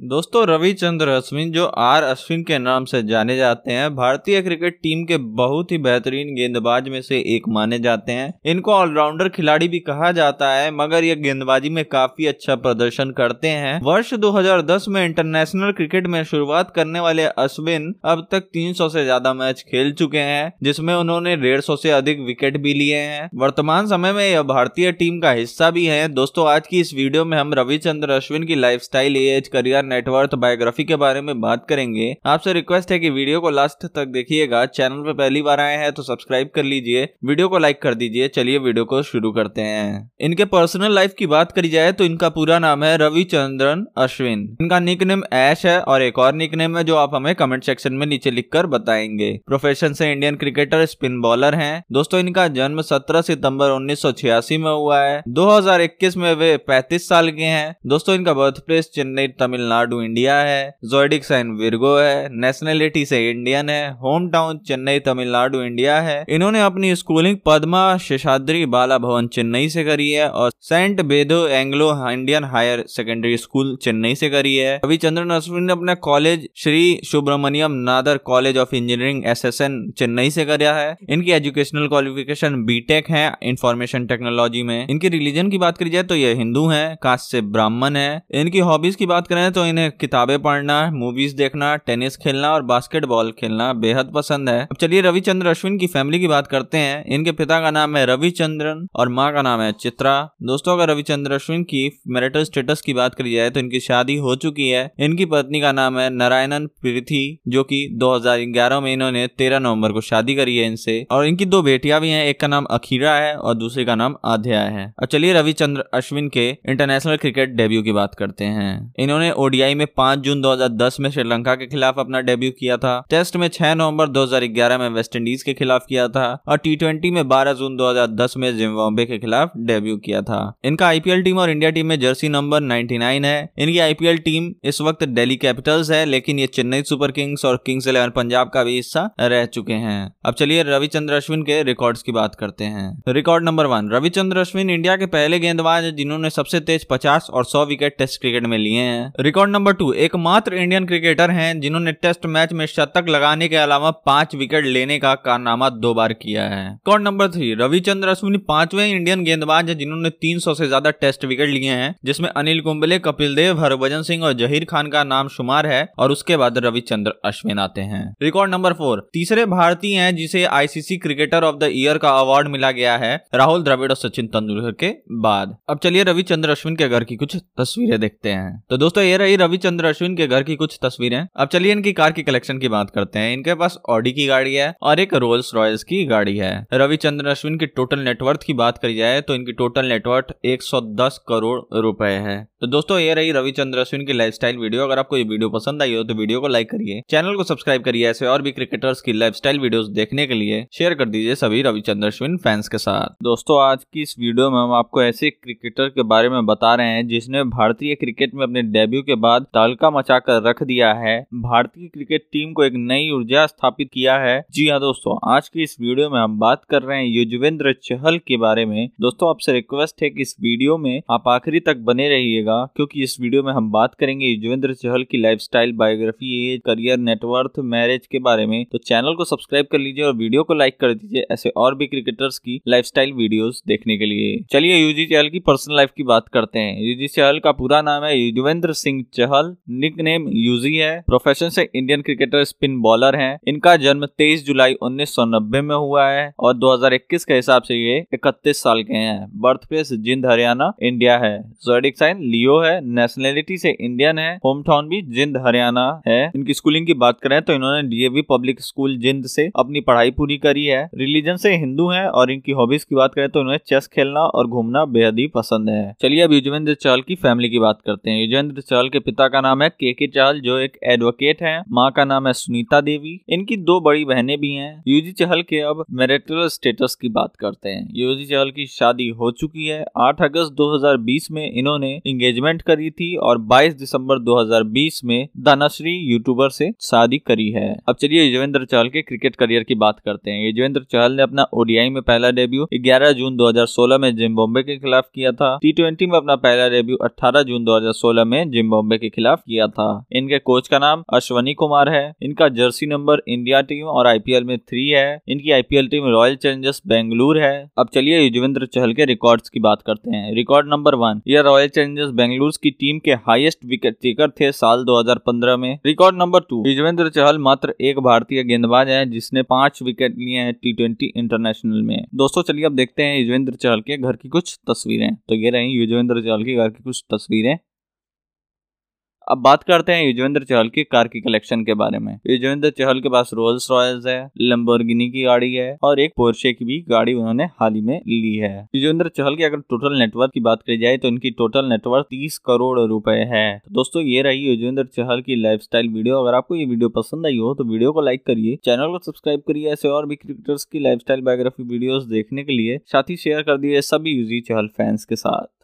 दोस्तों, रविचंद्र अश्विन, जो आर अश्विन के नाम से जाने जाते हैं, भारतीय क्रिकेट टीम के बहुत ही बेहतरीन गेंदबाज में से एक माने जाते हैं। इनको ऑलराउंडर खिलाड़ी भी कहा जाता है, मगर ये गेंदबाजी में काफ़ी अच्छा प्रदर्शन करते हैं। वर्ष 2010 में इंटरनेशनल क्रिकेट में शुरुआत करने वाले अश्विन अब तक 300 से ज़्यादा मैच खेल चुके हैं, जिसमें उन्होंने डेढ़ सौ अधिक विकेट भी लिए हैं। वर्तमान समय में यह भारतीय टीम का हिस्सा भी है। दोस्तों, आज की इस वीडियो में हम रविचंद्र अश्विन की life style age career net worth biography के बारे में बात करेंगे। आपसे रिक्वेस्ट है कि वीडियो को लास्ट तक देखिएगा। चैनल पर पहली बार आए हैं तो सब्सक्राइब कर लीजिए। वीडियो को लाइक कर दीजिए। चलिए वीडियो को शुरू करते हैं। इनके पर्सनल लाइफ की बात करी जाए तो इनका पूरा नाम है रविचंद्रन अश्विन। इनका निक नेम ऐश है और एक और निक नेम है जो आप हमें कमेंट सेक्शन में नीचे लिख बताएँगे। प्रोफेशन से इंडियन क्रिकेटर स्पिन बॉलर हैं। दोस्तों, इनका जन्म 17 सितंबर 1986 में हुआ है। 2021 में वे 35 साल के हैं। दोस्तों, इनका birth place Chennai, Tamil Nadu Tamil Nadu India है, जोडिक साइन विर्गो है, नेशनलिटी से इंडियन है home town Chennai Tamil Nadu India है। इन्होंने अपनी स्कूलिंग पद्मा शेषाद्री बाला भवन चेन्नई से करी है और saint Bede's Anglo Indian higher secondary school Chennai से करी है। रविचंद्रन अश्विन ने अपना college Shri Subramanyam Nadar college of engineering S Chennai से करा है। इनकी एजुकेशनल क्वालिफिकेशन बीटेक है इंफॉर्मेशन टेक्नोलॉजी में। इनकी रिलीजन की बात करी जाए तो ये हिंदू है, कास्ट से ब्राह्मण है। इनकी हॉबीज की बात करें तो इन्हें किताबें पढ़ना मूवीज़ देखना टेनिस खेलना और बास्केटबॉल खेलना बेहद पसंद है। अब चलिए रविचंद्र अश्विन की फैमिली की बात करते हैं। इनके पिता का नाम है रविचंद्रन और माँ का नाम है चित्रा। दोस्तों, अगर रविचंद्र अश्विन की मैरिटल स्टेटस की बात करी जाए तो इनकी शादी हो चुकी है। इनकी पत्नी का नाम है नारायणन प्रीति, जो की दो हज़ार ग्यारह में इन्होंने तेरह नवंबर को शादी करी है इनसे। और इनकी दो बेटियाँ भी हैं, एक का नाम अखीरा है और दूसरे का नाम आध्या है। अब चलिए रविचंद्र अश्विन के इंटरनेशनल क्रिकेट डेब्यू की बात करते हैं। इन्होंने ओडी ओडीआई में 5 जून 2010 में श्रीलंका के खिलाफ अपना डेब्यू किया था। टेस्ट में 6 नवंबर 2011 में वेस्ट इंडीज के खिलाफ किया था और टी में 12 जून 2010 में जिम्बाब्वे के खिलाफ डेब्यू किया था। इनका आईपीएल टीम और इंडिया टीम में जर्सी नंबर 99 है। इनकी आईपीएल टीम इस वक्त डेली कैपिटल्स है, लेकिन ये चेन्नई सुपर किंग्स और किंग्स इलेवन पंजाब का भी हिस्सा रह चुके हैं। अब चलिए रविचंद्र अश्विन के रिकॉर्ड की बात करते हैं। Record number one Ravichandra Ashwin India के पहले गेंदबाज जिन्होंने सबसे तेज 50 और 100 विकेट टेस्ट क्रिकेट में लिए हैं। रिकॉर्ड नंबर टू एकमात्र इंडियन क्रिकेटर हैं जिन्होंने टेस्ट मैच में शतक लगाने के अलावा पाँच विकेट लेने का कारनामा दो बार किया है। Record number three Ravichandra Ashwini पाँचवें इंडियन गेंदबाज है जिन्होंने 300 से ज़्यादा टेस्ट विकेट लिए हैं, जिसमें अनिल कुंबले, कपिल देव, हरभजन सिंह और जहीर खान का नाम शुमार है और उसके बाद रविचंद्र अश्विन आते हैं। रिकॉर्ड नंबर फोर तीसरे भारतीय हैं जिसे ICC cricketer of the year का अवार्ड मिला गया है, राहुल द्रविड़ और सचिन तेंदुलकर के बाद। अब चलिए रविचंद्र अश्विन के घर की कुछ तस्वीरें देखते हैं। तो दोस्तों, ये रही रविचंद्र अश्विन के घर की कुछ तस्वीरें। अब चलिए इनकी कार की कलेक्शन की बात करते हैं। इनके पास ऑडी की गाड़ी है और एक रोल्स रॉयल्स की गाड़ी है। रविचंद्र अश्विन की टोटल नेटवर्थ की बात करी जाए तो इनकी टोटल नेटवर्थ 110 करोड़ रुपए है। तो दोस्तों, ये रही रविचंद्र अश्विन की लाइफस्टाइल वीडियो अगर आपको ये वीडियो पसंद आई हो तो वीडियो को लाइक करिए। चैनल को सब्सक्राइब करिए ऐसे और भी क्रिकेटर्स की लाइफस्टाइल वीडियोस देखने के लिए। शेयर कर दीजिए सभी रविचंद्र अश्विन फैंस के साथ। दोस्तों, आज की इस वीडियो में हम आपको ऐसे क्रिकेटर के बारे में बता रहे हैं जिसने भारतीय क्रिकेट में अपने डेब्यू के बाद तालका मचाकर रख दिया है। भारतीय क्रिकेट टीम को एक नई ऊर्जा स्थापित किया है। जी हाँ दोस्तों, आज की इस वीडियो में हम बात कर रहे हैं युजवेंद्र चहल के बारे में। दोस्तों, आपसे रिक्वेस्ट है कि इस वीडियो में आप आखिरी तक बने रहिएगा, क्योंकि इस वीडियो में हम बात करेंगे युजवेंद्र चहल की lifestyle biography age career net worth marriage के बारे में। तो चैनल को सब्सक्राइब कर लीजिए और वीडियो को लाइक कर दीजिए ऐसे और भी क्रिकेटर्स की लाइफ वीडियो देखने के लिए। चलिए यूजी चहल की पर्सनल लाइफ की बात करते हैं। यूजी चहल का पूरा नाम है युजवेंद्र सिंह चहल निक नेम यूजी है। प्रोफेशन से इंडियन क्रिकेटर स्पिन बॉलर हैं। इनका जन्म 23 जुलाई 1990 में हुआ है और 2021 के हिसाब से ये 31 साल के हैं। बर्थ प्लेस जिंद हरियाणा इंडिया है। जोडिक साइन लियो है। नेशनलिटी से इंडियन है। होम टाउन भी जिंद हरियाणा है। इनकी स्कूलिंग की बात करें तो इन्होंने डीएवी पब्लिक स्कूल जिंद से अपनी पढ़ाई पूरी करी है। रिलीजन से हिंदू है और इनकी हॉबीज की बात करें तो इन्हें चेस खेलना और घूमना बेहद ही पसंद है। चलिए अब युजवेंद्र चहल की फैमिली की बात करते हैं। युजवेंद्र चहल के पिता का नाम है के के चहल, जो एक एडवोकेट हैं। माँ का नाम है सुनीता देवी। इनकी दो बड़ी बहनें भी हैं। यूजी चहल के अब मैरिटल स्टेटस की बात करते हैं। यूजी चहल की शादी हो चुकी है। 8 अगस्त 2020 में इन्होंने इंगेजमेंट करी थी और 22 दिसंबर 2020 में दानाश्री यूट्यूबर से शादी करी है। अब चलिए युजवेंद्र चहल के क्रिकेट करियर की बात करते हैं। युजवेंद्र चहल ने अपना ओडीआई में पहला डेब्यू ग्यारह जून दो हज़ार सोलह में जिम्बाब्वे के खिलाफ किया था। टी में अपना पहला डेब्यू अठारह जून दो हज़ार सोलह में जिम्बाब्वे बॉम्बे के खिलाफ किया था। इनके कोच का नाम अश्वनी कुमार है। इनका जर्सी नंबर इंडिया टीम और आईपीएल में थ्री है। इनकी IPL team Royal Challengers Bengaluru है। अब चलिए युजवेंद्र चहल के रिकॉर्ड्स की बात करते हैं। रिकॉर्ड नंबर वन यह रॉयल चैलेंजर्स बेंगलुरु की टीम के हाईएस्ट विकेट टेकर थे साल 2015 में। Record number two Yuzvendra Chahal मात्र एक भारतीय गेंदबाज है जिसने पाँच विकेट लिए हैं टी ट्वेंटी इंटरनेशनल में। दोस्तों, चलिए अब देखते हैं युजवेंद्र चहल के घर की कुछ तस्वीरें। तो ये रही युजवेंद्र चहल के घर की कुछ तस्वीरें। अब बात करते हैं युजवेंद्र चहल की कार की कलेक्शन के बारे में। युजवेंद्र चहल के पास रोल्स रॉयल्स है लंबोर्गिनी की गाड़ी है और एक पोर्शे की भी गाड़ी उन्होंने हाल ही में ली है। युजवेंद्र चहल की अगर टोटल नेटवर्क की बात करी जाए तो इनकी टोटल नेटवर्क तीस करोड़ रुपए है। तो दोस्तों, ये रही युजवेंद्र चहल की लाइफ वीडियो अगर आपको ये वीडियो पसंद आई हो तो वीडियो को लाइक करिए चैनल को सब्सक्राइब करिए ऐसे और भी क्रिकेटर्स की लाइफ बायोग्राफी वीडियो देखने के लिए। साथ ही शेयर कर दिए सभी यूजी चहल फैंस के साथ।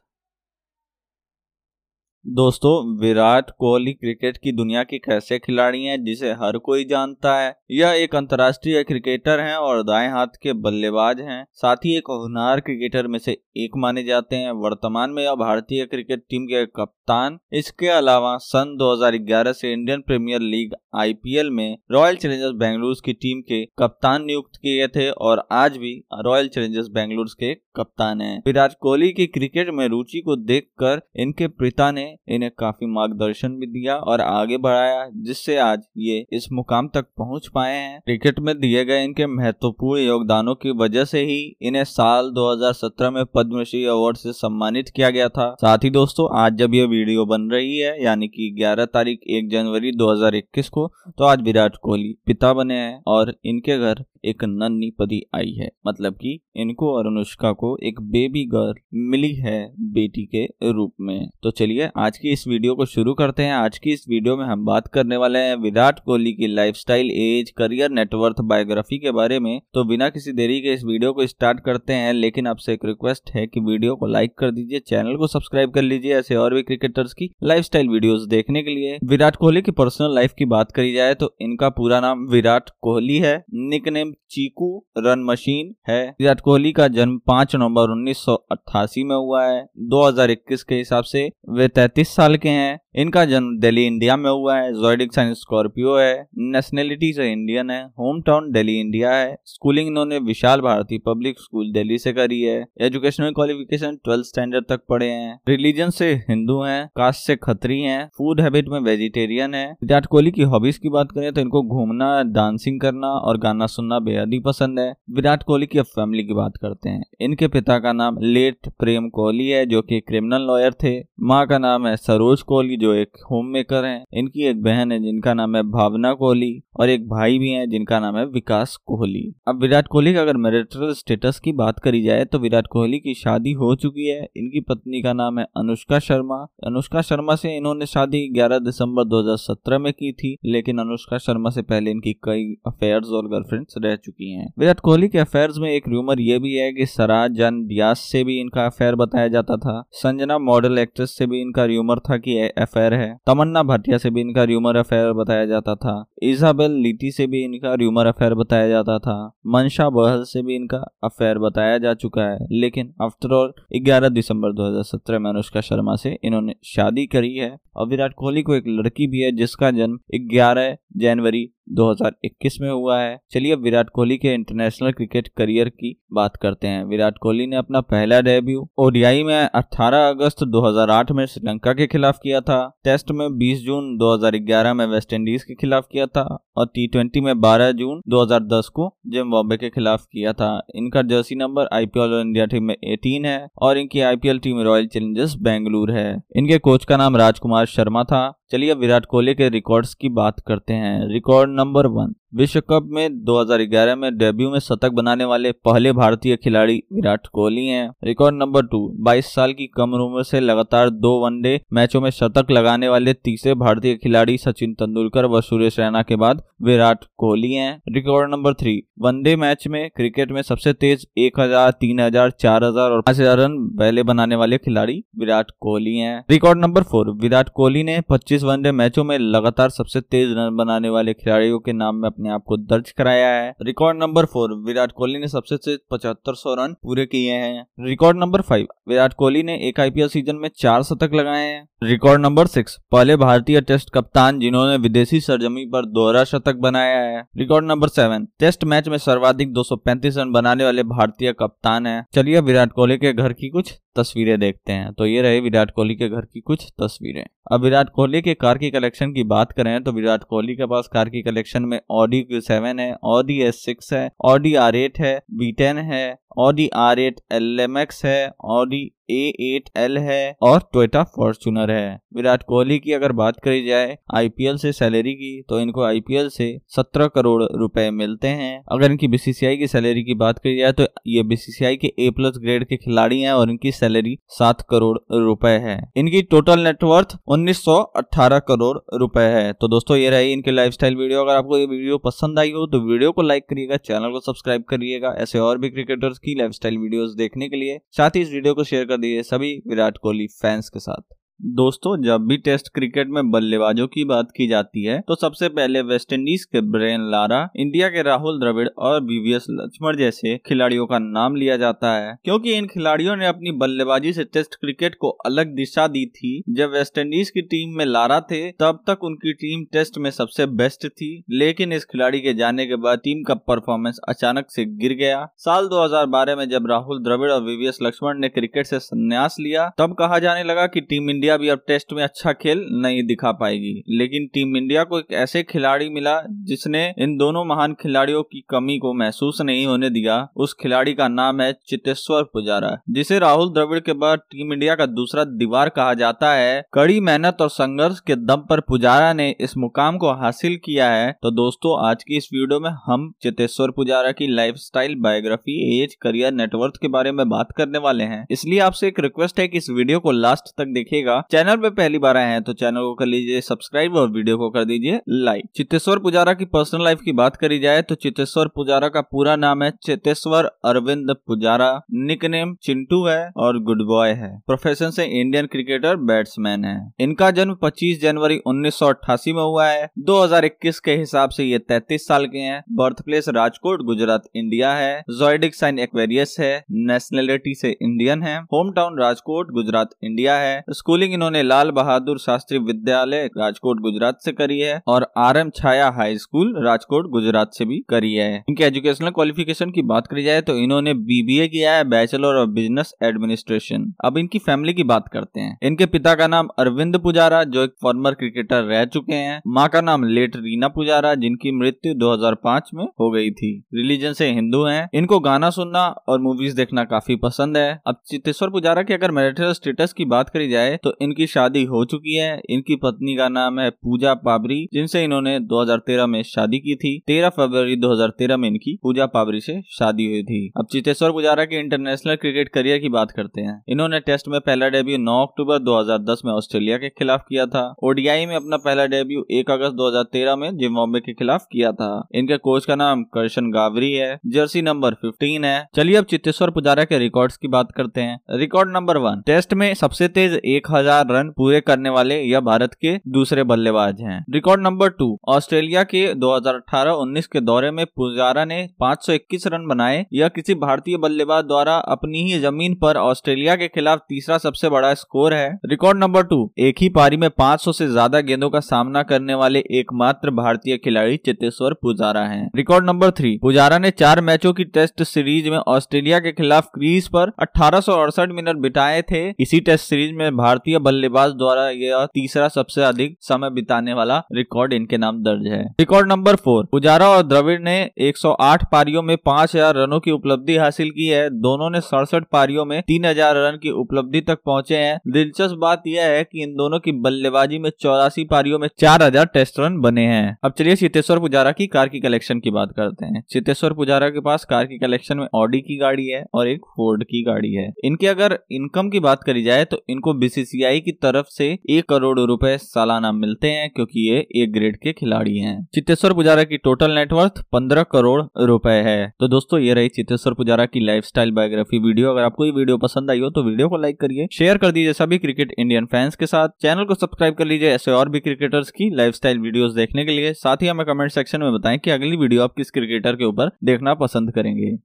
दोस्तों, विराट कोहली क्रिकेट की दुनिया के कैसे खिलाड़ी हैं जिसे हर कोई जानता है। यह एक अंतर्राष्ट्रीय क्रिकेटर हैं और दाएँ हाथ के बल्लेबाज हैं। साथ ही एक होनहार क्रिकेटर में से एक माने जाते हैं। वर्तमान में यह भारतीय क्रिकेट टीम के कप्तान। इसके अलावा सन 2011 से इंडियन प्रीमियर लीग आईपीएल में रॉयल चैलेंजर्स बेंगलुरु की टीम के कप्तान नियुक्त किए थे और आज भी रॉयल चैलेंजर्स बेंगलुरु के कप्तान हैं। विराट कोहली की क्रिकेट में रुचि को देखकर इनके पिता ने इन्हें काफ़ी मार्गदर्शन भी दिया और आगे बढ़ाया, जिससे आज ये इस मुकाम तक पहुँच पाए हैं। क्रिकेट में दिए गए इनके महत्वपूर्ण योगदानों की वजह से ही इन्हें साल 2017 में पद्मश्री अवार्ड से सम्मानित किया गया था। साथ ही दोस्तों, आज जब ये वीडियो बन रही है, यानी कि 11 तारीख 1 जनवरी 2021 को तो आज विराट कोहली पिता बने हैं और इनके घर एक नन्नी पदी आई है। मतलब कि इनको और अनुष्का को एक बेबी गर्ल मिली है बेटी के रूप में। तो चलिए, आज की इस वीडियो को शुरू करते हैं। आज की इस वीडियो में हम बात करने वाले हैं विराट कोहली की lifestyle age career net worth biography के बारे में। तो बिना किसी देरी के इस वीडियो को स्टार्ट करते हैं, लेकिन आपसे एक रिक्वेस्ट है कि वीडियो को लाइक कर दीजिए चैनल को सब्सक्राइब कर लीजिए ऐसे और भी क्रिकेटर्स की लाइफ वीडियो देखने के लिए। विराट कोहली की पर्सनल लाइफ की बात करी जाए तो इनका पूरा नाम विराट कोहली है। Nick name Chiku run machine है। विराट कोहली का जन्म 5 नवंबर 1988 में हुआ है। 2021 के हिसाब से वे 33 साल के हैं। इनका जन्म दिल्ली, इंडिया में हुआ है। जोडिक साइन स्कॉर्पियो है नेशनलिटी से इंडियन है होम टाउन दिल्ली, इंडिया है। स्कूलिंग इन्होंने विशाल भारती पब्लिक स्कूल दिल्ली से करी है। एजुकेशनल क्वालिफिकेशन ट्वेल्थ स्टैंडर्ड तक पढ़े हैं। रिलीजन से हिंदू हैं कास्ट से खत्री हैं फ़ूड हैबिट में वेजिटेरियन है। विराट कोहली की हॉबीज की बात करें तो इनको घूमना डांसिंग करना और गाना सुनना बेहद ही पसंद है। विराट कोहली की अब फैमिली की बात करते हैं। इनके पिता का नाम लेट प्रेम कोहली है, जो की क्रिमिनल लॉयर थे। माँ का नाम है सरोज कोहली जो एक होम मेकर है, इनकी एक बहन है जिनका नाम है भावना कोहली और एक भाई भी है जिनका नाम है विकास कोहली। अब विराट कोहली का अगर मेरिटल स्टेटस की बात करी जाए तो विराट कोहली की शादी हो चुकी है। इनकी पत्नी का नाम है अनुष्का शर्मा। अनुष्का शर्मा से इन्होंने शादी 11 दिसंबर 2017 में की थी, लेकिन अनुष्का शर्मा से पहले इनकी कई अफेयर्स और गर्लफ्रेंड्स रह चुकी हैं। विराट कोहली के अफेयर्स में एक रूमर ये भी है कि सराज जान डियास से भी इनका अफेयर बताया जाता था। संजना मॉडल एक्ट्रेस से भी इनका रूमर था कि अफेयर है। तमन्ना भाटिया से भी इनका र्यूमर अफेयर बताया जाता था। इजाबेल लीटी से भी इनका र्यूमर अफेयर बताया जाता था। मनशा बहल से भी इनका अफेयर बताया जा चुका है। लेकिन आफ्टर ऑल 11 दिसंबर 2017 में अनुष्का शर्मा से इन्होंने शादी करी है। और विराट कोहली को एक लड़की भी है, जिसका जन्म 11 जनवरी 2021 में हुआ है। चलिए विराट कोहली के इंटरनेशनल क्रिकेट करियर की बात करते हैं। विराट कोहली ने अपना पहला डेब्यू ओडीआई में 18 अगस्त 2008 में श्रीलंका के खिलाफ किया था। टेस्ट में 20 जून 2011 में वेस्ट इंडीज के खिलाफ किया था और टी में 12 जून 2010 को जिम बॉम्बे के खिलाफ किया था। इनका जर्सी नंबर आईपीएल और इंडिया टीम में 18 है और इनकी IPL team Royal Challengers Bengaluru है। इनके कोच का नाम राजकुमार शर्मा था चलिए विराट कोहली के रिकॉर्ड्स की बात करते हैं। रिकॉर्ड नंबर वन विश्व कप में 2011 में डेब्यू में शतक बनाने वाले पहले भारतीय खिलाड़ी विराट कोहली हैं। रिकॉर्ड नंबर टू 22 साल की कम उम्र से लगातार दो वनडे मैचों में शतक लगाने वाले तीसरे भारतीय खिलाड़ी सचिन तेंदुलकर व सुरेश रैना के बाद विराट कोहली हैं। Record number three, one day match में क्रिकेट में सबसे तेज एक हज़ार, तीन हज़ार, चार हज़ार और पाँच हज़ार रन पहले बनाने वाले खिलाड़ी विराट कोहली हैं। Record number four, Virat Kohli ने पच्चीस वनडे मैचों में लगातार सबसे तेज रन बनाने वाले खिलाड़ियों के नाम में अपने आप को दर्ज कराया है। Record number four, Virat Kohli ने सबसे से पचहत्तर सौ रन पूरे किए हैं। Record number five, Virat Kohli ने एक आईपीएल सीज़न में चार शतक लगाए हैं। रिकॉर्ड नंबर सिक्स, पहले भारतीय टेस्ट कप्तान जिन्होंने विदेशी सरजमी पर दोहरा शतक बनाया है। Record number seven, test match में सर्वाधिक 235 रन बनाने वाले भारतीय कप्तान है। चलिए विराट कोहली के घर की कुछ तस्वीरें देखते हैं। तो ये रहे विराट कोहली के घर की कुछ तस्वीरें। अब विराट कोहली के कार की कलेक्शन की बात करें तो विराट कोहली के पास कार की कलेक्शन में ऑडी क्यू सेवन है ऑडी एस सिक्स है ऑडी आर एट है बी टेन है Audi R eight L M X है ऑडी ए एट एल है और टोयोटा फॉर्चुनर है। विराट कोहली की अगर बात करी जाए आईपीएल से सैलरी की तो इनको आईपीएल से 17 करोड़ रुपए मिलते हैं। अगर इनकी बीसीसीआई की सैलरी की बात करी जाए तो ये बीसीसीआई के ए प्लस ग्रेड के खिलाड़ी हैं और इनकी सैलरी सात करोड़ रुपए है। इनकी टोटल नेटवर्थ उन्नीस करोड़ रुपए है। तो दोस्तों, ये रही इनके लाइफ वीडियो अगर आपको ये वीडियो पसंद आई हो तो वीडियो को लाइक करिएगा चैनल को सब्सक्राइब करिएगा। ऐसे और भी क्रिकेटर्स की लाइफस्टाइल वीडियोस देखने के लिए। साथ ही इस वीडियो को शेयर कर दीजिए सभी विराट कोहली फैंस के साथ। दोस्तों, जब भी टेस्ट क्रिकेट में बल्लेबाजों की बात की जाती है तो सबसे पहले वेस्ट इंडीज के ब्रेन लारा, इंडिया के राहुल द्रविड़ और बीवीएस लक्ष्मण जैसे खिलाड़ियों का नाम लिया जाता है। क्योंकि इन खिलाड़ियों ने अपनी बल्लेबाजी से टेस्ट क्रिकेट को अलग दिशा दी थी। जब वेस्ट इंडीज की टीम में लारा थे, तब तक उनकी टीम टेस्ट में सबसे बेस्ट थी। लेकिन इस खिलाड़ी के जाने के बाद टीम का परफॉर्मेंस अचानक से गिर गया। साल दो हज़ार बारह में जब राहुल द्रविड़ और वीवीएस लक्ष्मण ने क्रिकेट से संन्यास लिया, तब कहा जाने लगा की टीम इंडिया इंडिया भी अब टेस्ट में अच्छा खेल नहीं दिखा पाएगी। लेकिन टीम इंडिया को एक ऐसे खिलाड़ी मिला जिसने इन दोनों महान खिलाड़ियों की कमी को महसूस नहीं होने दिया। उस खिलाड़ी का नाम है चितेश्वर पुजारा, जिसे राहुल द्रविड़ के बाद टीम इंडिया का दूसरा दीवार कहा जाता है। कड़ी मेहनत और संघर्ष के दम पर पुजारा ने इस मुकाम को हासिल किया है। तो दोस्तों, आज की इस वीडियो में हम चितेश्वर पुजारा की life biography, age, career network के बारे में बात करने वाले हैं। इसलिए आपसे एक रिक्वेस्ट है कि इस वीडियो को लास्ट तक देखिएगा। चैनल पे पहली बार आए हैं तो चैनल को कर लीजिए सब्सक्राइब और वीडियो को कर दीजिए लाइक। चित्तेश्वर पुजारा की पर्सनल लाइफ की बात करी जाए तो चित्तेश्वर पुजारा का पूरा नाम है चित्तेश्वर अरविंद पुजारा। निक चिंटू है और गुड बॉय है। प्रोफेशन से इंडियन क्रिकेटर बैट्समैन है। इनका जन्म 25 जनवरी 1988 में हुआ है। 2021 के हिसाब से ये 33 साल के हैं। Birth place Rajkot, Gujarat India है। जोइडिक साइन एक्वेरियस है। नेशनलिटी से इंडियन है। Home town Rajkot, Gujarat India है। स्कूलिंग इन्होंने लाल बहादुर शास्त्री विद्यालय राजकोट, गुजरात से करी है और R M Chhaya high school Rajkot, Gujarat से भी करी है। इनके एजुकेशनल क्वालिफिकेशन की बात करी जाए तो इन्होंने बीबीए किया है बैचलर ऑफ़ बिज़नेस एडमिनिस्ट्रेशन अब इनकी फैमिली की बात करते हैं। इनके पिता का नाम अरविंद पुजारा, जो एक फॉर्मर क्रिकेटर रह चुके हैं। माँ का नाम लेट रीना पुजारा, जिनकी मृत्यु 2005 में हो गई थी। रिलीजन से हिंदू हैं। इनको गाना सुनना और मूवीज़ देखना काफ़ी पसंद है। अब चित्तेश्वर पुजारा की अगर मैरिटल स्टेटस की बात करी जाए तो इनकी शादी हो चुकी है। इनकी पत्नी का नाम है पूजा पाबरी, जिनसे इन्होंने 2013 में शादी की थी। 13 फरवरी 2013 में इनकी पूजा पाबरी से शादी हुई थी। अब चितेश्वर पुजारा के इंटरनेशनल क्रिकेट करियर की बात करते हैं। इन्होंने टेस्ट में पहला डेब्यू 9 अक्टूबर 2010 में ऑस्ट्रेलिया के खिलाफ किया था। ओडीआई में अपना पहला डेब्यू एक अगस्त दो हज़ार तेरह में जिम्बाब्वे के खिलाफ किया था। इनके कोच का नाम कर्शन गावरी है। जर्सी नंबर फिफ्टीन है। चलिए अब चित्तेश्वर पुजारा के रिकॉर्ड की बात करते हैं। रिकॉर्ड नंबर वन टेस्ट में सबसे तेज एक हज़ार रन पूरे करने वाले यह भारत के दूसरे बल्लेबाज हैं। रिकॉर्ड नंबर टू ऑस्ट्रेलिया के 2018-19 के दौरे में पुजारा ने 521 रन बनाए यह किसी भारतीय बल्लेबाज द्वारा अपनी ही ज़मीन पर ऑस्ट्रेलिया के खिलाफ तीसरा सबसे बड़ा स्कोर है। रिकॉर्ड नंबर टू एक ही पारी में 500 से ज़्यादा गेंदों का सामना करने वाले एकमात्र भारतीय खिलाड़ी चेतेश्वर पुजारा है। रिकॉर्ड नंबर थ्री पुजारा ने चार मैचों की टेस्ट सीरीज़ में ऑस्ट्रेलिया के खिलाफ क्रीज पर अठारह सौ अड़सठ मिनट बिताए थे। इसी टेस्ट सीरीज़ में भारतीय बल्लेबाज द्वारा यह तीसरा सबसे अधिक समय बिताने वाला रिकॉर्ड इनके नाम दर्ज है। रिकॉर्ड नंबर फोर पुजारा और द्रविड़ ने 108 पारियों में 5000 रनों की उपलब्धि हासिल की है। दोनों ने सड़सठ पारियों में 3000 रन की उपलब्धि तक पहुँचे हैं। दिलचस्प बात यह है कि इन दोनों की बल्लेबाजी में चौरासी पारियों में 4000 टेस्ट रन बने हैं। अब चलिए चितेश्वर पुजारा की कार की कलेक्शन की बात करते हैं। चितेश्वर पुजारा के पास कार की कलेक्शन में ऑडी की गाड़ी है और एक फोर्ड की गाड़ी है। इनके अगर इनकम की बात करी जाए तो इनको बीसीसी बीसीसीआई की तरफ़ से एक करोड़ रुपए सालाना मिलते हैं क्योंकि ये एक ग्रेड के खिलाड़ी हैं। चित्तेश्वर पुजारा की टोटल नेटवर्थ पंद्रह करोड़ रुपए है। तो दोस्तों, ये रही चित्तेश्वर पुजारा की लाइफस्टाइल बायोग्राफी वीडियो अगर आपको ये वीडियो पसंद आई हो तो वीडियो को लाइक करिए शेयर कर दीजिए सभी क्रिकेट इंडियन फैंस के साथ। चैनल को सब्सक्राइब कर लीजिए ऐसे और भी क्रिकेटर्स की लाइफस्टाइल वीडियोस देखने के लिए। साथ ही हमें कमेंट सेक्शन में बताएँ कि अगली वीडियो आप किस क्रिकेटर के ऊपर देखना पसंद करेंगे।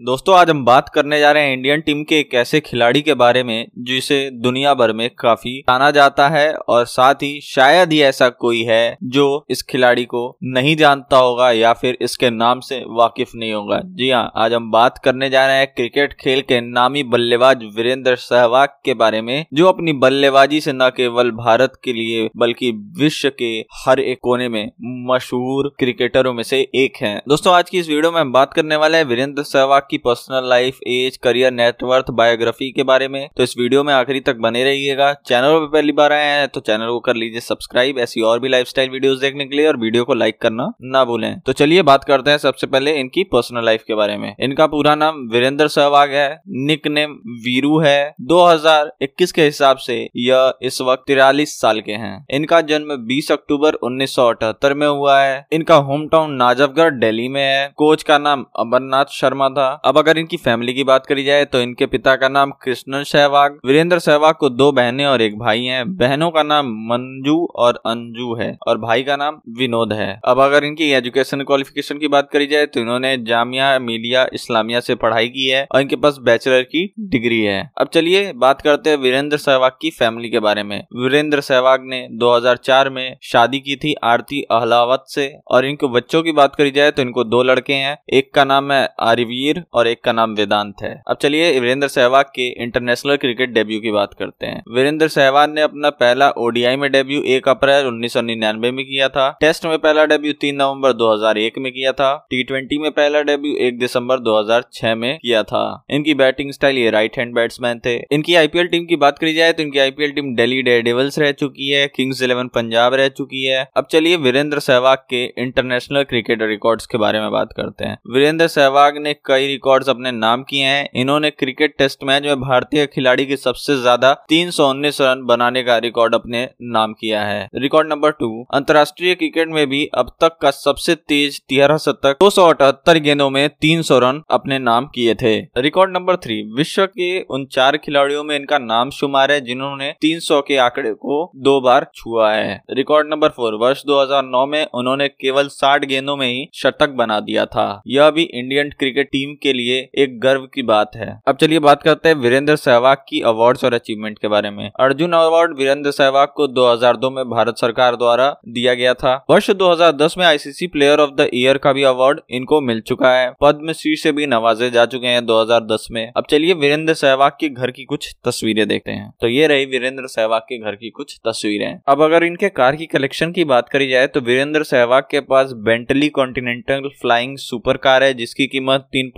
दोस्तों, आज हम बात करने जा रहे हैं इंडियन टीम के एक ऐसे खिलाड़ी के बारे में, जिसे दुनिया भर में काफ़ी जाना जाता है और साथ ही शायद ही ऐसा कोई है जो इस खिलाड़ी को नहीं जानता होगा या फिर इसके नाम से वाकिफ नहीं होगा। जी हाँ आज हम बात करने जा रहे हैं क्रिकेट खेल के नामी बल्लेबाज वीरेंद्र सहवाग के बारे में, जो अपनी बल्लेबाजी से न केवल भारत के लिए, बल्कि विश्व के हर एक कोने में मशहूर क्रिकेटरों में से एक है। दोस्तों, आज की इस वीडियो में हम बात करने वाले हैं वीरेंद्र सहवाग की personal life age career net worth biography के बारे में। तो इस वीडियो में आखिरी तक बने रहिएगा। चैनल पर पहली बार आए हैं तो चैनल को कर लीजिए सब्सक्राइब ऐसी और भी लाइफस्टाइल वीडियोस देखने के लिए और वीडियो को लाइक करना ना भूलें। तो चलिए बात करते हैं सबसे पहले इनकी पर्सनल लाइफ के बारे में। इनका पूरा नाम वीरेंद्र सहवाग है निक नेम वीरू है। 2021 के हिसाब से यह इस वक्त तिरालीस साल के हैं। इनका जन्म 20 अक्टूबर उन्नीस सौ अठहत्तर में हुआ है। इनका होम टाउन नाजफगढ़, दिल्ली में है। कोच का नाम अमरनाथ शर्मा था। अब अगर इनकी फैमिली की बात करी जाए तो इनके पिता का नाम कृष्ण सहवाग, वीरेंद्र सहवाग को दो बहनें और एक भाई हैं। बहनों का नाम मंजू और अंजू है और भाई का नाम विनोद है। अब अगर इनकी एजुकेशन क्वालिफिकेशन की बात करी जाए तो इन्होंने जामिया मिलिया इस्लामिया से पढ़ाई की है और इनके पास बैचलर की डिग्री है। अब चलिए बात करते हैं वीरेंद्र सहवाग की फैमिली के बारे में। वीरेंद्र सहवाग ने 2004 में शादी की थी आरती अहलावत से और इनके बच्चों की बात करी जाए तो इनको दो लड़के हैं। एक का नाम है आरिवीर और एक का नाम वेदांत है। अब चलिए वीरेंद्र सहवाग के इंटरनेशनल क्रिकेट डेब्यू की बात करते हैं। वीरेंद्र सहवाग ने अपना पहला ओडीआई में डेब्यू एक अप्रैल उन्नीस में किया था। टेस्ट में पहला डेब्यू तीन नवंबर 2001 में किया था। टी में पहला डेब्यू एक दिसंबर 2006 में किया था। इनकी बैटिंग स्टाइल ये राइट हैंड बैट्समैन थे। इनकी आईपीएल टीम की बात करी जाए तो इनकी आईपीएल टीम दिल्ली डेविल्स रह चुकी है किंग्स इलेवन पंजाब रह चुकी है। अब चलिए वीरेंद्र सहवाग के इंटरनेशनल क्रिकेट रिकॉर्ड्स के बारे में बात करते हैं। वीरेंद्र सहवाग ने कई रिकॉर्ड्स अपने नाम किए हैं। इन्होंने क्रिकेट टेस्ट मैच में भारतीय खिलाड़ी की सबसे ज़्यादा तीन सौ उन्नीस रन बनाने का रिकॉर्ड अपने नाम किया है। रिकॉर्ड नंबर टू अंतर्राष्ट्रीय क्रिकेट में भी अब तक का सबसे तेज तिहरा शतक, दो सौ अठहत्तर गेंदों में तीन सौ रन अपने नाम किए थे। रिकॉर्ड नंबर थ्री विश्व के उन चार खिलाड़ियों में इनका नाम शुमार है, जिन्होंने 300 के आंकड़े को दो बार छुआ है। रिकॉर्ड नंबर फोर वर्ष 2009 में उन्होंने केवल 60 गेंदों में ही शतक बना दिया था। यह भी इंडियन क्रिकेट टीम के लिए एक गर्व की बात है। अब चलिए बात करते हैं वीरेंद्र सहवाग की अवार्ड्स और अचीवमेंट के बारे में। अर्जुन अवार्ड वीरेंद्र सहवाग को 2002 में भारत सरकार द्वारा दिया गया था। वर्ष 2010 में ICC player of the year का भी अवार्ड इनको मिल चुका है। पद्मश्री से भी नवाजे जा चुके हैं 2010 में। अब चलिए वीरेंद्र सहवाग के घर की कुछ तस्वीरें देखते हैं। तो ये रही वीरेंद्र सहवाग के घर की कुछ तस्वीरें। अब अगर इनके कार की कलेक्शन की बात करी जाए तो वीरेंद्र सहवाग के पास Bentley Continental Flying super car है, जिसकी कीमत तीन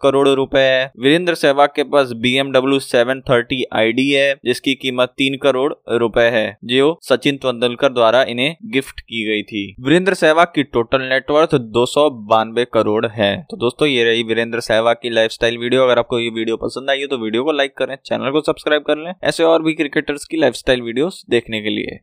करोड़ रुपए है। वीरेंद्र सहवाग के पास B MW seven thirty i है, जिसकी कीमत तीन करोड़ रुपए है। जो सचिन तेंदुलकर द्वारा इन्हें गिफ्ट की गई थी। वीरेंद्र सहवाग की टोटल नेटवर्थ दो सौ बानवे करोड़ है। तो दोस्तों, ये रही वीरेंद्र सहवाग की लाइफस्टाइल वीडियो अगर आपको ये वीडियो पसंद आई हो तो वीडियो को लाइक करें चैनल को सब्सक्राइब कर लें। ऐसे और भी क्रिकेटर्स की लाइफस्टाइल वीडियोस देखने के लिए।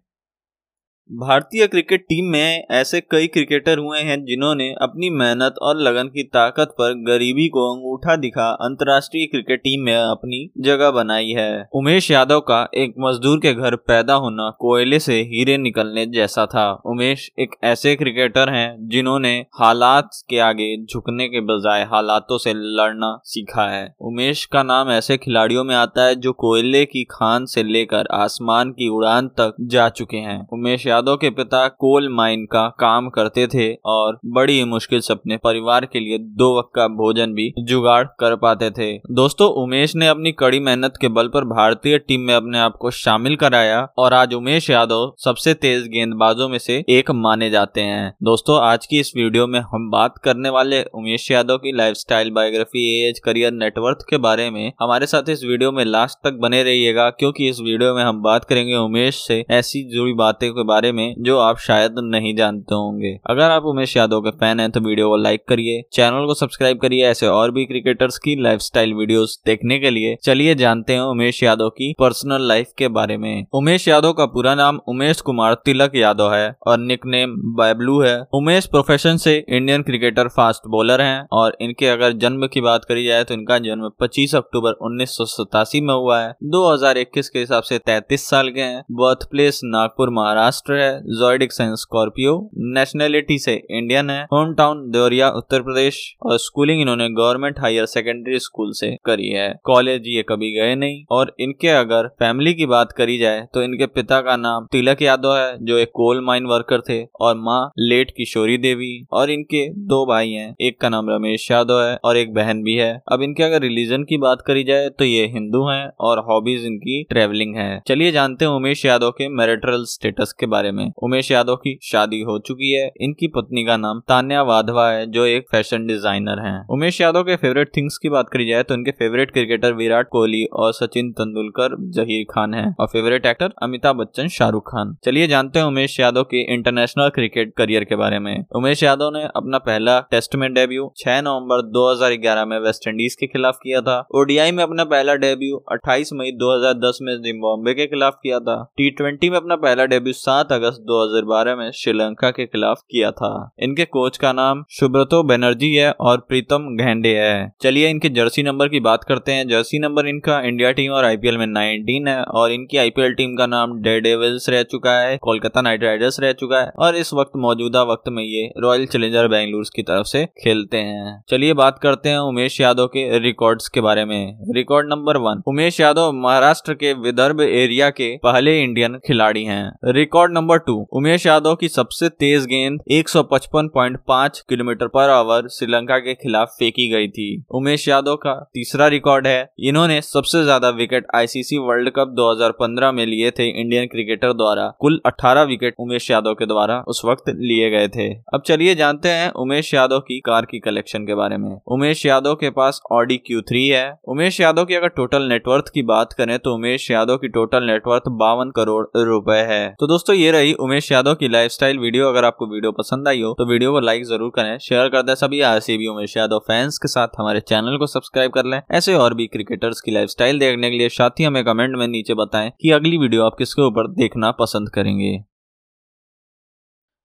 भारतीय क्रिकेट टीम में ऐसे कई क्रिकेटर हुए हैं जिन्होंने अपनी मेहनत और लगन की ताकत पर गरीबी को अंगूठा दिखा अंतर्राष्ट्रीय क्रिकेट टीम में अपनी जगह बनाई है। उमेश यादव का एक मजदूर के घर पैदा होना कोयले से हीरे निकलने जैसा था। उमेश एक ऐसे क्रिकेटर हैं जिन्होंने हालात के आगे झुकने के बजाय हालातों से लड़ना सीखा है। उमेश का नाम ऐसे खिलाड़ियों में आता है जो कोयले की खान से लेकर आसमान की उड़ान तक जा चुके हैं। उमेश यादव के पिता कोल माइन का काम करते थे और बड़ी मुश्किल से अपने परिवार के लिए दो वक्त का भोजन भी जुगाड़ कर पाते थे। दोस्तों, उमेश ने अपनी कड़ी मेहनत के बल पर भारतीय टीम में अपने आप को शामिल कराया और आज उमेश यादव सबसे तेज गेंदबाजों में से एक माने जाते हैं। दोस्तों, आज की इस वीडियो में हम बात करने वाले उमेश यादव की life biography age career network के बारे में। हमारे साथ इस वीडियो में लास्ट तक बने रहिएगा, क्योंकि इस वीडियो में हम बात करेंगे उमेश से ऐसी जुड़ी बातें के बारे बारे में जो आप शायद नहीं जानते होंगे। अगर आप उमेश यादव के फ़ैन हैं तो वीडियो को लाइक करिए, चैनल को सब्सक्राइब करिए, ऐसे और भी क्रिकेटर्स की लाइफस्टाइल वीडियोस देखने के लिए। चलिए जानते हैं उमेश यादव की पर्सनल लाइफ के बारे में। उमेश यादव का पूरा नाम उमेश कुमार तिलक यादव है और निक नेम बैबलू है। उमेश प्रोफेशन से इंडियन क्रिकेटर फास्ट बॉलर हैं और इनके अगर जन्म की बात करी जाए तो इनका जन्म 25 अक्टूबर उन्नीस सौ सतासी में हुआ है। 2021 के हिसाब से 33 साल के हैं। Birth place Nagpur, Maharashtra. है जोइडिक साइन स्कॉर्पियो। नेशनलिटी से इंडियन है। Home town, Deoria, Uttar Pradesh. और स्कूलिंग इन्होंने गवर्नमेंट हायर सेकेंडरी स्कूल से करी है। कॉलेज ये कभी गए नहीं। और इनके अगर फैमिली की बात करी जाए तो इनके पिता का नाम तिलक यादव है, जो एक कोल माइन वर्कर थे। और माँ लेट किशोरी देवी। और इनके दो भाई हैं। एक का नाम रमेश यादव है और एक बहन भी है। अब इनके अगर रिलीजन की बात करी जाए तो ये हिंदू हैं। और हॉबीज इनकी ट्रेवलिंग है। चलिए जानते हैं उमेश यादव के मैरिटल स्टेटस के बारे में। उमेश यादव की शादी हो चुकी है। इनकी पत्नी का नाम तान्या वाधवा है, जो एक फ़ैशन डिज़ाइनर है। उमेश यादव के फेवरेट थिंग्स की बात करी जाए तो इनके फेवरेट क्रिकेटर विराट कोहली और सचिन तेंदुलकर, जहीर खान है। और फेवरेट एक्टर अमिताभ बच्चन, शाहरुख खान। चलिए जानते हैं उमेश यादव के इंटरनेशनल क्रिकेट करियर के बारे में। उमेश यादव ने अपना पहला टेस्ट में डेब्यू 6 नवंबर 2011 में वेस्ट इंडीज के खिलाफ किया था। ओडीआई में अपना पहला डेब्यू 28 मई 2010 में जिम्बाब्वे के खिलाफ किया था। टी में अपना पहला डेब्यू 7 अगस्त 2012 में श्रीलंका के खिलाफ किया था। इनके कोच का नाम सुब्रतो बनर्जी है और प्रीतम घेंडे है। चलिए इनके जर्सी नंबर की बात करते हैं। जर्सी नंबर इनका इंडिया टीम और आईपीएल में 19 है और इनकी आईपीएल टीम का नाम डे डेविल्स रह चुका है, कोलकाता नाइट राइडर्स रह चुका है और इस वक्त मौजूदा वक्त में ये रॉयल चैलेंजर बेंगलुरु की तरफ़ से खेलते हैं। चलिए बात करते हैं उमेश यादव के रिकॉर्ड्स के बारे में। Record number one, Umesh Yadav Maharashtra के विदर्भ एरिया के पहले इंडियन खिलाड़ी हैं। Record number two, Umesh Yadav की सबसे तेज गेंद 155.5 किलोमीटर पर आवर श्रीलंका के खिलाफ फेंकी गई थी। उमेश यादव का तीसरा रिकॉर्ड है। इन्होंने सबसे ज़्यादा विकेट आईसीसी वर्ल्ड कप 2015 में लिए थे इंडियन क्रिकेटर द्वारा। कुल 18 विकेट उमेश यादव के द्वारा उस वक्त लिए गए थे। अब चलिए जानते हैं उमेश यादव की कार की कलेक्शन के बारे में। उमेश यादव के पास ऑडी क्यू है। उमेश यादव की अगर टोटल नेटवर्थ की बात करें तो उमेश यादव की टोटल नेटवर्थ बावन करोड़ रुपए है। तो दोस्तों, ये रही उमेश यादव की लाइफस्टाइल वीडियो अगर आपको वीडियो पसंद आई हो तो वीडियो को लाइक ज़रूर करें। शेयर कर दे सभी भी उमेश यादव फैंस के साथ। हमारे चैनल को सब्सक्राइब कर लें। ऐसे और भी क्रिकेटर्स की लाइफस्टाइल देखने के लिए साथ ही हमें कमेंट में नीचे बताएँ कि अगली वीडियो आप किसके ऊपर देखना पसंद करेंगे।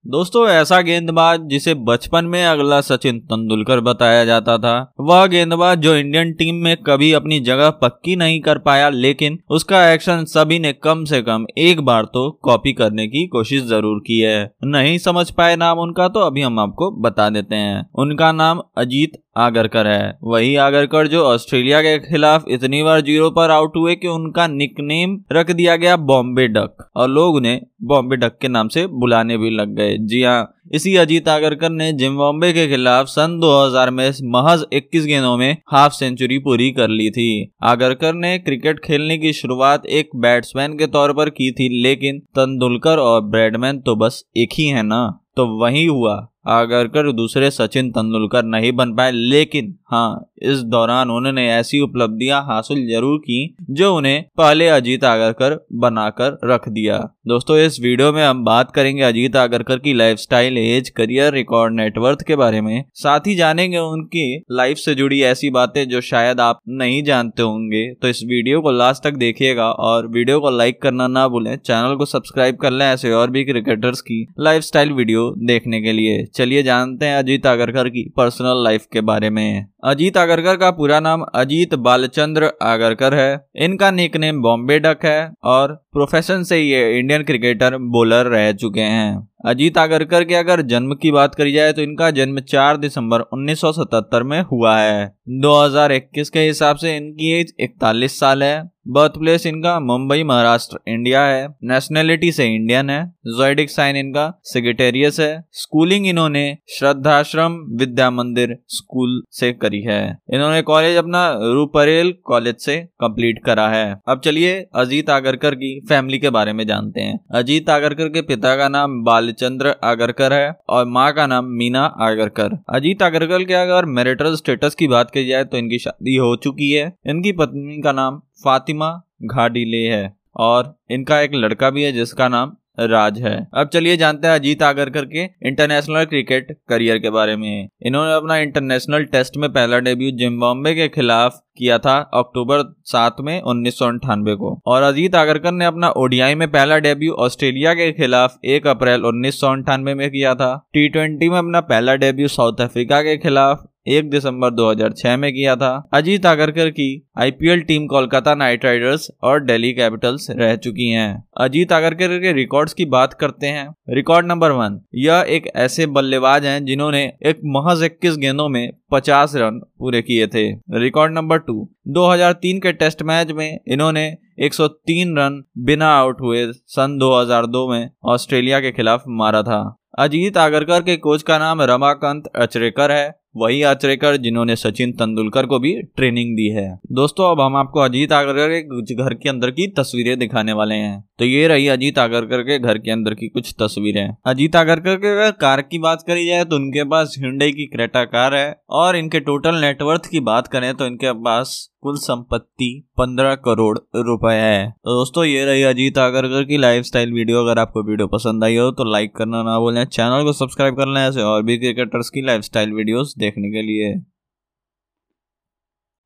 दोस्तों, ऐसा गेंदबाज जिसे बचपन में अगला सचिन तेंदुलकर बताया जाता था, वह गेंदबाज जो इंडियन टीम में कभी अपनी जगह पक्की नहीं कर पाया, लेकिन उसका एक्शन सभी ने कम से कम एक बार तो कॉपी करने की कोशिश ज़रूर की है। नहीं समझ पाए नाम उनका तो अभी हम आपको बता देते हैं। उनका नाम अजीत आगरकर है वही आगरकर जो ऑस्ट्रेलिया के खिलाफ इतनी बार ज़ीरो पर आउट हुए कि उनका निकनेम रख दिया गया बॉम्बे डक। और लोग उन्हें बॉम्बे डक के नाम से बुलाने भी लग गए। जी हाँ इसी अजीत आगरकर ने जिम्बाब्वे के खिलाफ सन 2000 में महज 21 गेंदों में हाफ़ सेंचुरी पूरी कर ली थी। आगरकर ने क्रिकेट खेलने की शुरुआत एक बैट्समैन के तौर पर की थी, लेकिन तेंदुलकर और ब्रेडमैन तो बस एक ही है ना। तो वही हुआ। आगरकर दूसरे सचिन तेंदुलकर नहीं बन पाए लेकिन हाँ इस दौरान उन्होंने ऐसी उपलब्धियाँ हासिल ज़रूर की, जो उन्हें पहले अजीत आगरकर बनाकर रख दिया। दोस्तों, इस वीडियो में हम बात करेंगे अजीत आगरकर की lifestyle age career record net worth के बारे में। साथ ही जानेंगे उनकी लाइफ से जुड़ी ऐसी बातें जो शायद आप नहीं जानते होंगे। तो इस वीडियो को लास्ट तक देखिएगा और वीडियो को लाइक करना ना भूलें। चैनल को सब्सक्राइब कर लें ऐसे और भी क्रिकेटर्स की लाइफ वीडियो देखने के लिए। चलिए जानते हैं अजीत आगरकर की पर्सनल लाइफ के बारे में। अजीत आगरकर का पूरा नाम अजीत बालचंद्र आगरकर है। इनका निक नेम बॉम्बे डक है और प्रोफेशन से ये इंडियन क्रिकेटर बॉलर रह चुके हैं। अजीत आगरकर के अगर जन्म की बात करी जाए तो इनका जन्म 4 दिसंबर 1977 में हुआ है। 2021 के हिसाब से इनकी एज 41 साल है। बर्थ प्लेस इनका मुंबई, महाराष्ट्र, इंडिया है। नेशनलिटी से इंडियन है। जोइडिक साइन इनका सेक्रेटेरियस है। स्कूलिंग इन्होंने श्रद्धाश्रम विद्या मंदिर स्कूल से करी है। इन्होंने कॉलेज अपना रूपरेल कॉलेज से कंप्लीट करा है। अब चलिए अजीत आगरकर की फैमिली के बारे में जानते हैं। अजीत आगरकर के पिता का नाम बालचंद्र आगरकर है और माँ का नाम मीना आगरकर। अजीत आगरकर के अगर मेरिटल स्टेटस की बात की जाए तो इनकी शादी हो चुकी है। इनकी पत्नी का नाम फातिमा घाडीले है और इनका एक लड़का भी है जिसका नाम राज है। अब चलिए जानते हैं अजीत आगरकर के इंटरनेशनल क्रिकेट करियर के बारे में। इन्होंने अपना इंटरनेशनल टेस्ट में पहला डेब्यू जिम्बाब्वे के खिलाफ किया था अक्टूबर सात में उन्नीस को। और अजीत आगरकर ने अपना ओडीआई में पहला डेब्यू ऑस्ट्रेलिया के खिलाफ एक अप्रैल उन्नीस में किया था। टी में अपना पहला डेब्यू साउथ अफ्रीका के खिलाफ एक दिसंबर 2006 में किया था। अजीत आगरकर की IPL team Kolkata Knight Riders और दिल्ली कैपिटल्स रह चुकी हैं। अजीत आगरकर के रिकॉर्ड्स की बात करते हैं। रिकॉर्ड नंबर वन, यह एक ऐसे बल्लेबाज हैं जिन्होंने एक महज इक्कीस गेंदों में 50 रन पूरे किए थे। रिकॉर्ड नंबर टू 2003 के टेस्ट मैच में इन्होंने 103 रन बिना आउट हुए सन 2002 में ऑस्ट्रेलिया के खिलाफ मारा था। अजीत आगरकर के कोच का नाम रमाकांत अचरेकर है। वही आचरेकर जिन्होंने सचिन तेंदुलकर को भी ट्रेनिंग दी है। दोस्तों, अब हम आपको अजीत आगरकर के घर के अंदर की तस्वीरें दिखाने वाले हैं। तो ये रही अजीत आगरकर के घर के अंदर की कुछ तस्वीरें। अजीत आगरकर के अगर कार की बात करी जाए तो उनके पास हिंडई की क्रेटा कार है। और इनके टोटल नेटवर्थ की बात करें तो इनके पास कुल संपत्ति पंद्रह करोड़ रुपए है। तो दोस्तों, ये रही अजीत आगरकर की लाइफस्टाइल वीडियो अगर आपको वीडियो पसंद आई हो तो लाइक करना ना भूलें। चैनल को सब्सक्राइब करना ऐसे और भी क्रिकेटर्स की लाइफस्टाइल वीडियोस देखने के लिए।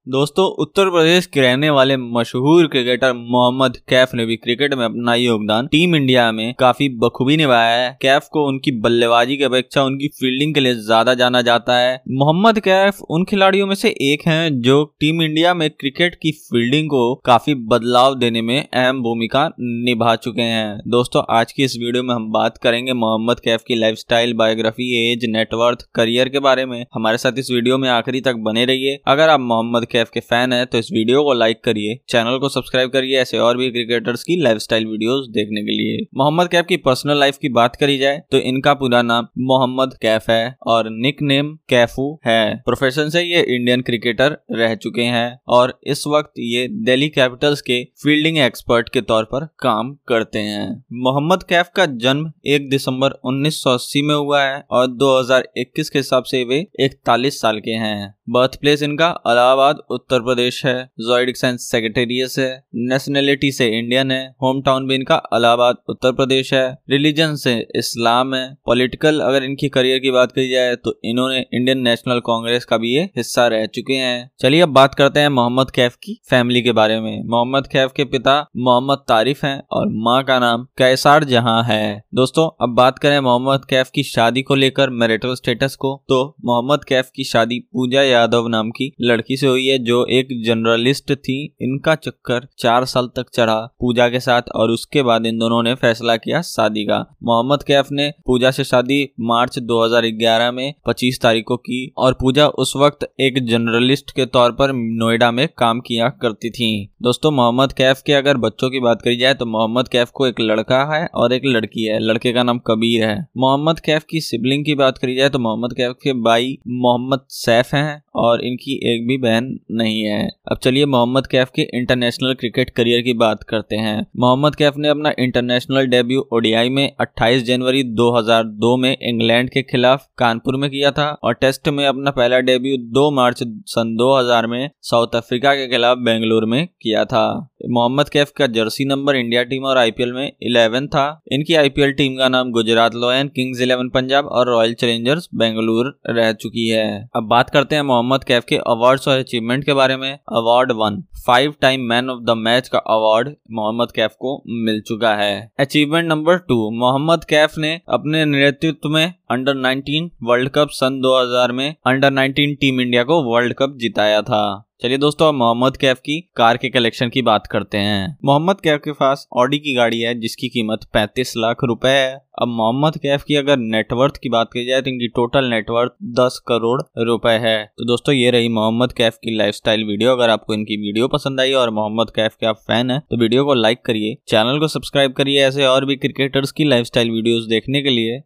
दोस्तों, उत्तर प्रदेश के रहने वाले मशहूर क्रिकेटर मोहम्मद कैफ ने भी क्रिकेट में अपना योगदान टीम इंडिया में काफ़ी बखूबी निभाया है। कैफ को उनकी बल्लेबाजी की अपेक्षा उनकी फील्डिंग के लिए ज़्यादा जाना जाता है। मोहम्मद कैफ उन खिलाड़ियों में से एक हैं जो टीम इंडिया में क्रिकेट की फील्डिंग को काफ़ी बदलाव देने में अहम भूमिका निभा चुके हैं। दोस्तों, आज की इस वीडियो में हम बात करेंगे मोहम्मद कैफ की life biography age net worth career के बारे में। हमारे साथ इस वीडियो में आखिरी तक बने रहिए। अगर आप मोहम्मद कैफ के फ़ैन है तो इस वीडियो को लाइक करिए। चैनल को सब्सक्राइब करिए ऐसे और भी क्रिकेटर्स की लाइफस्टाइल वीडियोस देखने के लिए। मोहम्मद कैफ की पर्सनल लाइफ की बात करी जाए तो इनका पूरा नाम मोहम्मद कैफ है और निक नेम कैफू है। प्रोफेशन से ये इंडियन क्रिकेटर रह चुके हैं और इस वक्त ये दिल्ली कैपिटल्स के फील्डिंग एक्सपर्ट के तौर पर काम करते हैं। मोहम्मद कैफ का जन्म एक दिसंबर 1980 में हुआ है और 2021 के हिसाब से वे इकतालीस साल के हैं। बर्थ प्लेस इनका अलाहाबाद, उत्तर प्रदेश है। जोइडिक साइंस सेक्रेटेरियस है। नेशनलिटी से इंडियन है। होम टाउन भी इनका अलाहाबाद, उत्तर प्रदेश है। रिलीजन से इस्लाम है। पॉलिटिकल अगर इनकी करियर की बात करी जाए तो इन्होंने इंडियन नेशनल कांग्रेस का भी ये हिस्सा रह चुके हैं। चलिए अब बात करते हैं मोहम्मद कैफ की फैमिली के बारे में। मोहम्मद कैफ के पिता मोहम्मद तारिफ हैं और माँ का नाम कैसार जहाँ है। दोस्तों, अब बात करें मोहम्मद कैफ की शादी को लेकर, मेरिटल स्टेटस को। तो मोहम्मद कैफ की शादी पूजा यादव नाम की लड़की से हुई है, जो एक जर्नलिस्ट थी। इनका चक्कर चार साल तक चढ़ा पूजा के साथ और उसके बाद इन दोनों ने फैसला किया शादी का। मोहम्मद कैफ ने पूजा से शादी मार्च 2011 में 25 तारीख को की और पूजा उस वक्त एक जर्नलिस्ट के तौर पर नोएडा में काम किया करती थी। दोस्तों, मोहम्मद कैफ के अगर बच्चों की बात करी जाए तो मोहम्मद कैफ को एक लड़का है और एक लड़की है। लड़के का नाम कबीर है। मोहम्मद कैफ की सिबलिंग की बात करी जाए तो मोहम्मद कैफ के भाई मोहम्मद सैफ हैं। और इनकी एक भी बहन नहीं है। अब चलिए मोहम्मद कैफ के इंटरनेशनल क्रिकेट करियर की बात करते हैं। मोहम्मद कैफ ने अपना इंटरनेशनल डेब्यू ओडीआई में 28 जनवरी 2002 में इंग्लैंड के खिलाफ कानपुर में किया था और टेस्ट में अपना पहला डेब्यू 2 मार्च सन 2000 में साउथ अफ्रीका के खिलाफ बेंगलुरु में किया था। मोहम्मद कैफ का जर्सी नंबर इंडिया टीम और आईपीएल में इलेवन था। इनकी आईपीएल टीम का नाम Gujarat Lion, Kings Eleven Punjab और रॉयल चैलेंजर्स बेंगलुरु रह चुकी है। अब बात करते हैं मोहम्मद कैफ के अवार्ड्स और अचीवमेंट के बारे में। Award one five time man of the match का अवार्ड मोहम्मद कैफ को मिल चुका है। Achievement number two Mohammad Kaif ने अपने नेतृत्व में अंडर 19 वर्ल्ड कप सन 2000 में अंडर 19 टीम इंडिया को वर्ल्ड कप जिताया था। चलिए दोस्तों, अब मोहम्मद कैफ की कार के कलेक्शन की बात करते हैं। मोहम्मद कैफ के पास ऑडी की गाड़ी है, जिसकी कीमत 35 लाख रुपए है। अब मोहम्मद कैफ की अगर नेटवर्थ की बात की जाए तो इनकी टोटल नेटवर्थ 10 करोड़ रुपए है। तो दोस्तों, ये रही मोहम्मद कैफ की लाइफस्टाइल वीडियो अगर आपको इनकी वीडियो पसंद आई और मोहम्मद कैफ के आप फ़ैन है तो वीडियो को लाइक करिए चैनल को सब्सक्राइब करिए ऐसे और भी क्रिकेटर्स की लाइफ वीडियोज़ देखने के लिए।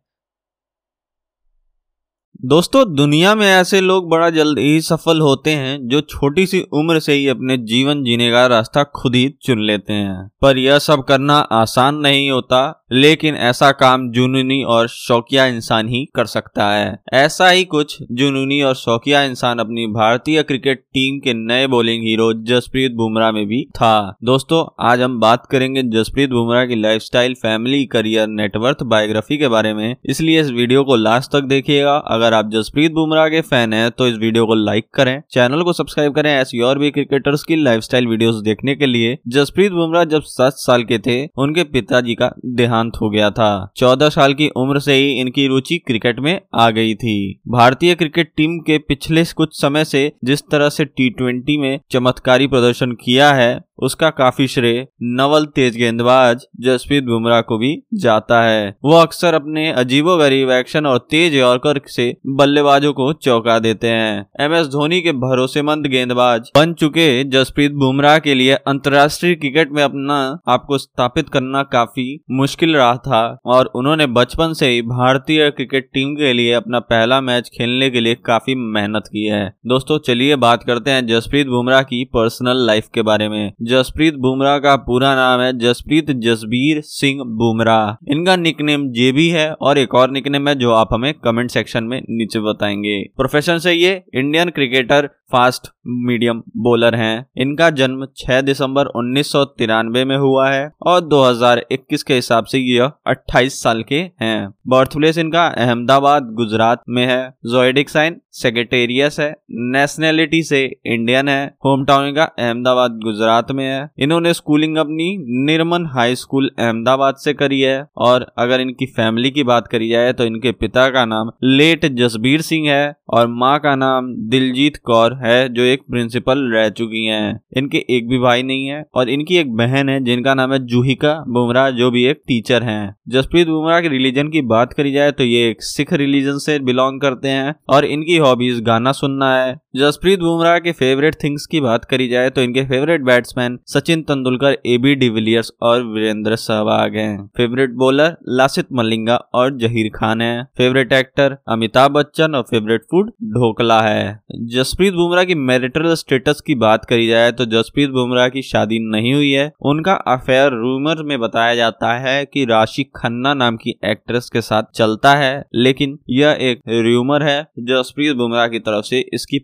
दोस्तों, दुनिया में ऐसे लोग बड़ा जल्द ही सफल होते हैं जो छोटी सी उम्र से ही अपने जीवन जीने का रास्ता खुद ही चुन लेते हैं। पर यह सब करना आसान नहीं होता, लेकिन ऐसा काम जुनूनी और शौकिया इंसान ही कर सकता है। ऐसा ही कुछ जुनूनी और शौकिया इंसान अपनी भारतीय क्रिकेट टीम के नए बॉलिंग हीरो जसप्रीत बुमराह में भी था। दोस्तों, आज हम बात करेंगे जसप्रीत बुमराह की lifestyle family career net worth biography के बारे में। इसलिए इस वीडियो को लास्ट तक देखिएगा। अगर आप जसप्रीत बुमराह के फ़ैन है तो इस वीडियो को लाइक करें, चैनल को सब्सक्राइब करें, ऐसी और भी क्रिकेटर्स की लाइफ वीडियो देखने के लिए जसप्रीत बुमराह जब सात साल के थे, उनके पिताजी का देहांत हो गया था। चौदह साल की उम्र से ही इनकी रुचि क्रिकेट में आ गई थी। भारतीय क्रिकेट टीम के पिछले कुछ समय से जिस तरह से टी में चमत्कारी प्रदर्शन किया है उसका काफ़ी श्रेय नवल तेज गेंदबाज जसप्रीत बुमराह को भी जाता है। वो अक्सर अपने अजीबो गरीब एक्शन और तेज यॉर्कर से बल्लेबाजों को चौंका देते हैं। एम एस धोनी के भरोसेमंद गेंदबाज बन चुके जसप्रीत बुमराह के लिए अंतर्राष्ट्रीय क्रिकेट में अपना आपको स्थापित करना काफ़ी मुश्किल रहा था और उन्होंने बचपन से ही भारतीय क्रिकेट टीम के लिए अपना पहला मैच खेलने के लिए काफ़ी मेहनत की है। दोस्तों, चलिए बात करते हैं जसप्रीत बुमराह की पर्सनल लाइफ के बारे में। जसप्रीत बुमराह का पूरा नाम है जसप्रीत जसबीर सिंह बुमराह। इनका निकनेम जेबी है और एक और निकनेम है जो आप हमें कमेंट सेक्शन में नीचे बताएँगे। प्रोफेशन से ये Indian cricketer fast medium bowler हैं। इनका जन्म 6 दिसंबर उन्नीस सौ तिरानबे में हुआ है और 2021 के हिसाब से यह 28 साल के हैं। बर्थ प्लेस इनका अहमदाबाद, गुजरात में है। जोइडिक साइन सेक्रेटेरियस है। नेशनैलिटी से इंडियन है। होम टाउन इनका अहमदाबाद, गुजरात में है। इन्होंने स्कूलिंग अपनी निर्मन हाई स्कूल अहमदाबाद से करी है। और अगर इनकी फैमिली की बात करी जाए तो इनके पिता का नाम लेट जसबीर सिंह है। और माँ का नाम दिलजीत कौर है जो एक प्रिंसिपल रह चुकी हैं। इनके एक भी भाई नहीं है और इनकी एक बहन है जिनका नाम है जूहिका बुमराह, जो भी एक टीचर हैं। जसप्रीत बुमराह के रिलीजन की बात करी जाए तो ये एक सिख रिलीजन से बिलोंग करते हैं और इनकी हॉबीज गाना सुनना है जसप्रीत बुमराह के फेवरेट थिंग्स की बात करी जाए तो इनके favourite batsman Sachin Tendulkar A B de Villiers और वीरेंद्र सहवाग हैं। फेवरेट बॉलर लासित मलिंगा और जहीर खान है। फेवरेट एक्टर अमिताभ बच्चन और फेवरेट फ़ूड ढोकला है। जसप्रीत बुमराह की मैरिटल स्टेटस की बात करी जाए तो जसप्रीत बुमराह की शादी नहीं हुई है। उनका अफेयर रूमर में बताया जाता है कि राशि खन्ना नाम की एक्ट्रेस के साथ चलता है, लेकिन यह एक रूमर है। जसप्रीत बुमराह की तरफ़ से इसकी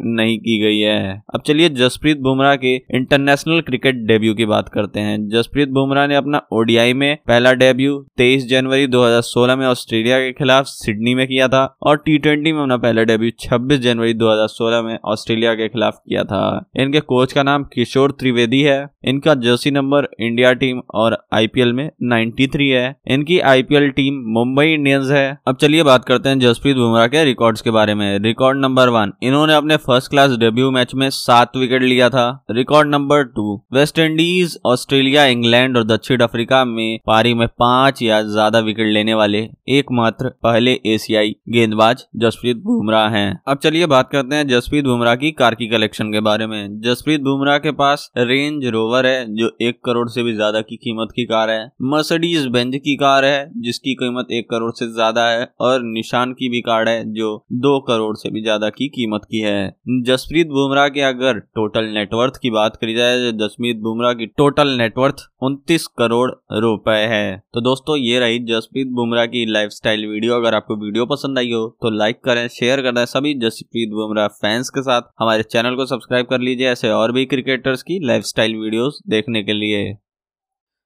नहीं की गई है। अब चलिए जसप्रीत बुमराह के इंटरनेशनल क्रिकेट डेब्यू की बात करते हैं। जसप्रीत बुमराह ने अपना ओडीआई में पहला डेब्यू 23 जनवरी 2016 में ऑस्ट्रेलिया के खिलाफ सिडनी में किया था और टी ट्वेंटी में अपना पहला डेब्यू 26 जनवरी 2016 में ऑस्ट्रेलिया के खिलाफ किया था। इनके कोच का नाम किशोर त्रिवेदी है। इनका जर्सी नंबर इंडिया टीम और आईपीएल में 93 है। इनकी आईपीएल टीम मुंबई इंडियंस है। अब चलिए बात करते हैं जसप्रीत बुमराह के रिकॉर्ड्स के बारे में। रिकॉर्ड नंबर वन इन्होंने अपने फ़र्स्ट क्लास डेब्यू मैच में सात विकेट लिया था। Record number two West Indies Australia England और दक्षिण अफ्रीका में पारी में पाँच या ज़्यादा विकेट लेने वाले एकमात्र पहले एशियाई गेंदबाज जसप्रीत बुमराह हैं। अब चलिए बात करते हैं जसप्रीत बुमराह की कार की कलेक्शन के बारे में। जसप्रीत बुमराह के पास रेंज रोवर है, जो एक करोड़ से भी ज़्यादा की कीमत की कार है। मर्सिडीज बेंज की कार है, जिसकी कीमत एक करोड़ से ज़्यादा है और निशान की भी कार है, जो दो करोड़ से भी ज़्यादा की कीमत की है। जसप्रीत बुमराह के अगर टोटल नेटवर्थ की बात करी जाए तो जसप्रीत बुमराह की टोटल नेटवर्थ उनतीस करोड़ रुपए है। तो दोस्तों, ये रही जसप्रीत बुमराह की लाइफस्टाइल वीडियो अगर आपको वीडियो पसंद आई हो तो लाइक करें शेयर करें सभी जसप्रीत बुमराह फैंस के साथ। हमारे चैनल को सब्सक्राइब कर लीजिए ऐसे और भी क्रिकेटर्स की लाइफस्टाइल वीडियोस देखने के लिए।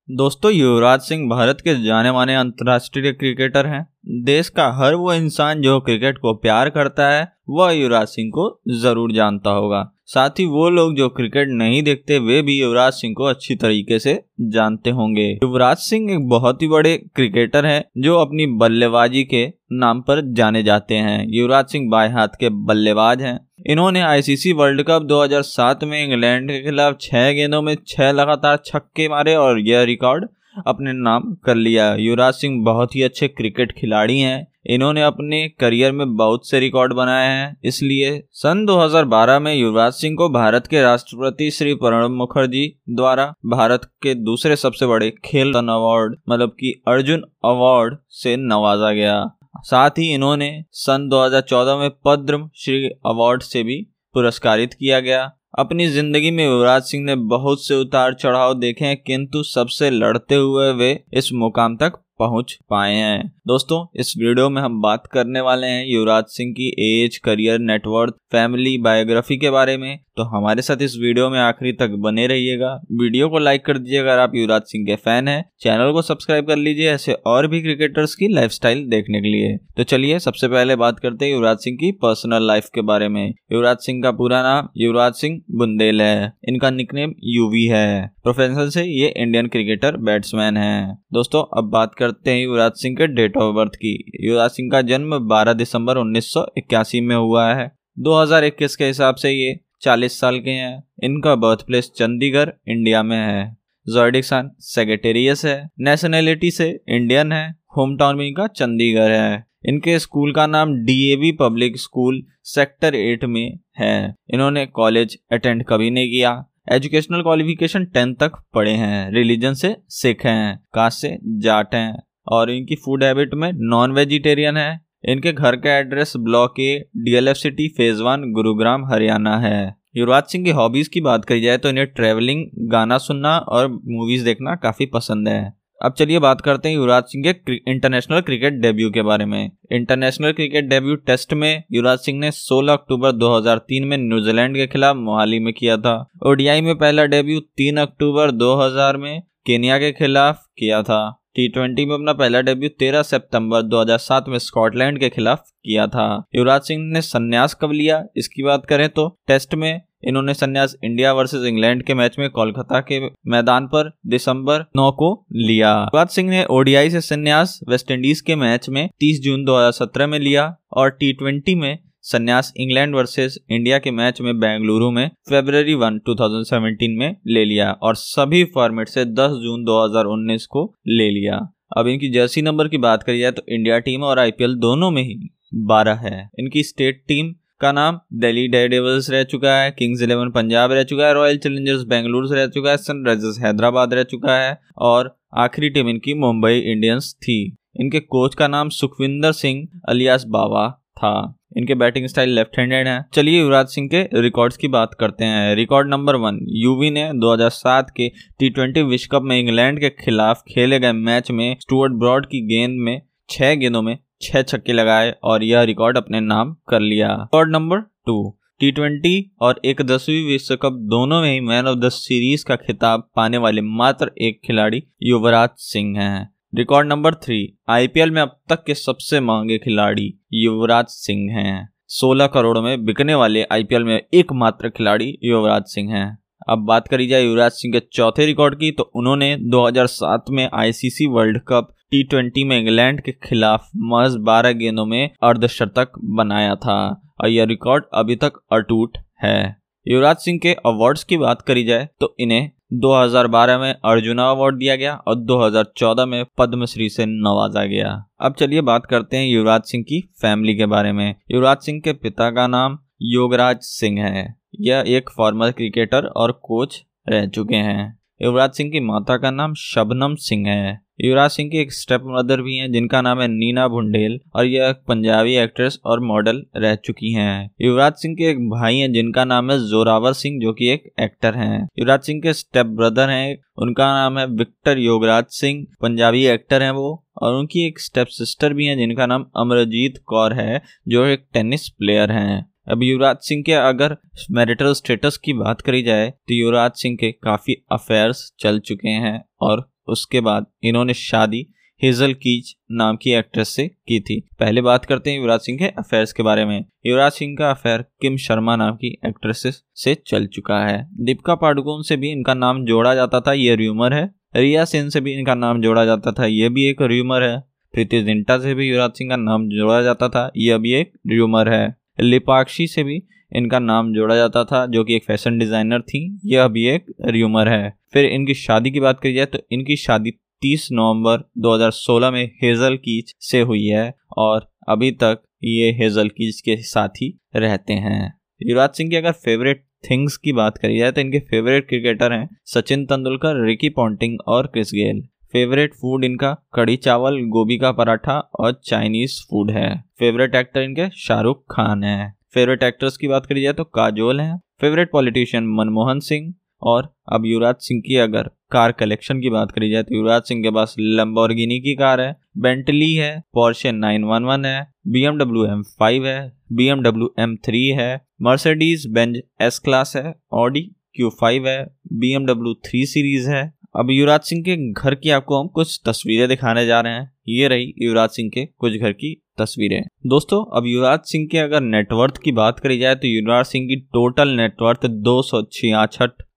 दोस्तों, युवराज सिंह भारत के जाने माने अंतर्राष्ट्रीय क्रिकेटर हैं। देश का हर वो इंसान जो क्रिकेट को प्यार करता है, वह युवराज सिंह को ज़रूर जानता होगा। साथ ही वो लोग जो क्रिकेट नहीं देखते, वे भी युवराज सिंह को अच्छी तरीके से जानते होंगे। युवराज सिंह एक बहुत ही बड़े क्रिकेटर हैं, जो अपनी बल्लेबाजी के नाम पर जाने जाते हैं। युवराज सिंह बाएँ हाथ के बल्लेबाज हैं। इन्होंने आईसीसी वर्ल्ड कप 2007 में इंग्लैंड के खिलाफ छह गेंदों में छह लगातार छक्के मारे और यह रिकॉर्ड अपने नाम कर लिया। युवराज सिंह बहुत ही अच्छे क्रिकेट खिलाड़ी हैं। इन्होंने अपने करियर में बहुत से रिकॉर्ड बनाए हैं। इसलिए सन 2012 में युवराज सिंह को भारत के राष्ट्रपति श्री प्रणब मुखर्जी द्वारा भारत के दूसरे सबसे बड़े खेल रत्न अवार्ड मतलब कि अर्जुन अवार्ड से नवाजा गया। साथ ही इन्होंने सन 2014 में पद्म श्री अवार्ड से भी पुरस्कारित किया गया। अपनी ज़िंदगी में युवराज सिंह ने बहुत से उतार चढ़ाव देखे हैं, किंतु सबसे लड़ते हुए वे इस मुकाम तक पहुँच पाए हैं। दोस्तों, इस वीडियो में हम बात करने वाले हैं युवराज सिंह की age, career network family biography के बारे में। तो हमारे साथ इस वीडियो में आखिरी तक बने रहिएगा। वीडियो को लाइक कर दीजिए अगर आप युवराज सिंह के फ़ैन हैं। चैनल को सब्सक्राइब कर लीजिए ऐसे और भी क्रिकेटर्स की लाइफस्टाइल देखने के लिए। तो चलिए, सबसे पहले बात करते हैं युवराज सिंह की पर्सनल लाइफ के बारे में। युवराज सिंह का पूरा नाम युवराज सिंह बुंदेल है। इनका निकनेम यूवी है। प्रोफेशनल से ये इंडियन क्रिकेटर बैट्समैन है। दोस्तों, अब बात करते हैं युवराज सिंह के डेट ऑफ़ बर्थ की। युवराज सिंह का जन्म 12 दिसंबर उन्नीस में हुआ है। 2021 के हिसाब से ये 40 साल के हैं। इनका बर्थ प्लेस चंडीगढ़, इंडिया में है। जोडिक्सान सेक्रेटेरियस है। नेशनैलिटी से इंडियन है। होम टाउन में इनका चंडीगढ़ है। इनके स्कूल का नाम DAV public school sector eight में है। इन्होंने कॉलेज अटेंड कभी नहीं किया। एजुकेशनल क्वालिफिकेशन टेंथ तक पढ़े हैं, रिलीजन से सिख हैं, कास्ट से जाट हैं, और इनकी फ़ूड हैबिट में नॉन वेजिटेरियन है। इनके घर का address block A DLF city, phase one, Gurugram, Haryana है। युवराज सिंह की हॉबीज की बात करी जाए तो इन्हें ट्रैवलिंग, गाना सुनना और मूवीज़ देखना काफ़ी पसंद है। अब चलिए बात करते हैं युवराज सिंह के इंटरनेशनल क्रिकेट डेब्यू के बारे में। इंटरनेशनल क्रिकेट डेब्यू टेस्ट में युवराज सिंह ने 16 अक्टूबर 2003 में न्यूजीलैंड के खिलाफ मोहाली में किया था। ओडीआई में पहला डेब्यू 3 अक्टूबर 2000 में केनिया के खिलाफ किया था। टी ट्वेंटी में अपना पहला डेब्यू 13 सितंबर 2007 में स्कॉटलैंड के खिलाफ किया था। युवराज सिंह ने संन्यास कब लिया? इसकी बात करें तो टेस्ट में इन्होंने संन्यास इंडिया वर्सेस इंग्लैंड के मैच में कोलकाता के मैदान पर दिसंबर 9 को लिया। युवराज सिंह ने ओडीआई से संन्यास वेस्टइंडीज के मैच में 30 जून 2017 में लिया और टी में संन्यास इंग्लैंड वर्सेस इंडिया के मैच में बेंगलुरु में फेबर वन 2017 में ले लिया और सभी फॉर्मेट से 10 जून 2019 को ले लिया। अब इनकी जर्सी नंबर की बात करी जाए तो इंडिया टीम और आईपीएल दोनों में ही 12 है। इनकी स्टेट टीम का नाम दिल्ली डेडेवल्स रह चुका है, किंग्स इलेवन पंजाब रह चुका है, रॉयल चैलेंजर्स बेंगलुरु रह चुका है, सनराइजर्स हैदराबाद रह चुका है और आखिरी टीम इनकी मुंबई इंडियंस थी। इनके कोच का नाम सुखविंदर सिंह अलियास बाबा था। इनके बैटिंग स्टाइल लेफ़्ट हैंडेड है। चलिए युवराज सिंह के रिकॉर्ड्स की बात करते हैं। रिकॉर्ड नंबर वन, यूवी ने 2007 के टी ट्वेंटी विश्व कप में इंग्लैंड के खिलाफ खेले गए मैच में स्टुअर्ट ब्रॉड की गेंद में, छह गेंदों में छह छक्के लगाए और यह रिकॉर्ड अपने नाम कर लिया। Record number two T twenty और एक दसवीं विश्व कप दोनों में ही मैन ऑफ़ द सीरीज़ का खिताब पाने वाले मात्र एक खिलाड़ी युवराज सिंह हैं। रिकॉर्ड नंबर थ्री आईपीएल में अब तक के सबसे महँगे खिलाड़ी युवराज सिंह हैं। 16 करोड़ में बिकने वाले आईपीएल में एकमात्र खिलाड़ी युवराज सिंह हैं। अब बात करी जाए युवराज सिंह के चौथे रिकॉर्ड की तो उन्होंने 2007 में ICC world cup T twenty में इंग्लैंड के खिलाफ महज 12 गेंदों में अर्धशतक बनाया था और यह रिकॉर्ड अभी तक अटूट है। युवराज सिंह के अवार्ड्स की बात करी जाए तो इन्हें 2012 में अर्जुना अवार्ड दिया गया और 2014 में पद्मश्री से नवाजा गया। अब चलिए बात करते हैं युवराज सिंह की फैमिली के बारे में। युवराज सिंह के पिता का नाम योगराज सिंह है। यह एक फॉर्मर क्रिकेटर और कोच रह चुके हैं। युवराज सिंह की माता का नाम शबनम सिंह है। युवराज सिंह की एक स्टेप मदर भी हैं, जिनका नाम है नीना भुंडेल और यह पंजाबी एक्ट्रेस और मॉडल रह चुकी हैं। युवराज सिंह के एक भाई हैं, जिनका नाम है जोरावर सिंह, जो कि एक एक्टर हैं। युवराज सिंह के स्टेप ब्रदर हैं, उनका नाम है विक्टर योगराज सिंह, पंजाबी एक्टर हैं वो, और उनकी एक स्टेप सिस्टर भी हैं, जिनका नाम अमरजीत कौर है, जो एक टेनिस प्लेयर हैं। अब युवराज सिंह के अगर मैरिटल स्टेटस की बात करी जाए तो युवराज सिंह के काफ़ी अफेयर्स चल चुके हैं और उसके बाद इन्होंने शादी हेजल कीच नाम की एक्ट्रेस से की थी। पहले बात करते हैं युवराज सिंह के अफेयर्स के बारे में। युवराज सिंह का अफेयर किम शर्मा नाम की एक्ट्रेस से चल चुका है। दीपिका पाडुकोन से भी इनका नाम जोड़ा जाता था, ये र्यूमर है। रिया सेन से भी इनका नाम जोड़ा जाता था यह भी एक र्यूमर है। प्रीति जिंटा से भी युवराज सिंह का नाम जोड़ा जाता था यह भी एक र्यूमर है। लिपाक्षी से भी इनका नाम जोड़ा जाता था, जो कि एक फ़ैशन डिज़ाइनर थी। यह भी एक र्यूमर है। फिर इनकी शादी की बात करी जाए तो इनकी शादी 30 नवंबर 2016 में हेजल कीच से हुई है और अभी तक ये हेजल कीच के साथ ही रहते हैं। युवराज सिंह की अगर फेवरेट थिंग्स की बात करी जाए तो इनके फेवरेट क्रिकेटर हैं सचिन तेंदुलकर, रिकी पॉन्टिंग और क्रिस गेल। फेवरेट फ़ूड इनका? कड़ी चावल, गोभी का पराठा और चाइनीज़ फ़ूड है। फेवरेट एक्टर इनके? शाहरुख खान है। फेवरेट एक्ट्रेस की बात करी जाए तो काजोल है। फेवरेट पॉलिटिशियन मनमोहन सिंह और अब युवराज सिंह की अगर कार कलेक्शन की बात करी जाए तो युवराज सिंह के पास लंबोर्गिनी की कार है। बेंटली है। पोर्शे 911 है। बी एमडब्ल्यू एम फाइव है। बी एमडब्ल्यू एम थ्री है। मर्सिडीज बेंज एस क्लास है। ऑडी क्यू फाइव है। एमडब्ल्यू थ्री सीरीज़ है। अब युवराज सिंह के घर की आपको हम कुछ तस्वीरें दिखाने जा रहे हैं। ये रही युवराज सिंह के कुछ घर की तस्वीरें। दोस्तों, अब युवराज सिंह के अगर नेटवर्थ की बात करी जाए तो युवराज सिंह की टोटल नेटवर्थ दो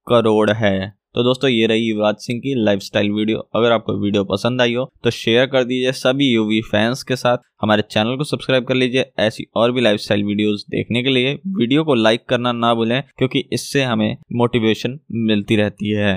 करोड़ है। तो दोस्तों, ये रही युवराज सिंह की लाइफस्टाइल वीडियो अगर आपको वीडियो पसंद आई हो तो शेयर कर दीजिए सभी यूवी फैंस के साथ। हमारे चैनल को सब्सक्राइब कर लीजिए। ऐसी और भी लाइफस्टाइल वीडियोस देखने के लिए वीडियो को लाइक करना ना भूलें, क्योंकि इससे हमें मोटिवेशन मिलती रहती है।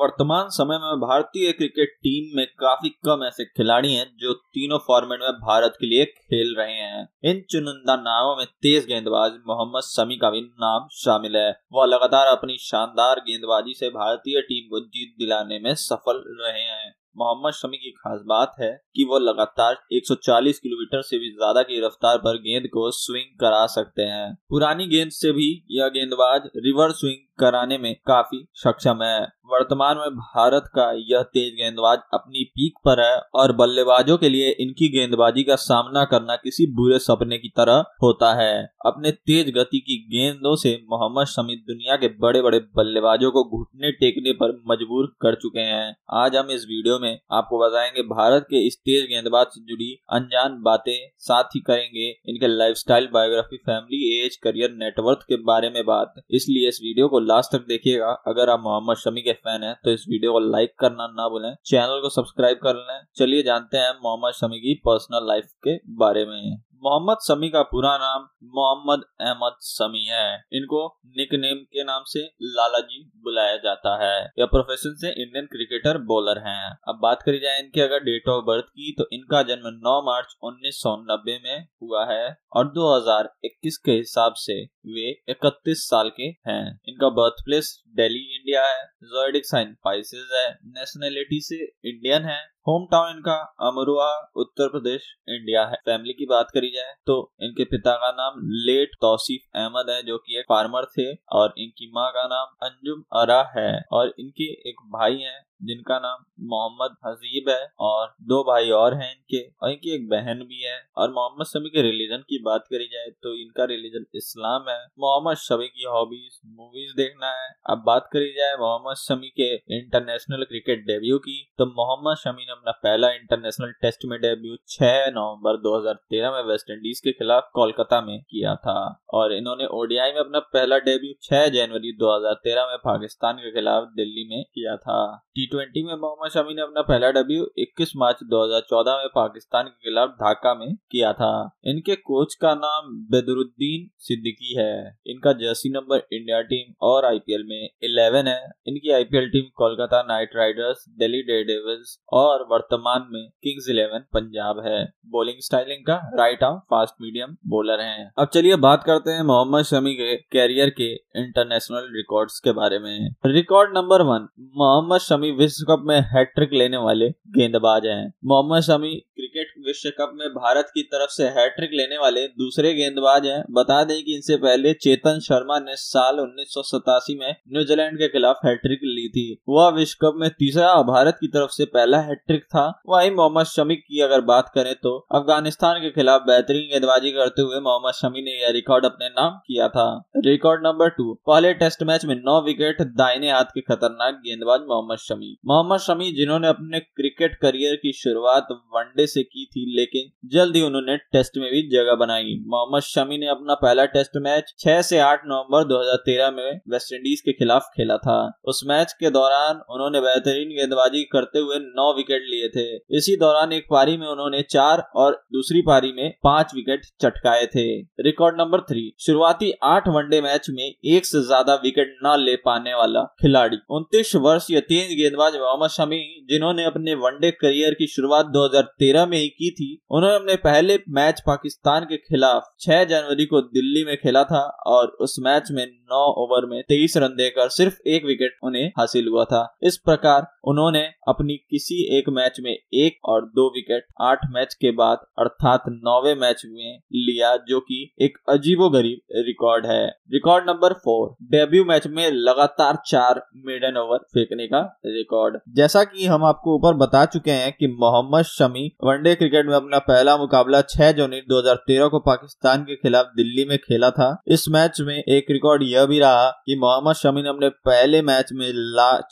वर्तमान समय में भारतीय क्रिकेट टीम में काफ़ी कम ऐसे खिलाड़ी हैं जो तीनों फॉर्मेट में भारत के लिए खेल रहे हैं। इन चुनिंदा नामों में तेज गेंदबाज मोहम्मद शमी का भी नाम शामिल है। वह लगातार अपनी शानदार गेंदबाजी से भारतीय टीम को जीत दिलाने में सफल रहे हैं। मोहम्मद शमी की खास बात है कि वो लगातार 140 किलोमीटर से भी ज़्यादा की रफ्तार पर गेंद को स्विंग करा सकते हैं। पुरानी गेंद से भी यह गेंदबाज रिवर्स स्विंग कराने में काफ़ी सक्षम है। वर्तमान में भारत का यह तेज गेंदबाज अपनी पीक पर है और बल्लेबाजों के लिए इनकी गेंदबाजी का सामना करना किसी बुरे सपने की तरह होता है। अपने तेज गति की गेंदों से मोहम्मद शमी दुनिया के बड़े बड़े बल्लेबाजों को घुटने टेकने पर मजबूर कर चुके हैं। आज हम इस वीडियो में आपको बताएँगे भारत के इस तेज गेंदबाज से जुड़ी अनजान बातें, साथ ही करेंगे इनके lifestyle biography family age career network के बारे में बात। इसलिए इस वीडियो को लास्ट तक देखिएगा। अगर आप मोहम्मद शमी के फ़ैन हैं तो इस वीडियो को लाइक करना ना भूलें। चैनल को सब्सक्राइब कर लें। चलिए जानते हैं मोहम्मद शमी की पर्सनल लाइफ के बारे में। मोहम्मद समी का पूरा नाम मोहम्मद अहमद समी है। इनको निक नेम के नाम से लाला जी बुलाया जाता है। यह प्रोफेशन से इंडियन क्रिकेटर बॉलर हैं। अब बात करी जाए इनके अगर डेट ऑफ़ बर्थ की तो इनका जन्म 9 मार्च 1990 में हुआ है और 2021 के हिसाब से वे 31 साल के हैं। इनका बर्थ प्लेस डेली इंडिया है। जोडिक साइन पाइसिस है। नेशनैलिटी से इंडियन है। होम टाउन इनका अमरुआ, उत्तर प्रदेश इंडिया है। फैमिली की बात करी जाए तो इनके पिता का नाम लेट तौसीफ अहमद है, जो कि एक फार्मर थे और इनकी माँ का नाम अंजुम अरा है। और इनके एक भाई हैं जिनका नाम मोहम्मद हजीब है और दो भाई और हैं इनके, और इनकी एक बहन भी है। और मोहम्मद शमी के रिलीजन की बात करी जाए तो इनका रिलीजन इस्लाम है। मोहम्मद शमी की हॉबीज मूवीज़ देखना है। अब बात करी जाए मोहम्मद शमी के इंटरनेशनल क्रिकेट डेब्यू की तो मोहम्मद शमी ने अपना पहला इंटरनेशनल टेस्ट में डेब्यू 6 नवंबर 2013 में वेस्ट इंडीज के खिलाफ कोलकाता में किया था। और इन्होंने ओडीआई में अपना पहला डेब्यू 6 जनवरी 2013 में पाकिस्तान के खिलाफ दिल्ली में किया था। टी ट्वेंटी में मोहम्मद शमी ने अपना पहला डेब्यू 21 मार्च 2014 में पाकिस्तान के खिलाफ ढाका में किया था। इनके कोच का नाम बेदरुद्दीन सिद्दीकी है। इनका जर्सी नंबर इंडिया टीम और आईपीएल में 11 है। इनकी IPL team Kolkata Knight Riders Delhi Daredevils और वर्तमान में किंग्स इलेवन पंजाब है। बॉलिंग स्टाइलिंग का right arm fast medium bowler है। अब चलिए बात करते हैं मोहम्मद शमी के कैरियर के इंटरनेशनल रिकॉर्ड के बारे में। Record number one Mohammad Shami विश्व कप में हैट्रिक लेने वाले गेंदबाज हैं। मोहम्मद शमी क्रिकेट विश्व कप में भारत की तरफ़ से हैट्रिक लेने वाले दूसरे गेंदबाज हैं। बता दें कि इनसे पहले चेतन शर्मा ने साल उन्नीस सौ सतासी में न्यूजीलैंड के खिलाफ हैट्रिक ली थी। वह विश्व कप में तीसरा भारत की तरफ़ से पहला हैट्रिक था। वही मोहम्मद शमी की अगर बात करें तो अफ़गानिस्तान के खिलाफ बेहतरीन गेंदबाजी करते हुए मोहम्मद शमी ने यह रिकॉर्ड अपने नाम किया था। रिकॉर्ड नंबर टू पहले टेस्ट मैच में नौ विकेट दाहिने हाथ के खतरनाक गेंदबाज मोहम्मद शमी। मोहम्मद शमी जिन्होंने अपने क्रिकेट करियर की शुरुआत वनडे से की थी, लेकिन जल्द ही उन्होंने टेस्ट में भी जगह बनाई। मोहम्मद शमी ने अपना पहला टेस्ट मैच 6 से 8 नवंबर 2013 में वेस्ट इंडीज के खिलाफ खेला था। उस मैच के दौरान उन्होंने बेहतरीन गेंदबाजी करते हुए नौ विकेट लिए थे। इसी दौरान एक पारी में उन्होंने चार और दूसरी पारी में पाँच विकेट चटकाए थे। रिकॉर्ड नंबर थ्री, शुरुआती आठ वनडे मैच में एक से ज़्यादा विकेट न ले पाने वाला खिलाड़ी, उनतीस वर्षीय तेज गेंदबाज मोहम्मद शमी जिन्होंने अपने वनडे करियर की शुरुआत 2013 में ही की थी। उन्होंने अपने पहले मैच पाकिस्तान के खिलाफ 6 जनवरी को दिल्ली में खेला था और उस मैच में 9 ओवर में 23 रन देकर सिर्फ़ एक विकेट उन्हें हासिल हुआ था। इस प्रकार उन्होंने अपनी किसी एक मैच में एक और दो विकेट आठ मैच के बाद अर्थात नौवे मैच में लिया, जो कि एक अजीबो गरीब रिकॉर्ड है। Record number four debut match में लगातार चार मेडन ओवर फेंकने का रिकॉर्ड जैसा कि हम आपको ऊपर बता चुके हैं कि मोहम्मद शमी वनडे क्रिकेट में अपना पहला मुकाबला 6 जनवरी 2013 को पाकिस्तान के खिलाफ दिल्ली में खेला था। इस मैच में एक रिकॉर्ड यह भी रहा कि मोहम्मद शमी ने अपने पहले मैच में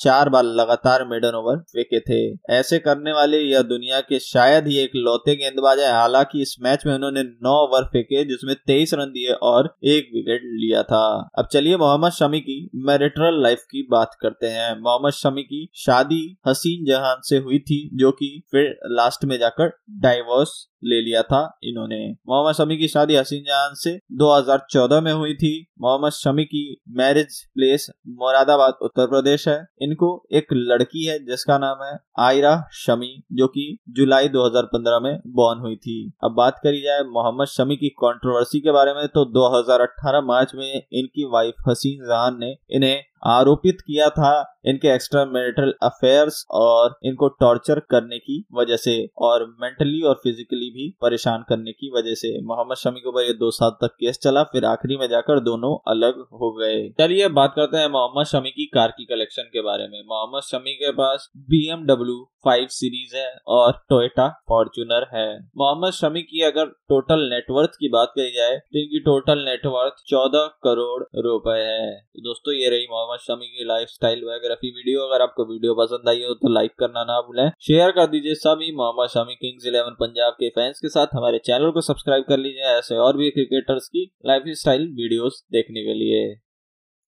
चार बार लगातार मेडन ओवर फेंके थे। ऐसे करने वाले यह दुनिया के शायद ही एक लौते गेंदबाज है। हालाँकि इस मैच में उन्होंने नौ ओवर फेंके, जिसमें तेईस रन दिए और एक विकेट लिया था। अब चलिए मोहम्मद शमी की मैरिटल लाइफ की बात करते हैं। मोहम्मद शमी की शादी हसीन जहान से हुई थी, जो कि फिर लास्ट में जाकर डाइवोर्स ले लिया था इन्होंने। मोहम्मद शमी की शादी हसीन जहान से 2014 में हुई थी। मोहम्मद शमी की मैरिज प्लेस मुरादाबाद, उत्तर प्रदेश है। इनको एक लड़की है, जिसका नाम है आयरा शमी, जो कि जुलाई 2015 में बॉर्न हुई थी। अब बात करी जाए मोहम्मद शमी की कंट्रोवर्सी के बारे में तो 2018 मार्च में इनकी वाइफ हसीन जहान ने इन्हें आरोपित किया था इनके एक्स्ट्रा मैरिटल अफेयर्स और इनको टॉर्चर करने की वजह से और मेंटली और फिजिकली भी परेशान करने की वजह से। मोहम्मद शमी के ऊपर ये दो साल तक केस चला, फिर आखिरी में जाकर दोनों अलग हो गए। चलिए बात करते हैं मोहम्मद शमी की कार की कलेक्शन के बारे में। मोहम्मद शमी के पास बी फाइव सीरीज़ है और टोयोटा फॉर्चूनर है। मोहम्मद शमी की अगर टोटल नेटवर्थ की बात करी जाए तो इनकी टोटल नेटवर्थ चौदह करोड़ रुपए है। तो दोस्तों, ये रही मोहम्मद शमी की लाइफ स्टाइल बायोग्राफी वीडियो अगर आपको वीडियो पसंद आई हो तो लाइक करना ना भूलें। शेयर कर दीजिए सभी मोहम्मद शमी किंग्स इलेवन पंजाब के फैंस के साथ। हमारे चैनल को सब्सक्राइब कर लीजिए ऐसे और भी क्रिकेटर्स की लाइफ स्टाइल वीडियो देखने के लिए।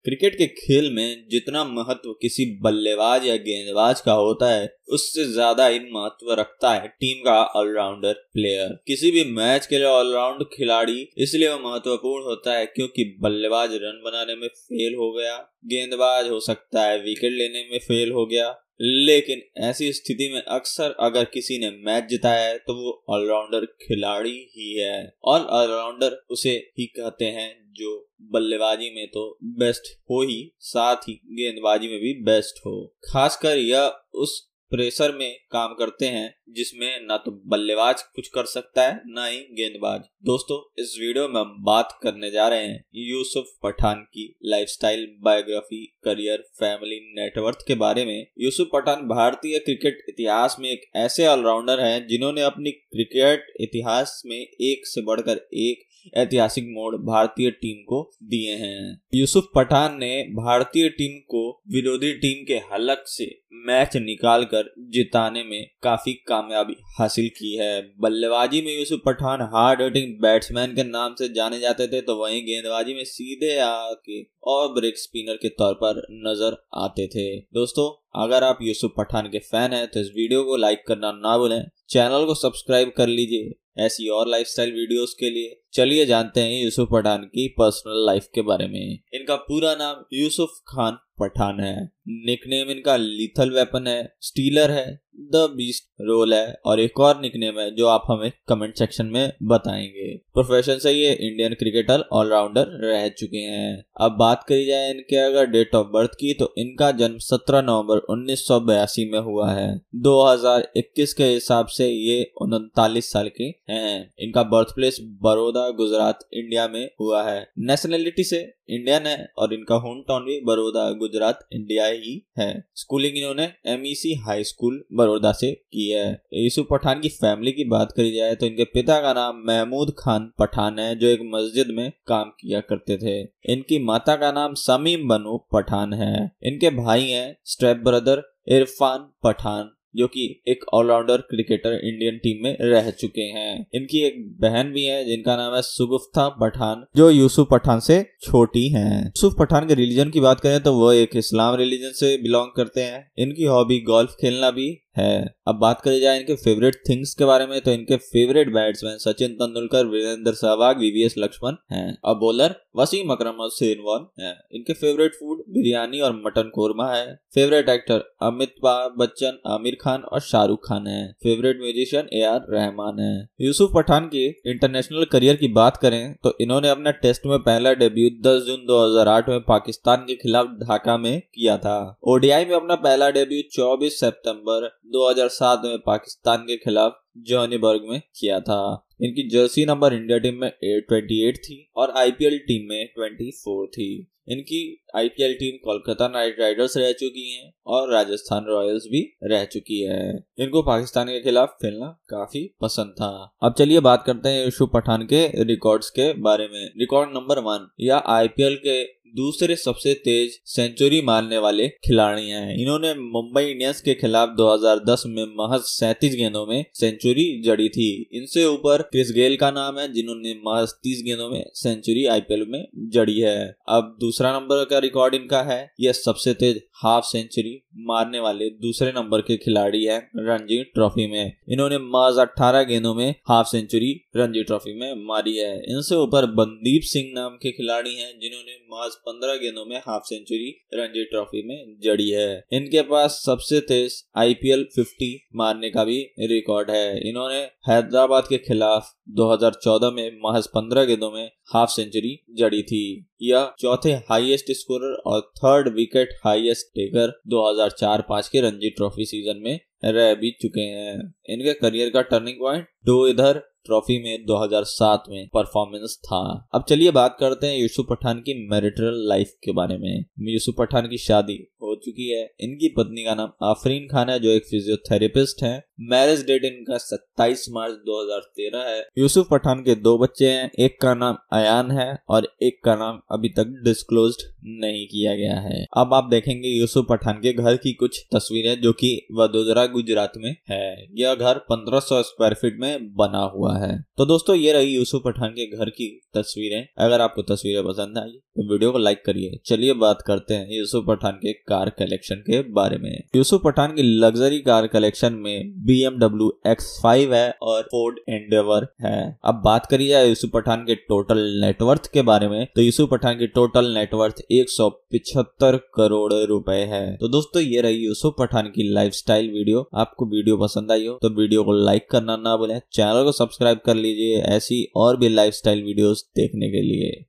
क्रिकेट के खेल में जितना महत्व किसी बल्लेबाज या गेंदबाज का होता है, उससे ज़्यादा ही महत्व रखता है टीम का ऑलराउंडर प्लेयर। किसी भी मैच के लिए ऑलराउंड खिलाड़ी, इसलिए वो महत्वपूर्ण होता है क्योंकि बल्लेबाज रन बनाने में फेल हो गया, गेंदबाज हो सकता है विकेट लेने में फेल हो गया। लेकिन ऐसी स्थिति में अक्सर अगर किसी ने मैच जिताया है तो वो ऑलराउंडर खिलाड़ी ही है। और ऑलराउंडर उसे ही कहते हैं जो बल्लेबाजी में तो बेस्ट हो ही, साथ ही गेंदबाजी में भी बेस्ट हो। खासकर यह उस प्रेशर में काम करते हैं, जिसमें ना तो बल्लेबाज कुछ कर सकता है, ना ही गेंदबाज। दोस्तों, इस वीडियो में हम बात करने जा रहे हैं यूसुफ पठान की lifestyle biography career family net worth के बारे में। यूसुफ पठान भारतीय क्रिकेट इतिहास में एक ऐसे ऑलराउंडर हैं, जिन्होंने अपनी क्रिकेट इतिहास में एक से बढ़कर एक ऐतिहासिक मोड़ भारतीय टीम को दिए हैं। यूसुफ पठान ने भारतीय टीम को विरोधी टीम के हलक से मैच निकालकर जिताने में काफ़ी कामयाबी हासिल की है। बल्लेबाजी में Yusuf Pathan hard hitting batsman के नाम से जाने जाते थे तो वहीं गेंदबाजी में सीधे आके और ब्रेक स्पिनर के तौर पर नज़र आते थे। दोस्तों, अगर आप यूसुफ पठान के फ़ैन हैं तो इस वीडियो को लाइक करना ना भूलें। चैनल को सब्सक्राइब कर लीजिए। ऐसी और लाइफस्टाइल वीडियोस के लिए। चलिए जानते हैं यूसुफ पठान की पर्सनल लाइफ के बारे में। इनका पूरा नाम यूसुफ खान पठान है। निकनेम इनका लीथल वेपन है स्टीलर है द बीस्ट रोल है और एक और निकनेम है जो आप हमें कमेंट सेक्शन में बताएँगे। प्रोफेशन से ये इंडियन क्रिकेटर ऑलराउंडर रह चुके हैं। अब बात करी जाए इनके अगर डेट ऑफ़ बर्थ की तो इनका जन्म 17 नवंबर उन्नीस सौ बयासी में हुआ है। 2021 के हिसाब से ये उनतालीस साल के हैं। इनका birth place Baroda, Gujarat India में हुआ है। नेशनलिटी से इंडियन है और इनका होम टाउन भी बड़ौदा, गुजरात इंडिया ही है। स्कूलिंग इन्होंने एमईसी हाई स्कूल बड़ौदा से की है। यूसुफ पठान की फैमिली की बात करी जाए तो इनके पिता का नाम महमूद खान पठान है जो एक मस्जिद में काम किया करते थे। इनकी माता का नाम समीम बनू पठान है। इनके भाई हैं स्टेप ब्रदर इरफान पठान। जो कि एक ऑलराउंडर क्रिकेटर इंडियन टीम में रह चुके हैं। इनकी एक बहन भी है, जिनका नाम है सुगुफ्ता पठान, जो यूसुफ पठान से छोटी हैं। यूसुफ पठान के रिलीजन की बात करें तो वो एक इस्लाम रिलीजन से बिलोंग करते हैं। इनकी हॉबी गोल्फ खेलना भी है। अब बात करी जाए इनके फेवरेट थिंग्स के बारे में तो इनके favourite batsman Sachin Tendulkar, Virender Sehwag VVS Laxman हैं। अब बॉलर वसीम अकरम और शेरवान है। इनके फेवरेट फ़ूड बिरयानी और मटन कोरमा है। फेवरेट एक्टर अमिताभ बच्चन, आमिर खान और शाहरुख खान है। Favourite musician A R Rahman है। यूसुफ पठान की इंटरनेशनल करियर की बात करें तो इन्होंने अपना टेस्ट में पहला डेब्यू 10 जून 2008 में पाकिस्तान के खिलाफ ढाका में किया था। ओडीआई में अपना पहला डेब्यू 24 सितंबर 2007 में पाकिस्तान के खिलाफ जोनीबर्ग में किया था। इनकी जर्सी नंबर इंडिया टीम में 28 थी और आईपीएल टीम में 24 थी। इनकी IPL team Kolkata Knight Riders रह चुकी हैं और राजस्थान रॉयल्स भी रह चुकी है। इनको पाकिस्तान के खिलाफ खेलना काफ़ी पसंद था। अब चलिए बात करते हैं यूसुफ पठान के रिकॉर्ड्स के बारे में। रिकॉर्ड नंबर वन या आईपीएल के दूसरे सबसे तेज सेंचुरी मारने वाले खिलाड़ी हैं। इन्होंने मुंबई इंडियंस के खिलाफ 2010 में महज सैतीस गेंदों में सेंचुरी जड़ी थी। इनसे ऊपर क्रिस गेल का नाम है, जिन्होंने महज तीस गेंदों में सेंचुरी आईपीएल में जड़ी है। अब दूसरा नंबर का रिकॉर्ड इनका है, यह सबसे तेज हाफ़ सेंचुरी मारने वाले दूसरे नंबर के खिलाड़ी है रणजी ट्रॉफी में। इन्होंने महज अठारह गेंदों में हाफ़ सेंचुरी रणजी ट्रॉफी में मारी है। इनसे ऊपर बंदीप सिंह नाम के खिलाड़ी हैं जिन्होंने महज पंद्रह गेंदों में हाफ़ सेंचुरी रणजी ट्रॉफी में जड़ी है। इनके पास सबसे तेज आईपीएल 50 मारने का भी रिकॉर्ड है। इन्होंने हैदराबाद के खिलाफ 2014 में महज 15 गेंदों में हाफ़ सेंचुरी जड़ी थी। यह चौथे हाईएस्ट स्कोरर और थर्ड विकेट हाईएस्ट टेकर 2004-5 के रणजी ट्रॉफी सीज़न में रह भी चुके हैं। इनके करियर का टर्निंग पॉइंट दो इधर ट्रॉफी में 2007 में परफॉर्मेंस था। अब चलिए बात करते हैं यूसुफ पठान की मैरिटल लाइफ के बारे में। यूसुफ पठान की शादी हो चुकी है। इनकी पत्नी का नाम आफरीन खान है, जो एक फिजियोथेरेपिस्ट है। मैरिज डेट इनका 27 मार्च 2013 है। यूसुफ पठान के दो बच्चे हैं। एक का नाम अयान है और एक का नाम अभी तक डिस्क्लोज नहीं किया गया है। अब आप देखेंगे यूसुफ पठान के घर की कुछ तस्वीरें, जो कि वडोदरा, गुजरात में है। यह घर 1500 स्क्वायर फीट में बना हुआ है। तो दोस्तों, ये रही यूसुफ पठान के घर की तस्वीरें। अगर आपको तस्वीरें पसंद आई तो वीडियो को लाइक करिए। चलिए बात करते हैं यूसुफ पठान के कार कलेक्शन के बारे में। यूसुफ पठान की लग्जरी कार कलेक्शन में बी एमडब्ल्यू एक्स फाइव है और फोर्ड एंडेवर है। अब बात करी जाए यूसुफ पठान के टोटल नेटवर्थ के बारे में। तो यूसुफ पठान की टोटल नेटवर्थ एक सौ पिछहत्तर करोड़ रुपए है। तो दोस्तों, ये रही यूसुफ पठान की लाइफस्टाइल वीडियो आपको वीडियो पसंद आई हो तो वीडियो को लाइक करना ना भूलें। चैनल को सब्सक्राइब कर लीजिए ऐसी और भी लाइफस्टाइल वीडियोस देखने के लिए।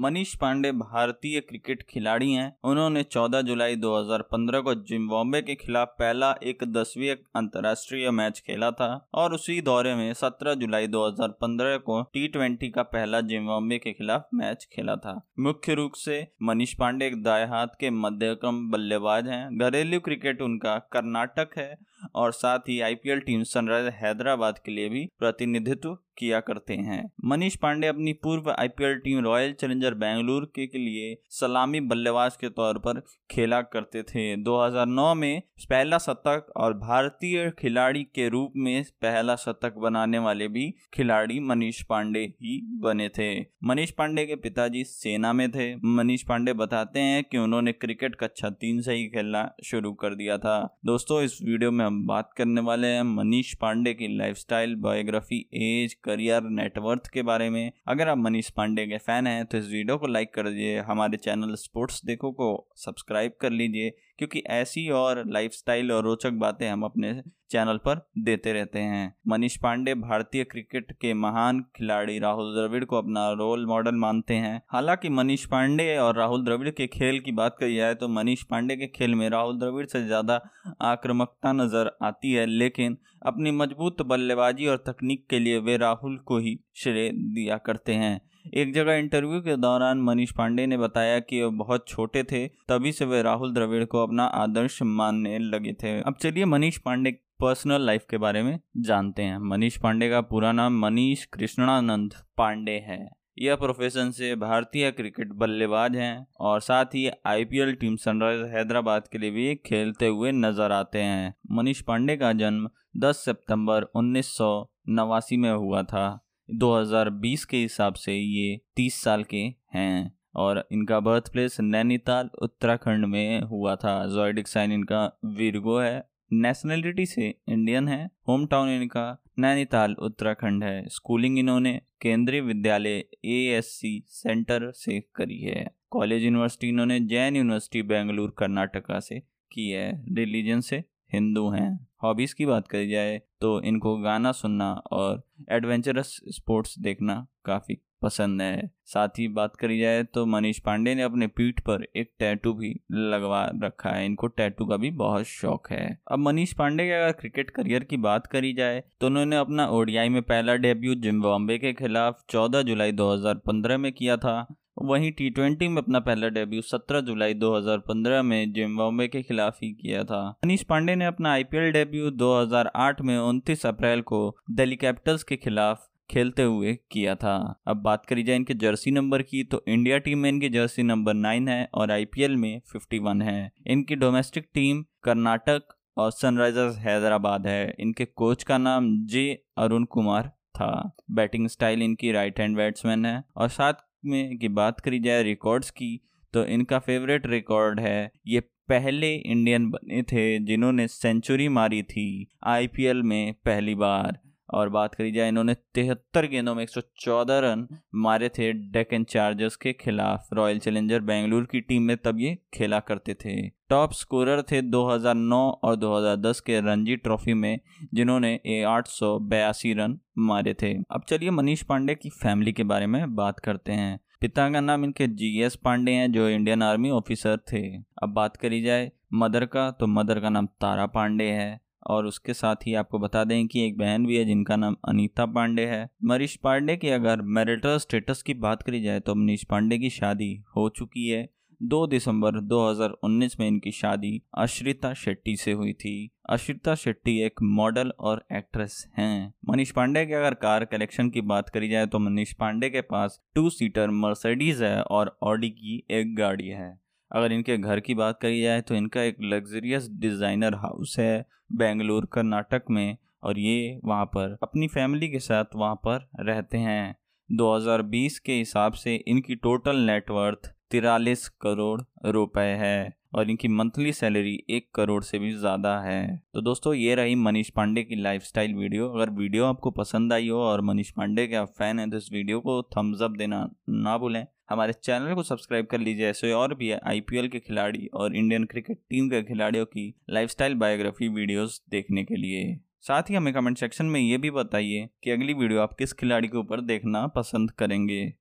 मनीष पांडे भारतीय क्रिकेट खिलाड़ी हैं। उन्होंने 14 जुलाई 2015 को जिम्बाब्वे के खिलाफ पहला एक दसवीं अंतर्राष्ट्रीय मैच खेला था और उसी दौरे में 17 जुलाई 2015 को टी का पहला जिम्बाब्वे के खिलाफ मैच खेला था। मुख्य रूप से मनीष पांडे एक दाएँ हाथ के मध्यक्रम बल्लेबाज हैं। घरेलू क्रिकेट उनका कर्नाटक है और साथ ही आईपीएल टीम सनराइजर हैदराबाद के लिए भी प्रतिनिधित्व किया करते हैं। मनीष पांडे अपनी पूर्व IPL team Royal Challenger Bengaluru के, के लिए सलामी बल्लेबाज के तौर पर खेला करते थे। 2009 में पहला शतक और भारतीय खिलाड़ी के रूप में पहला शतक बनाने वाले भी खिलाड़ी मनीष पांडे ही बने थे। मनीष पांडे के पिताजी सेना में थे। मनीष पांडे बताते हैं कि उन्होंने क्रिकेट कक्षा तीन से ही खेलना शुरू कर दिया था। दोस्तों इस वीडियो में हम बात करने वाले हैं मनीष पांडे की lifestyle biography age career net worth के बारे में। अगर आप मनीष पांडे के फ़ैन हैं तो इस वीडियो को लाइक कर दीजिए, हमारे चैनल स्पोर्ट्स देखो को सब्सक्राइब कर लीजिए। क्योंकि ऐसी और लाइफस्टाइल और रोचक बातें हम अपने चैनल पर देते रहते हैं। मनीष पांडे भारतीय क्रिकेट के महान खिलाड़ी राहुल द्रविड़ को अपना रोल मॉडल मानते हैं। हालाँकि मनीष पांडे और राहुल द्रविड़ के खेल की बात करी जाए तो मनीष पांडे के खेल में राहुल द्रविड़ से ज़्यादा आक्रामकता नज़र आती है, लेकिन अपनी मज़बूत बल्लेबाजी और तकनीक के लिए वे राहुल को ही श्रेय दिया करते हैं। एक जगह इंटरव्यू के दौरान मनीष पांडे ने बताया कि वो बहुत छोटे थे, तभी से वे राहुल द्रविड़ को अपना आदर्श मानने लगे थे। अब चलिए मनीष पांडे पर्सनल लाइफ के बारे में जानते हैं। मनीष पांडे का पूरा नाम मनीष कृष्णानंद पांडे है। यह प्रोफेशन से भारतीय क्रिकेट बल्लेबाज हैं और साथ ही आईपीएल टीम सनराइज हैदराबाद के लिए भी खेलते हुए नज़र आते हैं। मनीष पांडे का जन्म 10 सितंबर उन्नीस सौ नवासी में हुआ था। 2020 के हिसाब से ये 30 साल के हैं और इनका बर्थ प्लेस नैनीताल, उत्तराखंड में हुआ था। जोइडिक साइन इनका वीरगो है। नेशनलिटी से इंडियन है। होम टाउन इनका नैनीताल, उत्तराखंड है। स्कूलिंग इन्होंने केंद्रीय विद्यालय एएससी सेंटर से करी है। कॉलेज यूनिवर्सिटी इन्होंने जैन यूनिवर्सिटी, बेंगलुरु, कर्नाटका से की है। रिलीजन से हिंदू हैं। हॉबीज़ की बात करी जाए तो इनको गाना सुनना और एडवेंचरस स्पोर्ट्स देखना काफ़ी पसंद है। साथ ही बात करी जाए तो मनीष पांडे ने अपने पीठ पर एक टैटू भी लगवा रखा है। इनको टैटू का भी बहुत शौक है। अब मनीष पांडे के अगर क्रिकेट करियर की बात करी जाए तो उन्होंने अपना ओडियाई में पहला डेब्यू जिम्बाब्वे के खिलाफ 14 जुलाई 2015 में किया था। वहीं टी ट्वेंटी में अपना पहला डेब्यू 17 जुलाई 2015 में जिम्बाब्वे के खिलाफ ही किया था। मनीष पांडे ने अपना आईपीएल डेब्यू 2008 में 29 अप्रैल को दिल्ली कैपिटल्स के खिलाफ खेलते हुए किया था। अब बात करी जाए इनके जर्सी नंबर की तो इंडिया टीम में इनकी जर्सी नंबर नाइन है और आईपीएल में 51 है। इनकी डोमेस्टिक टीम कर्नाटक और सनराइजर्स हैदराबाद है। इनके कोच का नाम जे अरुण कुमार था। बैटिंग स्टाइल इनकी राइट हैंड बैट्समैन है और साथ में की बात करी जाए रिकॉर्ड्स की तो इनका फेवरेट रिकॉर्ड है, ये पहले इंडियन बने थे, जिन्होंने सेंचुरी मारी थी आईपीएल में पहली बार। और बात करी जाए इन्होंने तिहत्तर गेंदों में 114 रन मारे थे डेकन चार्जर्स के खिलाफ। रॉयल चैलेंजर बेंगलुरु की टीम में तब ये खेला करते थे। टॉप स्कोरर थे 2009 और 2010 के रणजी ट्रॉफी में, जिन्होंने आठ रन मारे थे। अब चलिए मनीष पांडे की फैमिली के बारे में बात करते हैं। पिता का नाम इनके जी एस पांडे हैं, जो इंडियन आर्मी ऑफिसर थे। अब बात करी जाए मदर का तो मदर का नाम तारा पांडे है। और उसके साथ ही आपको बता दें कि एक बहन भी है जिनका नाम अनीता पांडे है। मनीष पांडे की अगर मैरिटल स्टेटस की बात करी जाए तो मनीष पांडे की शादी हो चुकी है। दो दिसंबर 2019 में इनकी शादी अश्रिता शेट्टी से हुई थी। अश्रिता शेट्टी एक मॉडल और एक्ट्रेस हैं। मनीष पांडे के अगर कार कलेक्शन की बात करी जाए तो मनीष पांडे के पास टू सीटर मर्सिडीज है और ऑडी की एक गाड़ी है। अगर इनके घर की बात करी जाए तो इनका एक लग्जरियस डिज़ाइनर हाउस है बेंगलोर, कर्नाटक में और ये वहाँ पर अपनी फैमिली के साथ वहाँ पर रहते हैं। 2020 के हिसाब से इनकी टोटल नेटवर्थ तिरालीस करोड़ रुपए है और इनकी मंथली सैलरी एक करोड़ से भी ज़्यादा है। तो दोस्तों, ये रही मनीष पांडे की लाइफस्टाइल वीडियो अगर वीडियो आपको पसंद आई हो और मनीष पांडे के आप फ़ैन हैं तो इस वीडियो को थम्स अप देना ना भूलें। हमारे चैनल को सब्सक्राइब कर लीजिए ऐसे और भी आईपीएल के खिलाड़ी और इंडियन क्रिकेट टीम के खिलाड़ियों की लाइफस्टाइल बायोग्राफी वीडियोस देखने के लिए। साथ ही हमें कमेंट सेक्शन में ये भी बताइए कि अगली वीडियो आप किस खिलाड़ी के ऊपर देखना पसंद करेंगे।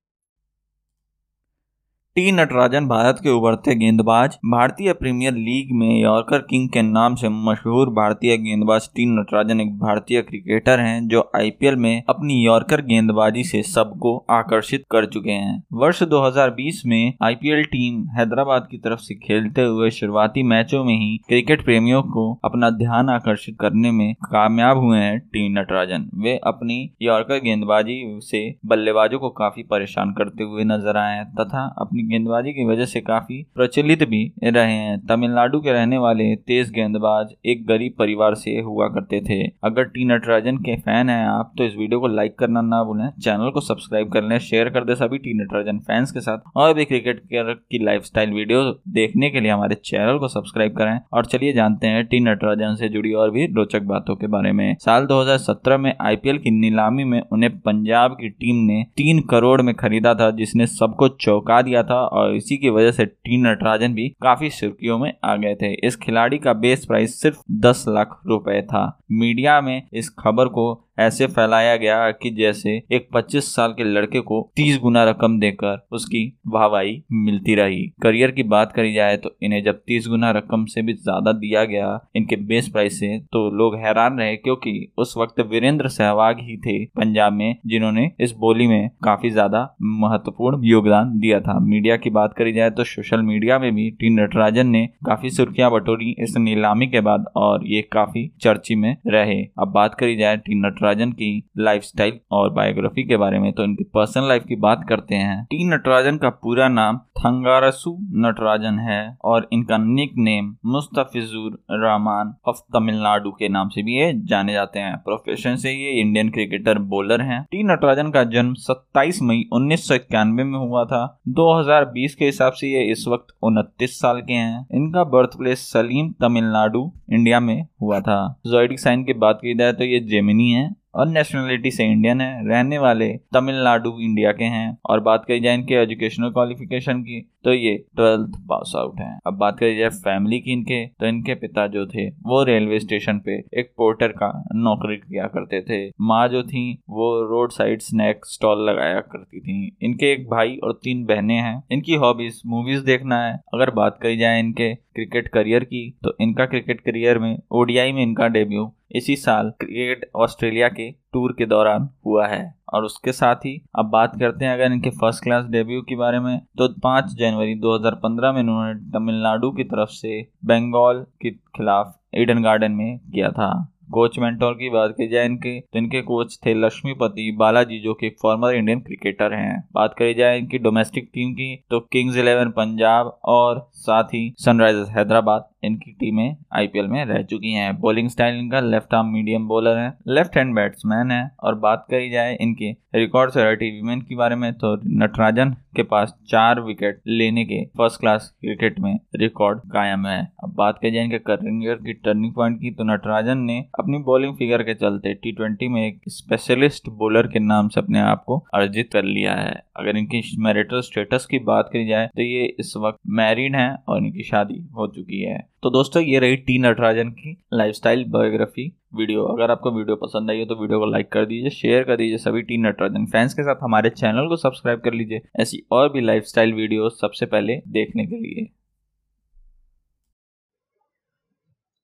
टी नटराजन भारत के उभरते गेंदबाज, भारतीय प्रीमियर लीग में यॉर्कर किंग के नाम से मशहूर भारतीय गेंदबाज टी नटराजन एक भारतीय क्रिकेटर हैं, जो आईपीएल में अपनी यॉर्कर गेंदबाजी से सबको आकर्षित कर चुके हैं। वर्ष 2020 में आईपीएल टीम हैदराबाद की तरफ़ से खेलते हुए शुरुआती मैचों में ही क्रिकेट प्रेमियों को अपना ध्यान आकर्षित करने में कामयाब हुए हैं टी नटराजन। वे अपनी यॉर्कर गेंदबाजी से बल्लेबाजों को काफ़ी परेशान करते हुए नज़र आए तथा अपनी गेंदबाजी की वजह से काफ़ी प्रचलित भी रहे हैं। तमिलनाडु के रहने वाले तेज गेंदबाज एक गरीब परिवार से हुआ करते थे। अगर टी नटराजन के फ़ैन हैं आप तो इस वीडियो को लाइक करना ना भूलें। चैनल को सब्सक्राइब कर लें, शेयर कर दे सभी टी नटराजन फैंस के साथ। और भी क्रिकेट की लाइफ स्टाइल वीडियो देखने के लिए हमारे चैनल को सब्सक्राइब करें। और चलिए जानते हैं टी नटराजन से जुड़ी और भी रोचक बातों के बारे में। साल 2017 में आईपीएल की नीलामी में उन्हें पंजाब की टीम ने तीन करोड़ में खरीदा था, जिसने सबको चौंका दिया था। और इसी की वजह से टी नटराजन भी काफ़ी सुर्खियों में आ गए थे। इस खिलाड़ी का बेस प्राइस सिर्फ़ दस लाख रुपए था। मीडिया में इस खबर को ऐसे फैलाया गया कि जैसे एक 25 साल के लड़के को 30 गुना रकम देकर उसकी वाहवाही मिलती रही। करियर की बात करी जाए तो इन्हें जब 30 गुना रकम से भी ज़्यादा दिया गया इनके बेस प्राइस से तो लोग हैरान रहे क्योंकि उस वक्त वीरेंद्र सहवाग ही थे पंजाब में, जिन्होंने इस बोली में काफ़ी ज़्यादा महत्वपूर्ण योगदान दिया था। मीडिया की बात करी जाए तो सोशल मीडिया में भी टी नटराजन ने काफ़ी सुर्खियाँ बटोरी इस नीलामी के बाद और ये काफ़ी चर्ची में रहे। अब बात करी जाए टी नटराजन नटराजन की लाइफस्टाइल और बायोग्राफी के बारे में तो इनकी पर्सनल लाइफ की बात करते हैं। टी नटराजन का पूरा नाम थंगारसु नटराजन है और इनका nick name Mustafizur Rahman of Tamil Nadu के नाम से भी ये जाने जाते हैं। प्रोफेशन से ये इंडियन क्रिकेटर बॉलर हैं। टी नटराजन का जन्म 27 मई उन्नीस सौ इक्यानवे में हुआ था। 2020 के हिसाब से ये इस वक्त उनतीस साल के हैं। इनका birth place Salem Tamil Nadu India में हुआ था। जोइडिक साइन की बात की जाए तो ये जेमिनी है। और नेशनलिटी से इंडियन है, रहने वाले तमिलनाडु इंडिया के हैं। और बात करी जाए इनके एजुकेशनल क्वालिफिकेशन की तो ये ट्वेल्थ पास आउट है। अब बात करी जाए फैमिली की इनके तो इनके पिता जो थे, वो रेलवे स्टेशन पे एक पोर्टर का नौकरी किया करते थे। माँ जो थी, वो रोड साइड स्नैक स्टॉल लगाया करती थी। इनके एक भाई और तीन बहनें हैं। इनकी हॉबीज मूवीज़ देखना है। अगर बात करी जाए इनके क्रिकेट करियर की तो इनका क्रिकेट करियर में, ओडीआई में इनका डेब्यू इसी साल क्रिकेट ऑस्ट्रेलिया के टूर के दौरान हुआ है। और उसके साथ ही, अब बात करते हैं अगर इनके फ़र्स्ट क्लास डेब्यू के बारे में तो 5 जनवरी 2015 में इन्होंने तमिलनाडु की तरफ़ से बंगाल के खिलाफ ईडन गार्डन में किया था। कोच मेंटोर की बात की जाए इनके तो इनके कोच थे लक्ष्मीपति बालाजी, जो कि फॉर्मर इंडियन क्रिकेटर हैं। बात करी जाए इनकी डोमेस्टिक टीम की तो किंग्स इलेवन पंजाब और साथ ही सनराइजर्स हैदराबाद इनकी टीमें आईपीएल में रह चुकी हैं। बॉलिंग स्टाइल इनका लेफ़्ट आर्म मीडियम बॉलर है। लेफ़्ट हैंड बैट्समैन है। और बात करी जाए इनके रिकॉर्ड से वीमेन के बारे में तो नटराजन के पास चार विकेट लेने के फ़र्स्ट क्लास क्रिकेट में रिकॉर्ड कायम है। अब बात करी जाए इनके करियर की टर्निंग पॉइंट की तो नटराजन ने अपनी बॉलिंग फिगर के चलते टी में एक स्पेशलिस्ट बॉलर के नाम से अपने आप को अर्जित कर लिया है। अगर इनकी मैरिटल स्टेटस की बात करी जाए तो ये इस वक्त मैरिड हैं और इनकी शादी हो चुकी है। तो दोस्तों, ये रही टी नटराजन की लाइफस्टाइल बायोग्राफी वीडियो अगर आपको वीडियो पसंद आई हो तो वीडियो को लाइक कर दीजिए शेयर कर दीजिए सभी टी नटराजन फैंस के साथ। हमारे चैनल को सब्सक्राइब कर लीजिए ऐसी और भी लाइफस्टाइल वीडियो सबसे पहले देखने के लिए।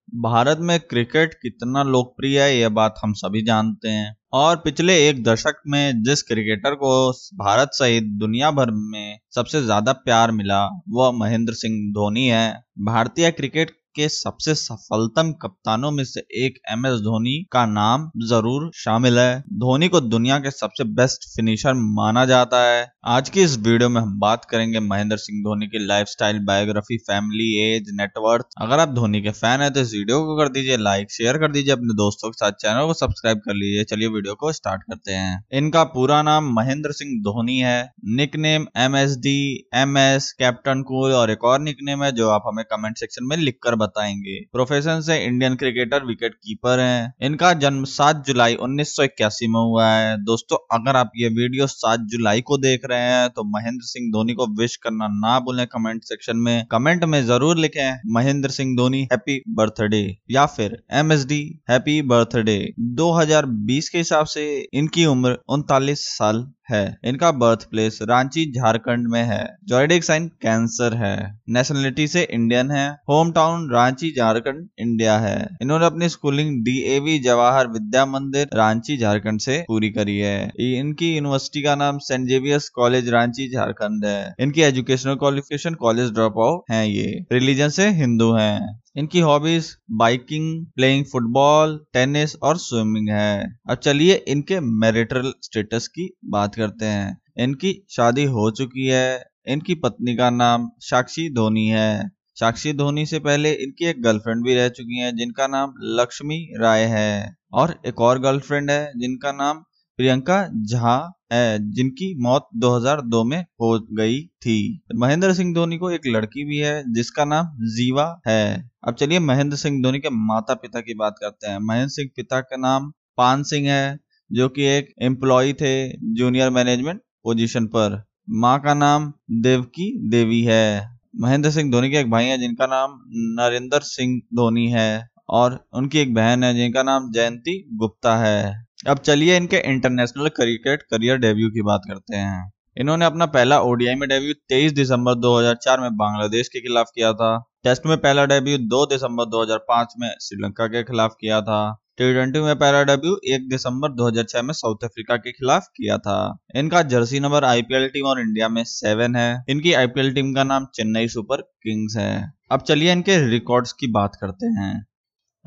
भारत में क्रिकेट कितना लोकप्रिय है यह बात हम सभी जानते हैं। और पिछले एक दशक में जिस क्रिकेटर को भारत सहित दुनिया भर में सबसे ज़्यादा प्यार मिला, वह महेंद्र सिंह धोनी है। भारतीय क्रिकेट के सबसे सफलतम कप्तानों में से एक एम एस धोनी का नाम ज़रूर शामिल है। धोनी को दुनिया के सबसे बेस्ट फिनिशर माना जाता है। आज की इस वीडियो में हम बात करेंगे महेंद्र सिंह धोनी की lifestyle biography family age net worth अगर आप धोनी के फ़ैन है तो इस वीडियो को कर दीजिए लाइक शेयर कर दीजिए। अपने दोस्तों के साथ चैनल को सब्सक्राइब कर लीजिए। चलिए वीडियो को स्टार्ट करते हैं। इनका पूरा नाम महेंद्र सिंह धोनी है। Nick name M S D M S captain cool और एक और निक नेम है जो आप हमें कमेंट सेक्शन में लिख कर बताएँगे। प्रोफेशन से इंडियन क्रिकेटर विकेट कीपर है। इनका जन्म 7 जुलाई उन्नीस सौ इक्यासी में हुआ है। दोस्तों, अगर आप ये वीडियो 7 जुलाई को देख रहे हैं तो महेंद्र सिंह धोनी को विश करना ना भूलें कमेंट सेक्शन में। कमेंट में ज़रूर लिखें, महेंद्र सिंह धोनी हैप्पी बर्थडे या फिर M S D happy birthday 2020 के हिसाब से इनकी उम्र उनतालीस साल है। इनका बर्थ प्लेस रांची, झारखंड में है। जॉइडिक साइन कैंसर है। नेशनलिटी से इंडियन है। Home town Ranchi, Jharkhand, India है। इन्होंने अपनी स्कूलिंग डीएवी जवाहर विद्या मंदिर रांची, झारखंड से पूरी करी है। इनकी यूनिवर्सिटी का नाम Saint Xavier's College Ranchi, Jharkhand है। इनकी educational qualification college drop out है ये। रिलीजन से हिंदू है। इनकी hobbies biking, playing football, tennis और स्विमिंग है। अब चलिए इनके मैरिटल स्टेटस की बात करते हैं। इनकी शादी हो चुकी है। इनकी पत्नी का नाम साक्षी धोनी है। साक्षी धोनी से पहले इनकी एक गर्लफ्रेंड भी रह चुकी है, जिनका नाम लक्ष्मी राय है। और एक और गर्लफ्रेंड है, जिनका नाम प्रियंका झा है, जिनकी मौत 2002 में हो गई थी। महेंद्र सिंह धोनी को एक लड़की भी है, जिसका नाम जीवा है। अब चलिए महेंद्र सिंह धोनी के माता पिता की बात करते हैं। महेंद्र सिंह पिता का नाम पान सिंह है, जो कि एक एम्प्लॉय थे जूनियर मैनेजमेंट पोजीशन पर। माँ का नाम देवकी देवी है। महेंद्र सिंह धोनी के एक भाई है, जिनका नाम नरेंद्र सिंह धोनी है और उनकी एक बहन है, जिनका नाम जयंती गुप्ता है। अब चलिए इनके इंटरनेशनल क्रिकेट करियर डेब्यू की बात करते हैं। इन्होंने अपना पहला ओडीआई में डेब्यू 23 दिसंबर 2004 में बांग्लादेश के खिलाफ किया था। टेस्ट में पहला डेब्यू 2 दिसंबर 2005 में श्रीलंका के खिलाफ किया था। टी में पहला डेब्यू 1 दिसंबर 2006 में साउथ अफ्रीका के खिलाफ किया था। इनका जर्सी नंबर आईपीएल टीम और इंडिया में सेवन है। इनकी आईपीएल टीम का नाम चेन्नई सुपर किंग्स है। अब चलिए इनके रिकॉर्ड्स की बात करते हैं।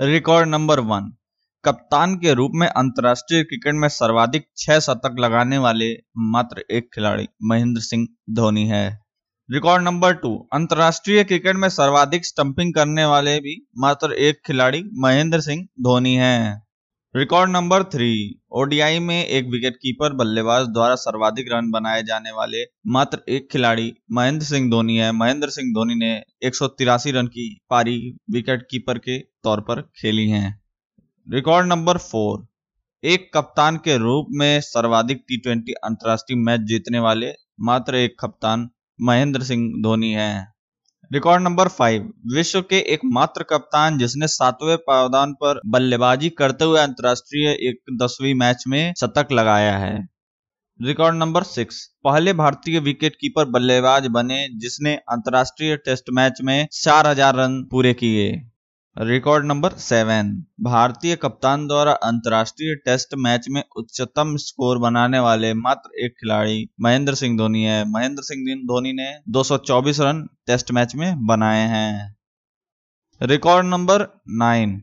रिकॉर्ड नंबर वन कप्तान के रूप में अंतर्राष्ट्रीय क्रिकेट में सर्वाधिक छह शतक लगाने वाले मात्र एक खिलाड़ी महेंद्र सिंह धोनी है। रिकॉर्ड नंबर टू अंतर्राष्ट्रीय क्रिकेट में सर्वाधिक स्टंपिंग करने वाले भी मात्र एक खिलाड़ी महेंद्र सिंह धोनी है। रिकॉर्ड नंबर थ्री ओडीआई में एक विकेट कीपर बल्लेबाज द्वारा सर्वाधिक रन बनाए जाने वाले मात्र एक खिलाड़ी महेंद्र सिंह धोनी है। महेंद्र सिंह धोनी ने एक सौ तिरासी रन की पारी विकेट कीपर के तौर पर खेली है। रिकॉर्ड नंबर फोर एक कप्तान के रूप में सर्वाधिक टी ट्वेंटी अंतर्राष्ट्रीय मैच जीतने वाले मात्र एक कप्तान महेंद्र सिंह धोनी है। रिकॉर्ड नंबर फाइव विश्व के एकमात्र कप्तान जिसने सातवें पावदान पर बल्लेबाजी करते हुए अंतर्राष्ट्रीय एक दसवीं मैच में शतक लगाया है। रिकॉर्ड नंबर सिक्स पहले भारतीय विकेट कीपर बल्लेबाज बने जिसने अंतर्राष्ट्रीय टेस्ट मैच में चार हज़ार रन पूरे किए। रिकॉर्ड नंबर सेवन भारतीय कप्तान द्वारा अंतर्राष्ट्रीय टेस्ट मैच में उच्चतम स्कोर बनाने वाले मात्र एक खिलाड़ी महेंद्र सिंह धोनी है। महेंद्र सिंह धोनी ने 224 रन टेस्ट मैच में बनाए हैं। रिकॉर्ड नंबर नाइन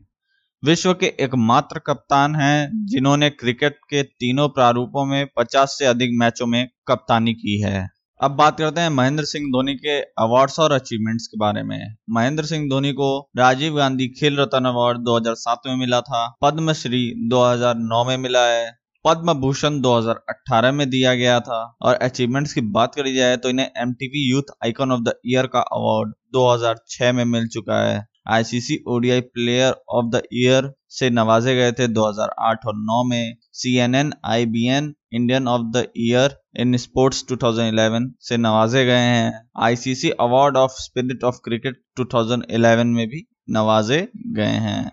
विश्व के एकमात्र कप्तान हैं जिन्होंने क्रिकेट के तीनों प्रारूपों में 50 से अधिक मैचों में कप्तानी की है। अब बात करते हैं महेंद्र सिंह धोनी के अवार्ड्स और अचीवमेंट्स के बारे में। महेंद्र सिंह धोनी को राजीव गांधी खेल रत्न अवार्ड 2007 में मिला था, पद्मश्री 2009 में मिला है पद्म भूषण 2018 में दिया गया था। और अचीवमेंट्स की बात करी जाए तो इन्हें M youth icon of the year का अवार्ड 2006 में मिल चुका है। ICC ODI player of the year से नवाजे गए थे 2008 और 9 में। C N N I B N Indian of the year in sports 2011 से नवाजे गए हैं। ICC award of spirit of cricket 2011 में भी नवाजे गए हैं।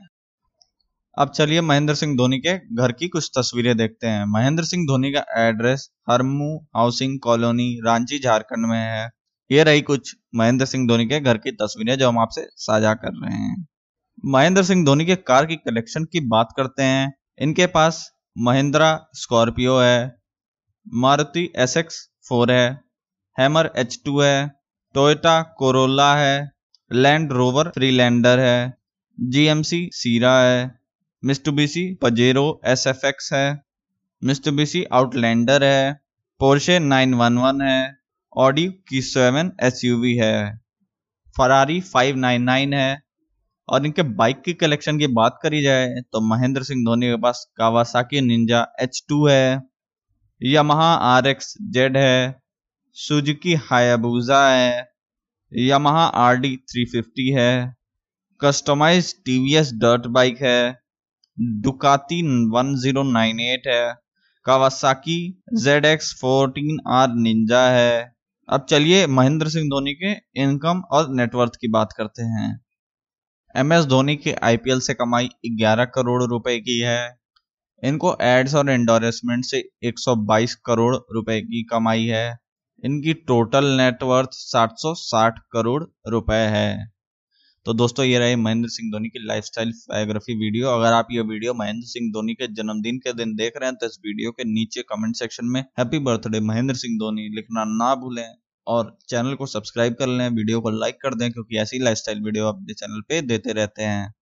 अब चलिए महेंद्र सिंह धोनी के घर की कुछ तस्वीरें देखते हैं। महेंद्र सिंह धोनी का address Harmu housing colony, Ranchi, Jharkhand में है। ये रही कुछ महेंद्र सिंह धोनी के घर की तस्वीरें जो हम आपसे साझा कर रहे हैं। महेंद्र सिंह धोनी के कार की कलेक्शन की बात करते हैं। इनके पास महिंद्रा स्कॉर्पियो है मारुति एस एक्स फोर है, हैमर एच टू है, टोयोटा कोरोला है, लैंड रोवर फ्रीलैंडर है, जीएमसी सीरा है Mitsubishi Pajero S F X है मिस्टुबिसी आउटलैंडर है, पोर्शे 911 है, ऑडी की सेवन एसयूवी है, फरारी 599 है। और इनके बाइक की कलेक्शन की बात करी जाए तो महेंद्र सिंह धोनी के पास कावासाकी निंजा एच टू है यमहा आर एक्स जेड है, सुजुकी हायाबूजा है, Yamaha R D three fifty है, कस्टमाइज टीवीएस डर्ट बाइक है, Ducati one zero nine eight है, Kawasaki Z X fourteen R Ninja है। अब चलिए महेंद्र सिंह धोनी के इनकम और नेटवर्थ की बात करते हैं। एम एस धोनी की आईपीएल से कमाई 11 करोड़ रुपए की है। इनको एड्स और एंडोर्समेंट से 122 करोड़ रुपए की कमाई है। इनकी टोटल नेटवर्थ 760 करोड़ रुपए है। तो दोस्तों, ये रहे महेंद्र सिंह धोनी की लाइफस्टाइल बायोग्राफी वीडियो अगर आप ये वीडियो महेंद्र सिंह धोनी के जन्मदिन के दिन देख रहे हैं तो इस वीडियो के नीचे कमेंट सेक्शन में हैप्पी बर्थडे महेंद्र सिंह धोनी लिखना ना भूलें और चैनल को सब्सक्राइब कर लें। वीडियो को लाइक कर दें, क्योंकि ऐसी लाइफस्टाइल वीडियो अपने चैनल पे देते रहते हैं।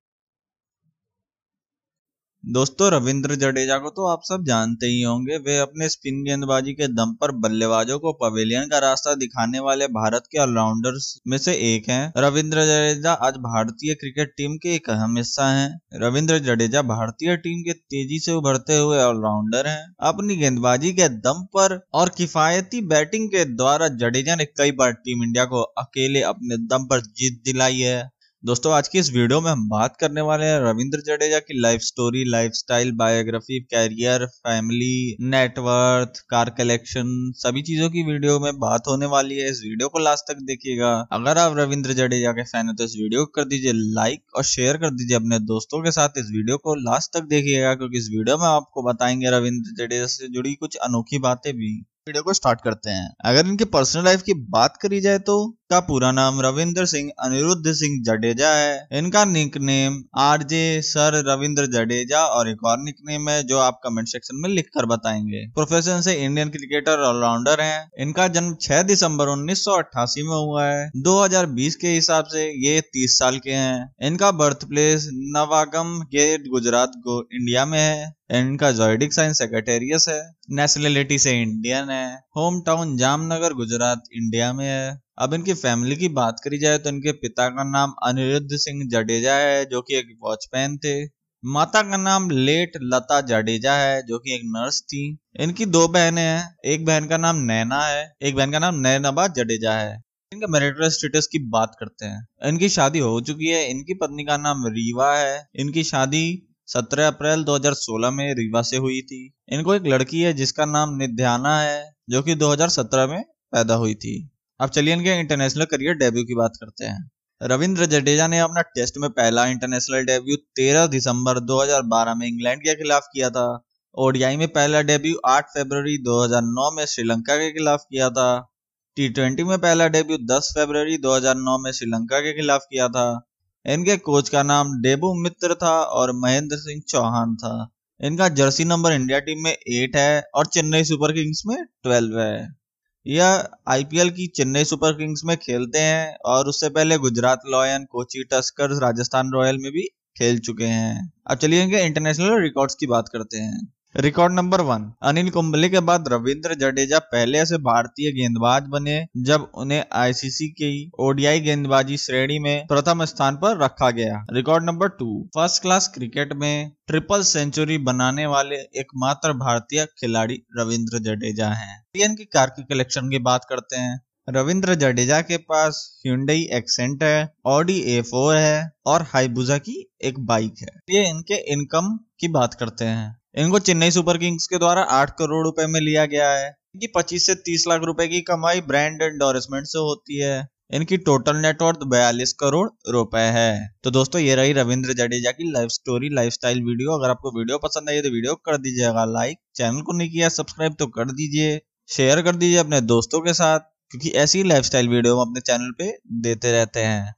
दोस्तों, रविंद्र जडेजा को तो आप सब जानते ही होंगे, वे अपने स्पिन गेंदबाजी के दम पर बल्लेबाजों को पवेलियन का रास्ता दिखाने वाले भारत के ऑलराउंडर्स में से एक हैं। रविंद्र जडेजा आज भारतीय क्रिकेट टीम के एक अहम हिस्सा हैं। रविंद्र जडेजा भारतीय टीम के तेज़ी से उभरते हुए ऑलराउंडर हैं। अपनी गेंदबाजी के दम पर और किफायती बैटिंग के द्वारा जडेजा ने कई बार टीम इंडिया को अकेले अपने दम पर जीत दिलाई है दोस्तों, आज की इस वीडियो में हम बात करने वाले हैं रविंद्र जडेजा की life story lifestyle biography career family net worth car collection सभी चीज़ों की वीडियो में बात होने वाली है। इस वीडियो को लास्ट तक देखिएगा। अगर आप रविंद्र जडेजा के फ़ैन है तो इस वीडियो को कर दीजिए लाइक और शेयर कर दीजिए अपने दोस्तों के साथ। इस वीडियो को लास्ट तक देखिएगा, क्योंकि इस वीडियो में आपको बताएँगे रविंद्र जडेजा से जुड़ी कुछ अनोखी बातें भी। वीडियो को स्टार्ट करते हैं। अगर इनके पर्सनल लाइफ की बात करी जाए तो का पूरा नाम रविंद्र सिंह, अनिरुद्ध सिंह जडेजा है। इनका nick name RJ sir Ravindra Jadeja और एक और निक नेम है जो आप कमेंट सेक्शन में लिख कर बताएँगे। प्रोफेशन से इंडियन क्रिकेटर ऑलराउंडर हैं। इनका जन्म 6 दिसंबर 1988 में हुआ है। 2020 के हिसाब से ये 30 साल के हैं। इनका birth place Navagam gate Gujarat को इंडिया में है। इनका जोइडिक साइन सेक्रेटेरियस है नेशनलिटी से इंडियन है home town Jamnagar Gujarat India में है। अब इनकी फैमिली की बात करी जाए तो इनके पिता का नाम अनिरुद्ध सिंह जडेजा है, जो कि एक वॉचमैन थे। माता का नाम लेट लता जडेजा है, जो कि एक नर्स थी। इनकी दो बहनें हैं, एक बहन का नाम नैना है, एक बहन का नाम नैनाबा जडेजा है। इनके मैरिटल स्टेटस की बात करते हैं। इनकी शादी हो चुकी है, इनकी पत्नी का नाम रीवा है, इनकी शादी 17 अप्रैल 2016 में रीवा से हुई थी। इनको एक लड़की है जिसका नाम निध्याना है, जो कि 2017 में पैदा हुई थी। अब चलिए इनके इंटरनेशनल करियर डेब्यू की बात करते हैं। रविंद्र जडेजा ने अपना टेस्ट में पहला इंटरनेशनल डेब्यू 13 दिसंबर 2012 में इंग्लैंड के खिलाफ किया था। ओडीआई में पहला डेब्यू 8 फरवरी 2009 में श्रीलंका के खिलाफ किया था। टी ट्वेंटी में पहला डेब्यू 10 फरवरी 2009 में श्रीलंका के खिलाफ किया था। इनके कोच का नाम डेबू मित्र था और महेंद्र सिंह चौहान था। इनका जर्सी नंबर इंडिया टीम में एट है और चेन्नई सुपर किंग्स में ट्वेल्व है। यह आईपीएल की चेन्नई सुपर किंग्स में खेलते हैं और उससे पहले Gujarat Lion, Kochi Tusker Rajasthan Royal में भी खेल चुके हैं। अब चलिए इनके इंटरनेशनल रिकॉर्ड्स की बात करते हैं। Record number one Anil Kumble के बाद रविंद्र जडेजा पहले ऐसे भारतीय गेंदबाज बने, जब उन्हें आईसीसी की ओडीआई गेंदबाजी श्रेणी में प्रथम स्थान पर रखा गया। Record number two first class cricket में ट्रिपल सेंचुरी बनाने वाले एकमात्र भारतीय खिलाड़ी रविंद्र जडेजा हैं। इनकी कार की कलेक्शन की बात करते हैं। रविंद्र जडेजा के पास ह्यूंडई एक्सेंट है ऑडी ए फोर है और हाईबुजा की एक बाइक है। ये इनके इनकम की बात करते हैं। इनको चेन्नई सुपर किंग्स के द्वारा आठ करोड़ रुपए में लिया गया है। इनकी पच्चीस से तीस लाख रुपए की कमाई ब्रांड एंडोर्समेंट से होती है। इनकी टोटल नेटवर्थ बयालीस करोड़ रुपए है। तो दोस्तों, ये रही रविंद्र जडेजा की लाइफ स्टोरी लाइफस्टाइल वीडियो अगर आपको वीडियो पसंद आई तो वीडियो कर दीजिएगा लाइक चैनल को नहीं किया सब्सक्राइब तो कर दीजिए। शेयर कर दीजिए अपने दोस्तों के साथ, क्योंकि ऐसी लाइफस्टाइल वीडियो हम अपने चैनल पे देते रहते हैं।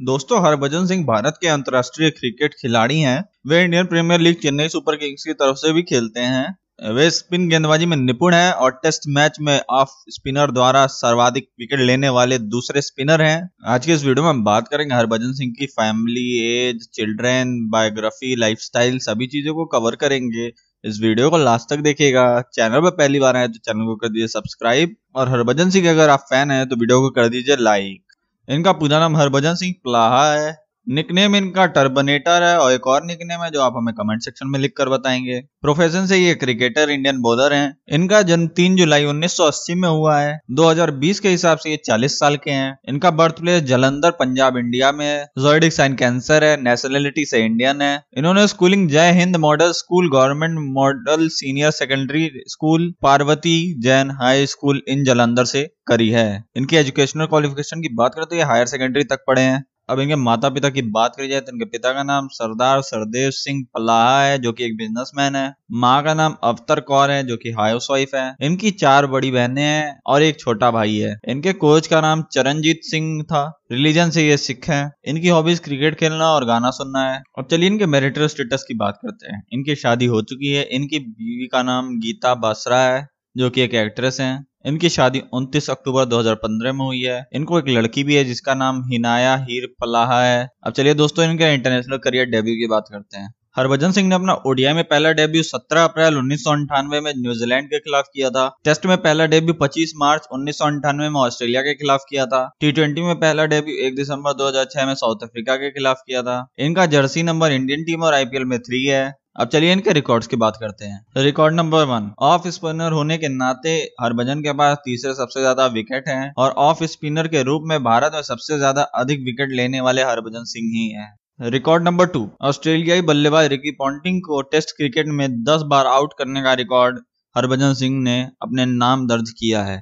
दोस्तों, हरभजन सिंह भारत के अंतर्राष्ट्रीय क्रिकेट खिलाड़ी हैं। वे Indian Premier League Chennai Super Kings की तरफ़ से भी खेलते हैं। वे स्पिन गेंदबाजी में निपुण हैं और टेस्ट मैच में ऑफ़ स्पिनर द्वारा सर्वाधिक विकेट लेने वाले दूसरे स्पिनर हैं। आज के इस वीडियो में हम बात करेंगे हरभजन सिंह की family, age, children, biography, lifestyle, सभी चीज़ों को कवर करेंगे। इस वीडियो को लास्ट तक देखिएगा। चैनल पर पहली बार आए तो चैनल को कर दीजिए सब्सक्राइब। और हरभजन सिंह अगर आप फ़ैन हैं तो वीडियो को कर दीजिए लाइक। इनका पूरा नाम हरभजन सिंह प्लाहा है। निकनेम इनका टर्बनेटर है और एक और निकनेम है जो आप हमें कमेंट सेक्शन में लिख कर बताएँगे। प्रोफेशन से ये क्रिकेटर, इंडियन बॉलर हैं। इनका जन्म 3 जुलाई 1980 में हुआ है। 2020 के हिसाब से ये 40 साल के हैं। इनका birth place Jalandhar, Punjab, India में है। जोइडिक साइन कैंसर है, नेशनलिटी से इंडियन है। इन्होंने schooling Jai Hind model school, government model senior secondary school, Parvati Jain high school in Jalandhar से करी है। इनकी एजुकेशनल क्वालिफिकेशन की बात करें तो ये हायर सेकेंडरी तक पढ़े हैं। अब इनके माता पिता की बात करी जाए तो इनके पिता का नाम सरदार सरदेव सिंह पलाहा है, जो कि एक बिजनेसमैन है। माँ का नाम अवतर कौर है, जो कि हाउस वाइफ है। इनकी चार बड़ी बहनें हैं और एक छोटा भाई है। इनके कोच का नाम चरणजीत सिंह था। रिलीजन से ये सिख हैं। इनकी हॉबीज क्रिकेट खेलना और गाना सुनना है। अब चलिए इनके मेरिटल स्टेटस की बात करते हैं। इनकी शादी हो चुकी है। इनकी बीवी का नाम गीता बासरा है। जो कि एक एक्ट्रेस हैं। इनकी शादी 29 अक्टूबर 2015 में हुई है। इनको एक लड़की भी है जिसका नाम हिनाया हीर पलाहा है। अब चलिए दोस्तों, इनके इंटरनेशनल करियर डेब्यू की बात करते हैं। हरभजन सिंह ने अपना ओडीआई में पहला डेब्यू 17 अप्रैल उन्नीस में न्यूजीलैंड के खिलाफ किया था। टेस्ट में पहला डेब्यू 25 मार्च उन्नीस सौ अठानवे में ऑस्ट्रेलिया के खिलाफ किया था। टी में पहला डेब्यू 1 दिसंबर 2006 में साउथ अफ्रीका के खिलाफ किया था। इनका जर्सी नंबर इंडियन टीम और आईपीएल में थ्री है। अब चलिए इनके रिकॉर्ड्स की बात करते हैं। Record number one off spinner होने के नाते हरभजन के पास तीसरे सबसे ज़्यादा विकेट हैं और ऑफ़ स्पिनर के रूप में भारत में सबसे ज़्यादा अधिक विकेट लेने वाले हरभजन सिंह ही हैं। रिकॉर्ड नंबर टू ऑस्ट्रेलियाई बल्लेबाज रिकी पॉन्टिंग को टेस्ट क्रिकेट में 10 बार आउट करने का रिकॉर्ड हरभजन सिंह ने अपने नाम दर्ज किया है।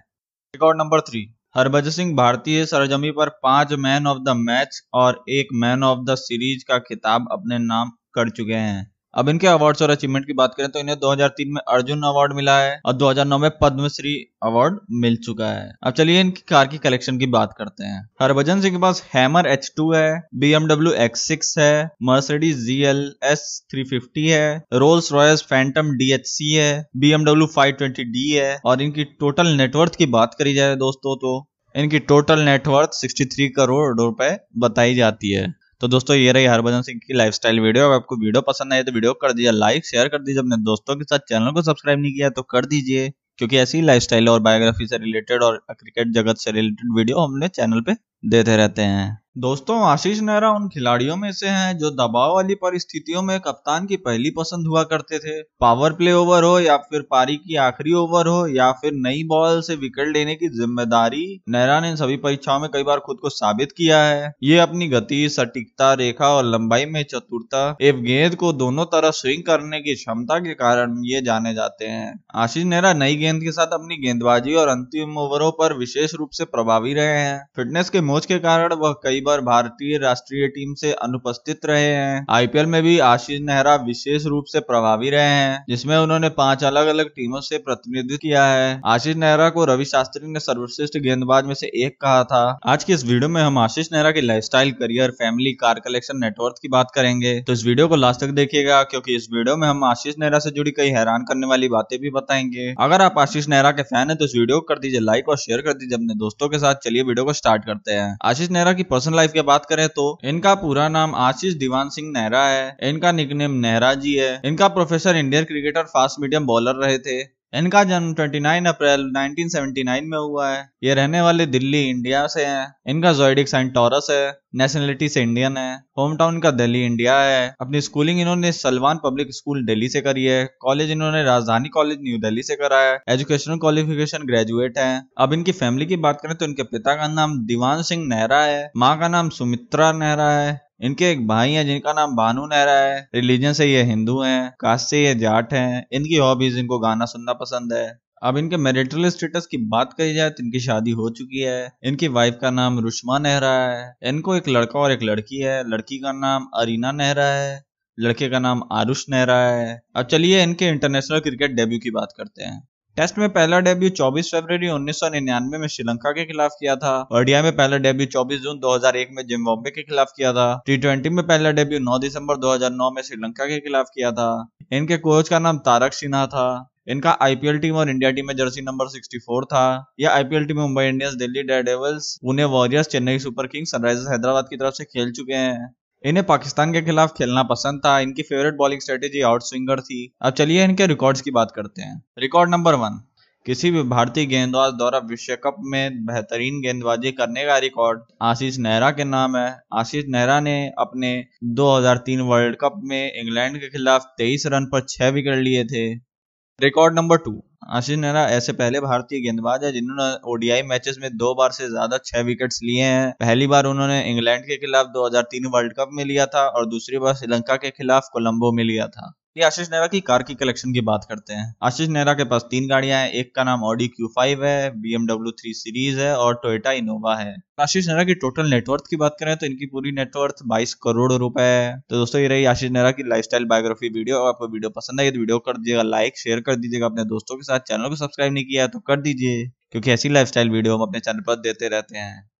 Record number three Harbhajan Singh भारतीय सरजमी पर पाँच मैन ऑफ़ द मैच और एक मैन ऑफ़ द सीरीज़ का खिताब अपने नाम कर चुके हैं। अब इनके अवार्ड्स और अचीवमेंट की बात करें तो इन्हें 2003 में अर्जुन अवार्ड मिला है और 2009 में पद्मश्री अवार्ड मिल चुका है। अब चलिए इनकी कार की कलेक्शन की बात करते हैं। हरभजन सिंह के पास हैमर H2 है BMW X6 है मर्सिडीज GLS 350 है रोल्स रॉयस फैंटम DHC है BMW 520D है और इनकी टोटल नेटवर्थ की बात करी जाए दोस्तों तो इनकी टोटल नेटवर्थ 63 करोड़ रुपए बताई जाती है। तो दोस्तों, ये रही हरभजन सिंह की लाइफस्टाइल वीडियो अगर आपको वीडियो पसंद आए तो वीडियो कर दीजिए लाइक शेयर कर दीजिए। अपने दोस्तों के साथ चैनल को सब्सक्राइब नहीं किया तो कर दीजिए, क्योंकि ऐसी लाइफस्टाइल और बायोग्राफी से रिलेटेड और क्रिकेट जगत से रिलेटेड वीडियो हमने चैनल पे देते रहते हैं। दोस्तों, आशीष नेहरा उन खिलाड़ियों में से हैं जो दबाव वाली परिस्थितियों में कप्तान की पहली पसंद हुआ करते थे। पावर प्ले ओवर हो या फिर पारी की आखिरी ओवर हो या फिर नई बॉल से विकेट लेने की ज़िम्मेदारी, नेहरा ने सभी परीक्षाओं में कई बार खुद को साबित किया है। ये अपनी गति, सटीकता, रेखा और लंबाई में चतुरता, एवं गेंद को दोनों तरह स्विंग करने की क्षमता के कारण ये जाने जाते हैं। आशीष नेहरा नई गेंद के साथ अपनी गेंदबाजी और अंतिम ओवरों पर विशेष रूप से प्रभावी रहे हैं। फिटनेस के मोच के कारण वह कई बार भारतीय राष्ट्रीय टीम से अनुपस्थित रहे हैं। आईपीएल में भी आशीष नेहरा विशेष रूप से प्रभावी रहे हैं, जिसमें उन्होंने पाँच अलग अलग टीमों से प्रतिनिधित्व किया है। आशीष नेहरा को रवि शास्त्री ने सर्वश्रेष्ठ गेंदबाज में से एक कहा था। आज की इस वीडियो में हम आशीष नेहरा की lifestyle career family car collection network की बात करेंगे। तो इस वीडियो को लास्ट तक देखिएगा, क्योंकि इस वीडियो में हम आशीष नेहरा से जुड़ी कई हैरान करने वाली बातें भी बताएँगे। अगर आप आशीष नेहरा के फ़ैन है तो इस वीडियो को कर दीजिए लाइक और शेयर कर दीजिए अपने दोस्तों के साथ। चलिए वीडियो को स्टार्ट करते हैं। आशीष नेहरा की पर्सनल लाइफ की बात करें तो इनका पूरा नाम आशीष दीवान सिंह नेहरा है। इनका निकनेम नेहरा जी है। इनका profession Indian cricketer fast medium bowler रहे थे। इनका जन्म 29 अप्रैल 1979 में हुआ है। ये रहने वाले दिल्ली, इंडिया से हैं। इनका जोइडिक साइन टॉरस है। नेशनलिटी से इंडियन है। होम टाउन का दिल्ली, इंडिया है। अपनी स्कूलिंग इन्होंने सलमान पब्लिक स्कूल दिल्ली से करी है। कॉलेज इन्होंने राजधानी कॉलेज न्यू दिल्ली से करा है। एजुकेशनल क्वालिफिकेशन ग्रेजुएट है। अब इनकी फैमिली की बात करें तो इनके पिता का नाम दीवान सिंह नेहरा है। माँ का नाम सुमित्रा नेहरा है। इनके एक भाई हैं जिनका नाम बानू नेहरा है, रिलीजन से ये हिंदू हैं, कास्ट से ये जाट हैं, इनकी हॉबीज, इनको गाना सुनना पसंद है। अब इनके मैरिटल स्टेटस की बात करी जाए तो इनकी शादी हो चुकी है। इनकी वाइफ का नाम रुष्मा नेहरा है। इनको एक लड़का और एक लड़की है। लड़की का नाम अरीना नेहरा है। लड़के का नाम आरुष नेहरा है। अब चलिए इनके इंटरनेशनल क्रिकेट डेब्यू की बात करते हैं। टेस्ट में पहला डेब्यू 24 फरवरी 1999 में श्रीलंका के खिलाफ किया था। ओडीआई में पहला डेब्यू 24 जून 2001 में जिम्बाब्वे के खिलाफ किया था। टी में पहला डेब्यू 9 दिसंबर 2009 में श्रीलंका के खिलाफ किया था। इनके कोच का नाम तारक सिन्हा था। इनका आईपीएल टीम और इंडिया टीम में जर्सी नंबर 64 था। यह IPL team Mumbai Indians, Delhi Daredevils Pune Warriors, Chennai Super Kings, Sunrisers, Hyderabad की तरफ़ से खेल चुके हैं। इन्हें पाकिस्तान के खिलाफ खेलना पसंद था। इनकी favourite bowling strategy out swinger थी। अब चलिए इनके रिकॉर्ड्स की बात करते हैं। रिकॉर्ड नंबर वन किसी भी भारतीय गेंदबाज द्वारा विश्व कप में बेहतरीन गेंदबाजी करने का रिकॉर्ड आशीष नेहरा के नाम है। आशीष नेहरा ने अपने 2003 वर्ल्ड कप में इंग्लैंड के खिलाफ 23 रन पर 6 विकेट लिए थे। Record number two Ashish Nehra ऐसे पहले भारतीय गेंदबाज है जिन्होंने ओडीआई मैचेस में दो बार से ज़्यादा छह विकेट्स लिए हैं। पहली बार उन्होंने इंग्लैंड के खिलाफ 2003 वर्ल्ड कप में लिया था और दूसरी बार श्रीलंका के खिलाफ कोलंबो में लिया था। आशीष नेहरा की कार की कलेक्शन की बात करते हैं। आशीष नेहरा के पास तीन गाड़ियाँ हैं, एक का नाम ऑडी क्यू फाइव है बीएमडब्ल्यू थ्री सीरीज़ है और टोयोटा इनोवा है। आशीष नेहरा की टोटल नेटवर्थ की बात करें तो इनकी पूरी नेटवर्थ 22 करोड़ रुपए है। तो दोस्तों, ये रही आशीष नेहरा की लाइफस्टाइल बायोग्राफी वीडियो अगर आपको वीडियो पसंद आई तो वीडियो कर दीजिएगा लाइक शेयर कर दीजिएगा। अपने दोस्तों के साथ चैनल को सब्सक्राइब नहीं किया तो कर दीजिए, क्योंकि ऐसी लाइफस्टाइल वीडियो हम अपने चैनल पर देते रहते हैं।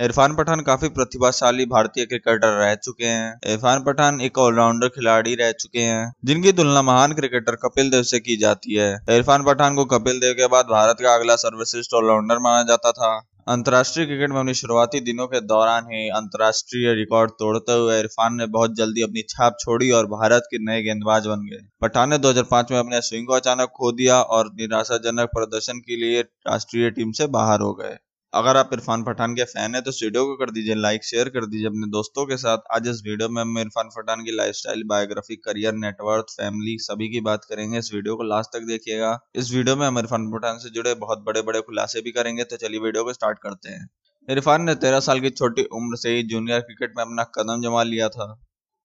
इरफान पठान काफ़ी प्रतिभाशाली भारतीय क्रिकेटर रह चुके हैं। इरफान पठान एक ऑलराउंडर खिलाड़ी रह चुके हैं, जिनकी तुलना महान क्रिकेटर कपिल देव से की जाती है। इरफान पठान को कपिल देव के बाद भारत का अगला सर्वश्रेष्ठ ऑलराउंडर माना जाता था। अंतर्राष्ट्रीय क्रिकेट में अपनी शुरुआती दिनों के दौरान ही अंतर्राष्ट्रीय रिकॉर्ड तोड़ते हुए इरफान ने बहुत जल्दी अपनी छाप छोड़ी और भारत के नए गेंदबाज बन गए। पठान ने 2005 में अपने स्विंग को अचानक खो दिया और निराशाजनक प्रदर्शन के लिए राष्ट्रीय टीम से बाहर हो गए। अगर आप इरफान पठान के फ़ैन है तो इस वीडियो को कर दीजिए लाइक शेयर कर दीजिए अपने दोस्तों के साथ। आज इस वीडियो में हम इरफान पठान की lifestyle biography career network family सभी की बात करेंगे। इस वीडियो को लास्ट तक देखिएगा। इस वीडियो में हम इरफान पठान से जुड़े बहुत बड़े बड़े खुलासे भी करेंगे तो चलिए वीडियो को स्टार्ट करते हैं। इरफान ने तेरह साल की छोटी उम्र से ही जूनियर क्रिकेट में अपना कदम जमा लिया था।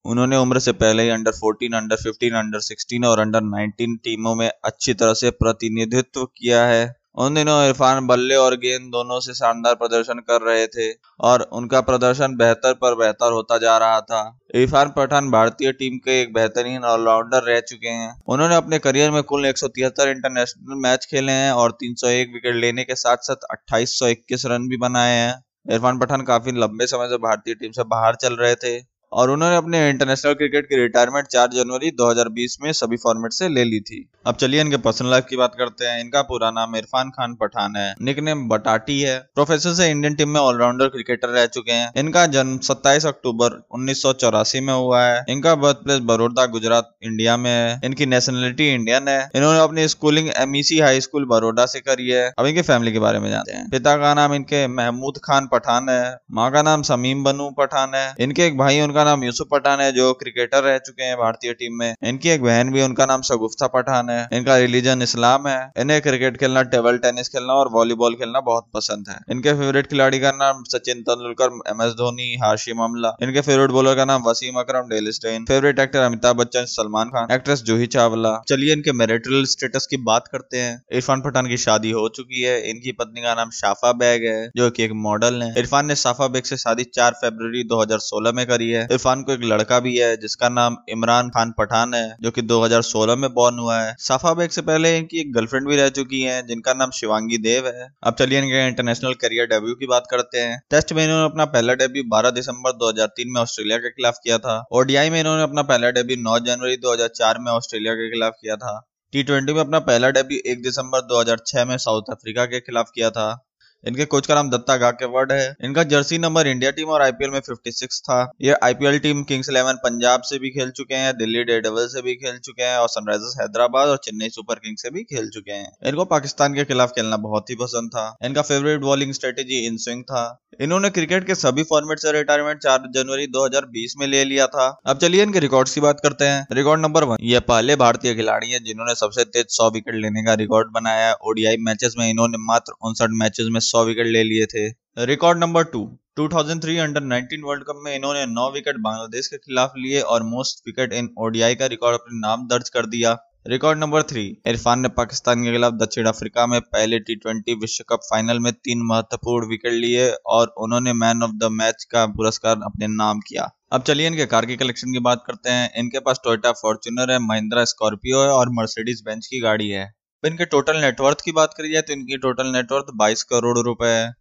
उन्होंने उम्र से पहले ही अंडर 14, अंडर 15, अंडर 16 और अंडर 19 टीमों में अच्छी तरह से प्रतिनिधित्व किया है। उन दिनों इरफान बल्ले और गेंद दोनों से शानदार प्रदर्शन कर रहे थे और उनका प्रदर्शन बेहतर पर बेहतर होता जा रहा था। इरफान पठान भारतीय टीम के एक बेहतरीन ऑलराउंडर रह चुके हैं। उन्होंने अपने करियर में कुल एक सौ तिहत्तर इंटरनेशनल मैच खेले हैं और 301 विकेट लेने के साथ साथ अट्ठाईस रन भी बनाए हैं। इरफान पठान काफ़ी लंबे समय से भारतीय टीम से बाहर चल रहे थे। और उन्होंने अपने इंटरनेशनल क्रिकेट की रिटायरमेंट 4 जनवरी 2020 में सभी फॉर्मेट से ले ली थी। अब चलिए इनके पर्सनल लाइफ की बात करते हैं। इनका पूरा नाम इरफान खान पठान है। निक नेम बटाटी है। प्रोफेसर से इंडियन टीम में ऑलराउंडर क्रिकेटर रह चुके हैं। इनका जन्म 27 अक्टूबर उन्नीस सौ चौरासी में हुआ है। इनका birth place Baroda, Gujarat India में है। इनकी नेशनलिटी इंडियन है। इन्होंने अपनी schooling M high school Baroda से करी है। अब इनके फैमिली के बारे में जानते हैं। पिता का नाम इनके महमूद खान पठान है। माँ का नाम समीम बनू पठान है। इनके एक भाई नाम यूसुफ पठान है, जो क्रिकेटर रह चुके हैं भारतीय टीम में। इनकी एक बहन भी उनका नाम सगुफ्ता पठान है। इनका रिलीजन इस्लाम है। इन्हें क्रिकेट खेलना टेबल टेनिस खेलना और वॉलीबॉल खेलना बहुत पसंद है। इनके फेवरेट खिलाड़ी का नाम सचिन तेंदुलकर एम एस धोनी, हार्शी अमला इनके फेवरेट बॉलर का नाम Wasim Akram, Dale Steyn. Favourite actor Amitabh Bachchan, Salman Khan. Actress Juhi Chawla. चलिए इनके मेरिटल स्टेटस की बात करते हैं। इरफान पठान की शादी हो चुकी है। इनकी पत्नी का नाम शाफा बैग है, जो की एक मॉडल है। इरफान ने साफा बेग से शादी चार फरवरी 2016 में करी है। इरफान को एक लड़का भी है, जिसका नाम इमरान खान पठान है, जो कि 2016 में बॉर्न हुआ है। साफा बेग से पहले इनकी एक गर्लफ्रेंड भी रह चुकी है, जिनका नाम शिवांगी देव है। अब चलिए इनके इंटरनेशनल करियर डेब्यू की बात करते हैं। टेस्ट में इन्होंने अपना पहला डेब्यू 12 दिसंबर 2003 में ऑस्ट्रेलिया के खिलाफ किया था ओडीआई में इन्होंने अपना पहला डेब्यू 9 जनवरी 2004 में ऑस्ट्रेलिया के खिलाफ किया था। टी ट्वेंटी में अपना पहला डेब्यू 1 दिसंबर 2006 में साउथ अफ्रीका के खिलाफ किया था। इनके कोच का नाम दत्ता गाकेवर्ड है। इनका जर्सी नंबर इंडिया टीम और आईपीएल में 56 था। ये IPL team Kings Eleven Punjab से भी खेल चुके हैं, दिल्ली डे डेडेवल से भी खेल चुके हैं और सनराइजर्स हैदराबाद और चेन्नई सुपर किंग्स से भी खेल चुके हैं। इनको पाकिस्तान के खिलाफ खेलना बहुत ही पसंद था। इनका favourite bowling strategy in swing था। इन्होंने क्रिकेट के सभी फॉर्मेट से रिटायरमेंट 4 जनवरी 2020 में ले लिया था। अब चलिए इनके रिकॉर्ड्स की बात करते हैं। रिकॉर्ड नंबर वन ये पहले भारतीय खिलाड़ी हैं जिन्होंने सबसे तेज 100 विकेट लेने का रिकॉर्ड बनाया है। ओडीआई मैचेस में इन्होंने मात्र उनसठ मैचेस में 100 विकेट ले लिए थे। Record number two 2003 under 19 world cup में इन्होंने 9 विकेट बांग्लादेश के खिलाफ लिए और मोस्ट विकेट इन ओडीआई का रिकॉर्ड अपने नाम दर्ज कर दिया। रिकॉर्ड नंबर थ्री इरफान ने पाकिस्तान के खिलाफ दक्षिण अफ्रीका में पहले टी ट्वेंटी विश्व कप फाइनल में तीन महत्वपूर्ण विकेट लिए और उन्होंने मैन ऑफ़ द मैच का पुरस्कार अपने नाम किया। अब चलिए इनके कार की कलेक्शन की बात करते हैं। इनके पास टोयोटा फॉर्चुनर है महिंद्रा स्कॉर्पियो है और मर्सिडीज बेंच की गाड़ी है। इनके टोटल नेटवर्थ की बात करी जाए तो इनकी टोटल नेटवर्थ 22 करोड़ रुपए है।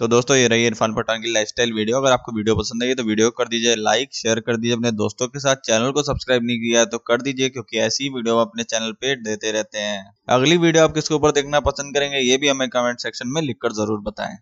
तो दोस्तों, ये रही इरफान पठान की लाइफस्टाइल वीडियो अगर आपको वीडियो पसंद आई तो वीडियो कर दीजिए लाइक शेयर कर दीजिए। अपने दोस्तों के साथ चैनल को सब्सक्राइब नहीं किया तो कर दीजिए, क्योंकि ऐसी वीडियो अपने चैनल पे देते रहते हैं। अगली वीडियो आप किसके ऊपर देखना पसंद करेंगे, ये भी हमें कमेंट सेक्शन में लिखकर ज़रूर बताएँ।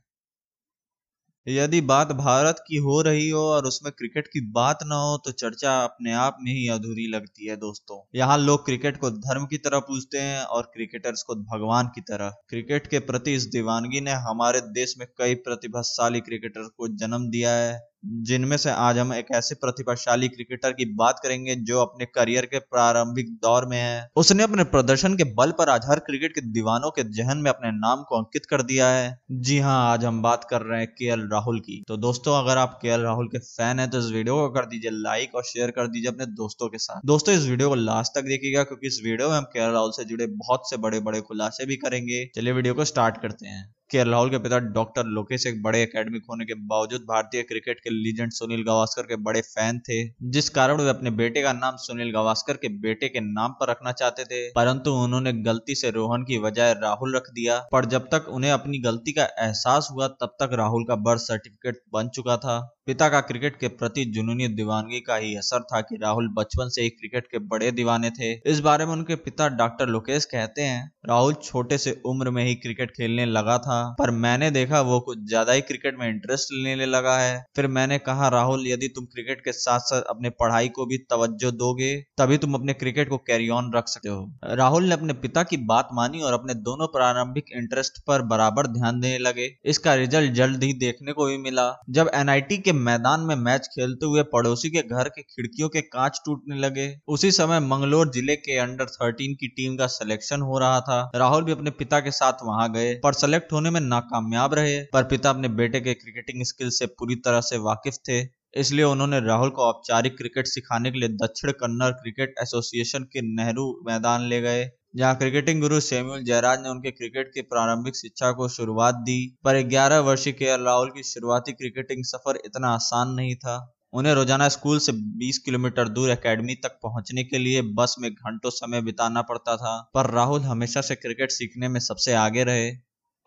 यदि बात भारत की हो रही हो और उसमें क्रिकेट की बात ना हो तो चर्चा अपने आप में ही अधूरी लगती है दोस्तों। यहाँ लोग क्रिकेट को धर्म की तरह पूछते हैं और क्रिकेटर्स को भगवान की तरह। क्रिकेट के प्रति इस दीवानगी ने हमारे देश में कई प्रतिभाशाली क्रिकेटर को जन्म दिया है। जिनमें से आज हम एक ऐसे प्रतिभाशाली क्रिकेटर की बात करेंगे जो अपने करियर के प्रारंभिक दौर में है। उसने अपने प्रदर्शन के बल पर आज हर क्रिकेट के दीवानों के जहन में अपने नाम को अंकित कर दिया है। जी हाँ आज हम बात कर रहे हैं के राहुल की। तो दोस्तों, अगर आप के राहुल के फ़ैन है तो इस वीडियो को कर दीजिए लाइक और शेयर कर दीजिए अपने दोस्तों के साथ। दोस्तों, इस वीडियो को लास्ट तक देखिएगा, क्योंकि इस वीडियो में हम के राहुल से जुड़े बहुत से बड़े बड़े खुलासे भी करेंगे। चलिए वीडियो को स्टार्ट करते हैं। के राहुल के पिता डॉक्टर लोकेश एक बड़े एकेडमिक होने के बावजूद भारतीय क्रिकेट के लीजेंड सुनील गावस्कर के बड़े फ़ैन थे, जिस कारण वे अपने बेटे का नाम सुनील गावस्कर के बेटे के नाम पर रखना चाहते थे। परंतु उन्होंने गलती से रोहन की बजाय राहुल रख दिया, पर जब तक उन्हें अपनी गलती का एहसास हुआ, तब तक राहुल का बर्थ सर्टिफिकेट बन चुका था। पिता का क्रिकेट के प्रति जुनूनी दीवानगी का ही असर था कि राहुल बचपन से ही क्रिकेट के बड़े दीवाने थे। इस बारे में उनके पिता डॉक्टर लोकेश कहते हैं, राहुल छोटे से उम्र में ही क्रिकेट खेलने लगा था, पर मैंने देखा वो कुछ ज़्यादा ही क्रिकेट में इंटरेस्ट लेने लगा है। फिर मैंने कहा, राहुल, यदि तुम क्रिकेट के साथ साथ अपने पढ़ाई को भी तवज्जो दोगे, तभी तुम अपने क्रिकेट को कैरी ऑन रख सकते हो। राहुल ने अपने पिता की बात मानी और अपने दोनों प्रारंभिक इंटरेस्ट पर बराबर ध्यान देने लगे। इसका रिज़ल्ट जल्द ही देखने को भी मिला। जब एनआईटी के मैदान में मैच खेलते हुए पड़ोसी के घर के खिड़कियों के कांच टूटने लगे। उसी समय मंगलोर ज़िले के अंडर थर्टीन की टीम का सिलेक्शन हो रहा था। राहुल भी अपने पिता के साथ वहाँ गए, पर सेलेक्ट होने में नाकामयाब रहे। पर पिता अपने बेटे के क्रिकेटिंग स्किल से पूरी तरह से वाकिफ थे, इसलिए उन्होंने राहुल को औपचारिक क्रिकेट सिखाने के लिए दक्षिण कन्नड़ क्रिकेट एसोसिएशन के नेहरू मैदान ले गए। जहाँ क्रिकेटिंग गुरु सैमुअल जयराज ने उनके क्रिकेट की प्रारंभिक शिक्षा को शुरुआत दी, पर 11 वर्षीय के राहुल की शुरुआती क्रिकेटिंग सफ़र इतना आसान नहीं था। उन्हें रोज़ाना स्कूल से 20 किलोमीटर दूर एकेडमी तक पहुँचने के लिए बस में घंटों समय बिताना पड़ता था, पर राहुल हमेशा से क्रिकेट सीखने में सबसे आगे रहे।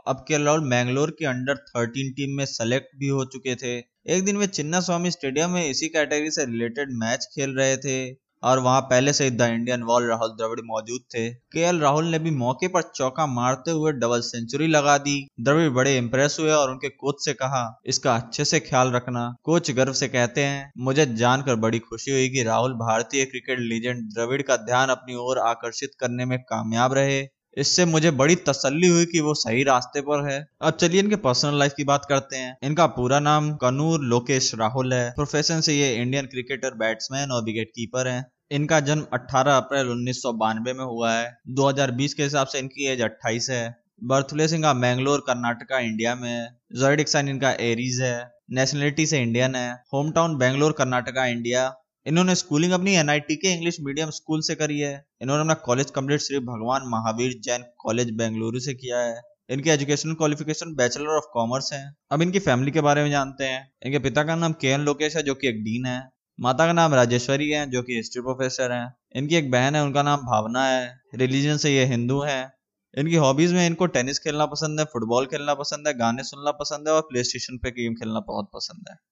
अब के राहुल मैंगलोर की अंडर 13 टीम में सेलेक्ट भी हो चुके थे। एक दिन वे चिन्ना स्वामी स्टेडियम में इसी कैटेगरी से रिलेटेड मैच खेल रहे थे। और वहाँ पहले से the Indian wall Rahul Dravid मौजूद थे। के राहुल ने भी मौके पर चौका मारते हुए डबल सेंचुरी लगा दी। द्रविड़ बड़े इम्प्रेस हुए और उनके कोच से कहा, इसका अच्छे से ख्याल रखना। कोच गर्व से कहते हैं, मुझे जानकर बड़ी खुशी हुई कि राहुल भारतीय क्रिकेट लीजेंड द्रविड़ का ध्यान अपनी ओर आकर्षित करने में कामयाब रहे। इससे मुझे बड़ी तसल्ली हुई कि वो सही रास्ते पर है। अब चलिए इनके पर्सनल लाइफ की बात करते हैं। इनका पूरा नाम कनूर लोकेश राहुल है। प्रोफेशन से ये इंडियन क्रिकेटर बैट्समैन और विकेट कीपर है। इनका जन्म 18 अप्रैल उन्नीस सौ बानबे में हुआ है। 2020 के हिसाब से इनकी एज 28 है। बर्थप्लेस इनका मैंगलोर कर्नाटका इंडिया में है। साइन इनका एरीज है। नेशनलिटी से इंडियन है। Home town Bangalore Karnataka India इन्होंने स्कूलिंग अपनी एनआईटी के इंग्लिश मीडियम स्कूल से करी है। इन्होंने अपना कॉलेज कंप्लीट श्री भगवान महावीर जैन कॉलेज बेंगलुरु से किया है। इनकी educational qualification bachelor of commerce है। अब इनकी फैमिली के बारे में जानते हैं। इनके पिता का नाम के एन लोकेश है, जो कि एक डीन है। माता का नाम राजेश्वरी है, जो कि हिस्ट्री प्रोफेसर है। इनकी एक बहन है, उनका नाम भावना है। रिलीजन से ये हिंदू है। इनकी हॉबीज में इनको टेनिस खेलना पसंद है फुटबॉल खेलना पसंद है, गाने सुनना पसंद है और प्ले स्टेशन पे गेम खेलना बहुत पसंद है।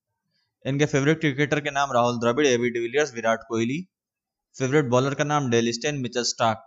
इनके फेवरेट क्रिकेटर के नाम Rahul Dravid AB de Villiers Virat Kohli. Favourite bowler का नाम डेलिस्टेन मिचल स्टार्क।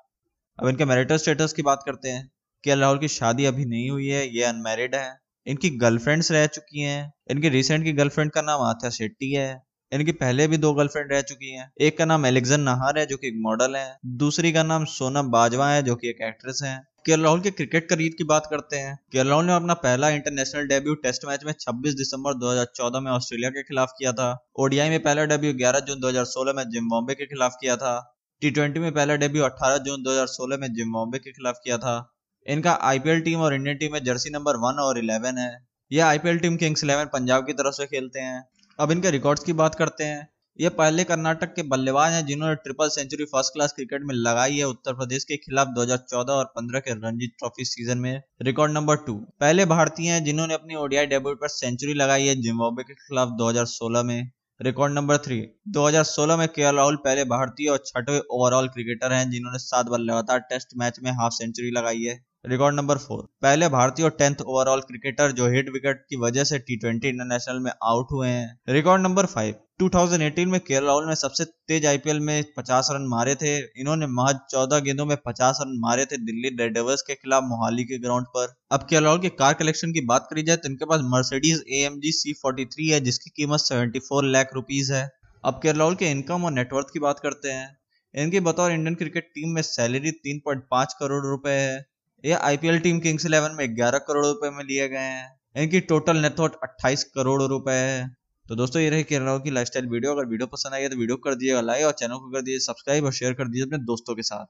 अब इनके मैरिटल स्टेटस की बात करते हैं। क्या राहुल की शादी अभी नहीं हुई है, ये अनमेरिड है। इनकी गर्लफ्रेंड्स रह चुकी हैं। इनके रिसेंट की गर्लफ्रेंड का नाम आथा शेट्टी है। इनकी पहले भी दो गर्लफ्रेंड रह चुकी हैं। एक का नाम एलेक्जन नहार है, जो कि एक मॉडल है। दूसरी का नाम सोना बाजवा है, जो कि एक एक्ट्रेस है। के राहुल के क्रिकेट करियर की बात करते हैं। के राहुल ने अपना पहला इंटरनेशनल डेब्यू टेस्ट मैच में 26 दिसंबर 2014 में ऑस्ट्रेलिया के खिलाफ किया था। ओडीआई में पहला डेब्यू 11 जून 2016 में जिम्बाब्वे के खिलाफ किया था। टी में पहला डेब्यू 18 जून 2016 में जिम्बाब्वे के खिलाफ किया था। इनका आईपीएल टीम और इंडियन टीम में जर्सी नंबर वन और इलेवन है। यह IPL team Kings Eleven Punjab की तरफ़ से खेलते हैं। अब इनके रिकॉर्ड्स की बात करते हैं। ये पहले कर्नाटक के बल्लेबाज हैं जिन्होंने triple century first class cricket में लगाई है। उत्तर प्रदेश के खिलाफ 2014 और 15 के रणजी ट्रॉफी सीज़न में रिकॉर्ड नंबर टू पहले भारतीय हैं जिन्होंने अपनी ओडीआई डेब्यूट पर सेंचुरी लगाई है। जिम्बाब्वे के खिलाफ 2016 में रिकॉर्ड नंबर थ्री 2016 में के राहुल पहले भारतीय और छठे ओवरऑल क्रिकेटर हैं जिन्होंने सात बार लगातार टेस्ट मैच में हाफ़ सेंचुरी लगाई है। रिकॉर्ड नंबर फोर पहले भारतीय टेंथ ओवरऑल क्रिकेटर जो हिट विकेट की वजह से टी ट्वेंटी इंटरनेशनल में आउट हुए हैं। रिकॉर्ड नंबर फाइव 2018 में के राहुल ने सबसे तेज आईपीएल में 50 रन मारे थे। इन्होंने महज 14 गेंदों में 50 रन मारे थे दिल्ली रेड के खिलाफ मोहाली के ग्राउंड पर। अब के राहुल के कार कलेक्शन की बात करी जाए तो इनके पास Mercedes A M G C forty है, जिसकी कीमत 74 लाख रुपीज़ है। अब के राहुल के इनकम और नेटवर्थ की बात करते हैं। इनकी बतौर इंडियन क्रिकेट टीम में सैलरी 3.5 करोड़ रुपए है। ये आईपीएल टीम किंग्स इलेवन में 11 करोड़ रुपए में लिए गए हैं। इनकी टोटल नेटवर्थ 28 करोड़ रुपए है। तो दोस्तों, ये रही केरला की लाइफस्टाइल वीडियो अगर वीडियो पसंद आई है तो वीडियो कर दिएगा लाइक और चैनल को कर दिए सब्सक्राइब और शेयर कर दीजिए अपने दोस्तों के साथ।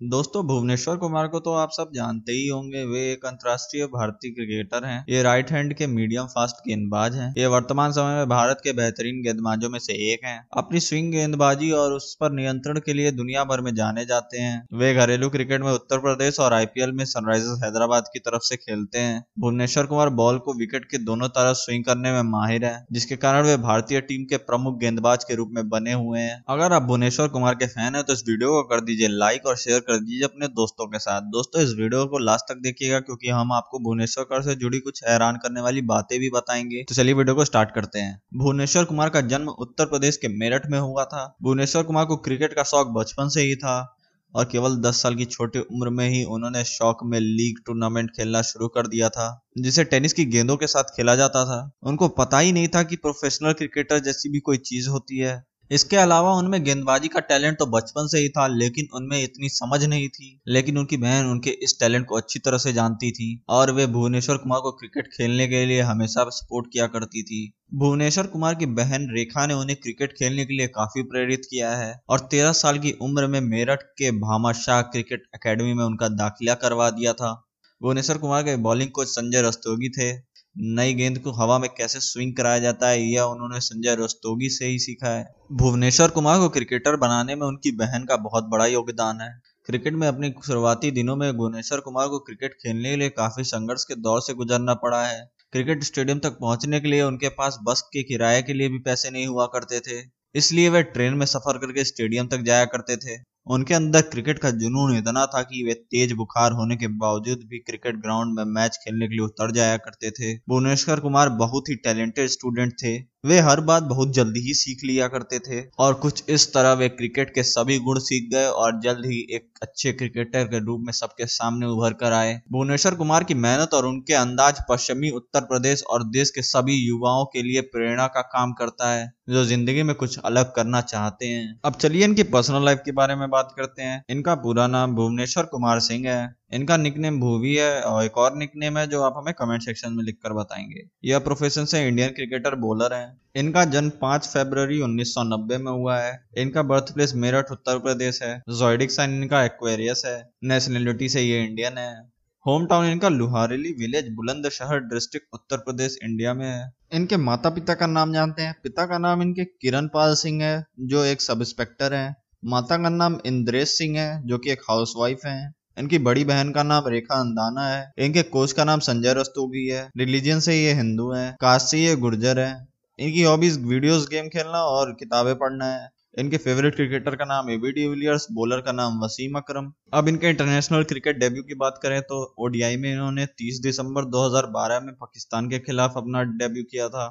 दोस्तों, भुवनेश्वर कुमार को तो आप सब जानते ही होंगे, वे एक अंतर्राष्ट्रीय भारतीय क्रिकेटर हैं। ये राइट हैंड के मीडियम फास्ट गेंदबाज हैं। ये वर्तमान समय में भारत के बेहतरीन गेंदबाजों में से एक हैं। अपनी स्विंग गेंदबाजी और उस पर नियंत्रण के लिए दुनिया भर में जाने जाते हैं। वे घरेलू क्रिकेट में उत्तर प्रदेश और आईपीएल में सनराइजर्स हैदराबाद की तरफ़ से खेलते हैं। भुवनेश्वर कुमार बॉल को विकेट के दोनों तरफ़ स्विंग करने में माहिर है, जिसके कारण वे भारतीय टीम के प्रमुख गेंदबाज के रूप में बने हुए हैं। अगर आप भुवनेश्वर कुमार के फ़ैन है तो इस वीडियो को कर दीजिए लाइक और शेयर कर दीजिए अपने दोस्तों के साथ। दोस्तों, इस वीडियो को लास्ट तक देखिएगा क्योंकि हम आपको भुवनेश्वर कर से जुड़ी कुछ हैरान करने वाली बातें भी बताएँगे। तो चलिए वीडियो को स्टार्ट करते हैं। भुवनेश्वर कुमार का जन्म उत्तर प्रदेश के मेरठ में हुआ था। भुवनेश्वर कुमार को क्रिकेट का शौक बचपन से ही था और केवल 10 साल की छोटी उम्र में ही उन्होंने शौक में लीग टूर्नामेंट खेलना शुरू कर दिया था, जिसे टेनिस की गेंदों के साथ खेला जाता था। उनको पता ही नहीं था कि प्रोफेशनल क्रिकेटर जैसी भी कोई चीज़ होती है। इसके अलावा उनमें गेंदबाजी का टैलेंट तो बचपन से ही था, लेकिन उनमें इतनी समझ नहीं थी। लेकिन उनकी बहन उनके इस टैलेंट को अच्छी तरह से जानती थी और वे भुवनेश्वर कुमार को क्रिकेट खेलने के लिए हमेशा सपोर्ट किया करती थी। भुवनेश्वर कुमार की बहन रेखा ने उन्हें क्रिकेट खेलने के लिए काफ़ी प्रेरित किया है और तेरह साल की उम्र में मेरठ के भामाशाह क्रिकेट अकेडमी में उनका दाखिला करवा दिया था। भुवनेश्वर कुमार के बॉलिंग कोच संजय रस्तोगी थे। नई गेंद को हवा में कैसे स्विंग कराया जाता है, यह उन्होंने संजय रस्तोगी से ही सीखा है। भुवनेश्वर कुमार को क्रिकेटर बनाने में उनकी बहन का बहुत बड़ा योगदान है। क्रिकेट में अपनी शुरुआती दिनों में भुवनेश्वर कुमार को क्रिकेट खेलने के लिए काफ़ी संघर्ष के दौर से गुजरना पड़ा है। क्रिकेट स्टेडियम तक पहुँचने के लिए उनके पास बस के किराए के लिए भी पैसे नहीं हुआ करते थे, इसलिए वे ट्रेन में सफ़र करके स्टेडियम तक जाया करते थे। उनके अंदर क्रिकेट का जुनून इतना था कि वे तेज बुखार होने के बावजूद भी क्रिकेट ग्राउंड में मैच खेलने के लिए उतर जाया करते थे। भुवनेश्वर कुमार बहुत ही टैलेंटेड स्टूडेंट थे। वे हर बात बहुत जल्दी ही सीख लिया करते थे और कुछ इस तरह वे क्रिकेट के सभी गुण सीख गए और जल्द ही एक अच्छे क्रिकेटर के रूप में सबके सामने उभर कर आए। भुवनेश्वर कुमार की मेहनत और उनके अंदाज पश्चिमी, उत्तर प्रदेश और देश के सभी युवाओं के लिए प्रेरणा का काम करता है, जो ज़िंदगी में कुछ अलग करना चाहते हैं। अब चलिए इनकी पर्सनल लाइफ के बारे में बात करते हैं। इनका पूरा नाम भुवनेश्वर कुमार सिंह है। इनका निकनेम भूवी है और एक और निकनेम है जो आप हमें कमेंट सेक्शन में लिखकर बताएँगे। यह प्रोफेशन से इंडियन क्रिकेटर बॉलर हैं। इनका जन्म 5 फरवरी 1990 में हुआ है। इनका बर्थ प्लेस मेरठ, उत्तर प्रदेश है। जोइडिक साइन इनका एक्वेरियस है। नेशनलिटी से ये इंडियन है। होम टाउन इनका Luhareli village Bulandshahr district Uttar Pradesh India में है। इनके माता पिता का नाम जानते हैं? पिता का नाम इनके किरण पाल सिंह है, जो एक सब इंस्पेक्टर है। माता का नाम इंद्रेश सिंह है, जो कि एक हाउसवाइफ है। इनकी बड़ी बहन का नाम रेखा अंदाना है, इनके कोच का नाम संजय रस्तोगी है रिलीजन से ये हिंदू है कास्ट से ये गुर्जर है। इनकी हॉबीज वीडियोस गेम खेलना और किताबें पढ़ना है। इनके फेवरेट क्रिकेटर का नाम एबी डिविलियर्स बॉलर का नाम वसीम अकरम। अब इनके इंटरनेशनल क्रिकेट डेब्यू की बात करें तो ओडीआई में इन्होंने 30 दिसंबर 2012 में पाकिस्तान के खिलाफ अपना डेब्यू किया था।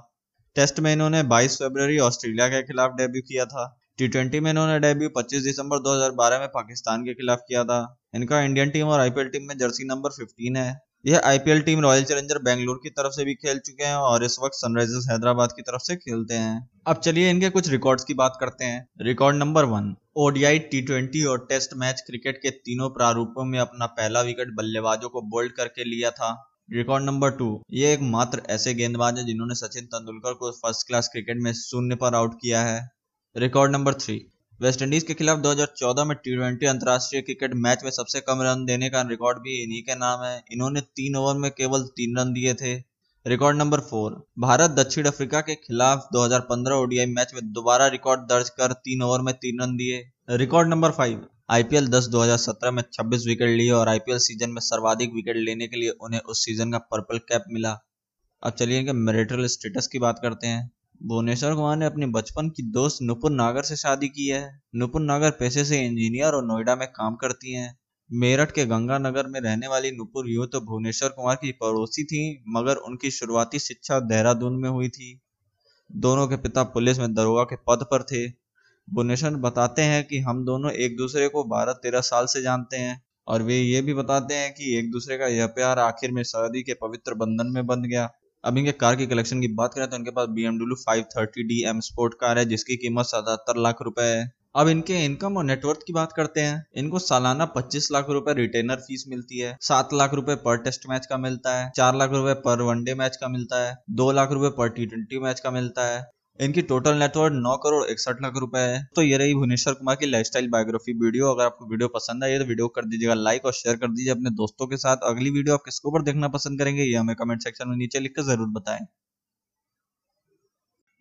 टेस्ट में इन्होंने 22 फरवरी ऑस्ट्रेलिया के खिलाफ डेब्यू किया था। टी ट्वेंटी में इन्होंने डेब्यू 25 दिसंबर 2012 में पाकिस्तान के खिलाफ किया था। इनका इंडियन टीम और आईपीएल टीम में जर्सी नंबर 15 है। यह IPL team Royal Challenger Bengaluru की तरफ़ से भी खेल चुके हैं और इस वक्त सनराइजर्स हैदराबाद की तरफ़ से खेलते हैं। अब चलिए इनके कुछ रिकॉर्ड्स की बात करते हैं। Record number one ODI T twenty और टेस्ट मैच क्रिकेट के तीनों प्रारूपों में अपना पहला विकेट बल्लेबाजों को बोल्ड करके लिया था। रिकॉर्ड नंबर टू ये एक मात्र ऐसे गेंदबाज है जिन्होंने सचिन तेंदुलकर को फ़र्स्ट क्लास क्रिकेट में शून्य पर आउट किया है। Record number three. वेस्टइंडीज के खिलाफ 2014 में टी ट्वेंटी अंतर्राष्ट्रीय क्रिकेट मैच में सबसे कम रन देने का रिकॉर्ड भी इन्हीं के नाम है। इन्होंने तीन ओवर में केवल तीन रन दिए थे। Record number four. भारत दक्षिण अफ्रीका के खिलाफ 2015 ओडीआई मैच में दोबारा रिकॉर्ड दर्ज कर तीन ओवर में तीन रन दिए। Record number five. आईपीएल 10 2017 में 26 विकेट लिए और आईपीएल सीज़न में सर्वाधिक विकेट लेने के लिए उन्हें उस सीज़न का पर्पल कैप मिला। अब चलिए इनके मेरिटल स्टेटस की बात करते हैं। भुवनेश्वर कुमार ने अपने बचपन की दोस्त नुपुर नागर से शादी की है। नुपुर नागर पेशे से इंजीनियर और नोएडा में काम करती हैं। मेरठ के गंगानगर में रहने वाली नुपुर यूँ तो भुवनेश्वर कुमार की पड़ोसी थी, मगर उनकी शुरुआती शिक्षा देहरादून में हुई थी। दोनों के पिता पुलिस में दरोगा के पद पर थे। भुवनेश्वर बताते हैं कि हम दोनों एक दूसरे को बारह तेरह साल से जानते हैं, और वे ये भी बताते हैं कि एक दूसरे का यह प्यार आखिर में शादी के पवित्र बंधन में बंध गया। अब इनके कार की कलेक्शन की बात करें तो इनके पास B M W five thirty D M sport car है, जिसकी कीमत सतहत्तर लाख रुपए है। अब इनके इनकम और नेटवर्थ की बात करते हैं, इनको सालाना 25 लाख रुपए रिटेनर फ़ीस मिलती है। सात लाख रुपए पर टेस्ट मैच का मिलता है, चार लाख रुपए पर वनडे मैच का मिलता है, दो लाख रुपए पर टी ट्वेंटी मैच का मिलता है। इनकी टोटल नेटवर्क नौ करोड़ इकसठ लाख रुपए है। तो ये रही भुवनेश्वर कुमार की लाइफस्टाइल बायोग्राफी वीडियो अगर आपको वीडियो पसंद आई तो वीडियो कर दीजिएगा लाइक और शेयर कर दीजिए अपने दोस्तों के साथ। अगली वीडियो आप किसके ऊपर देखना पसंद करेंगे, ये हमें कमेंट सेक्शन में नीचे लिख कर ज़रूर बताएँ।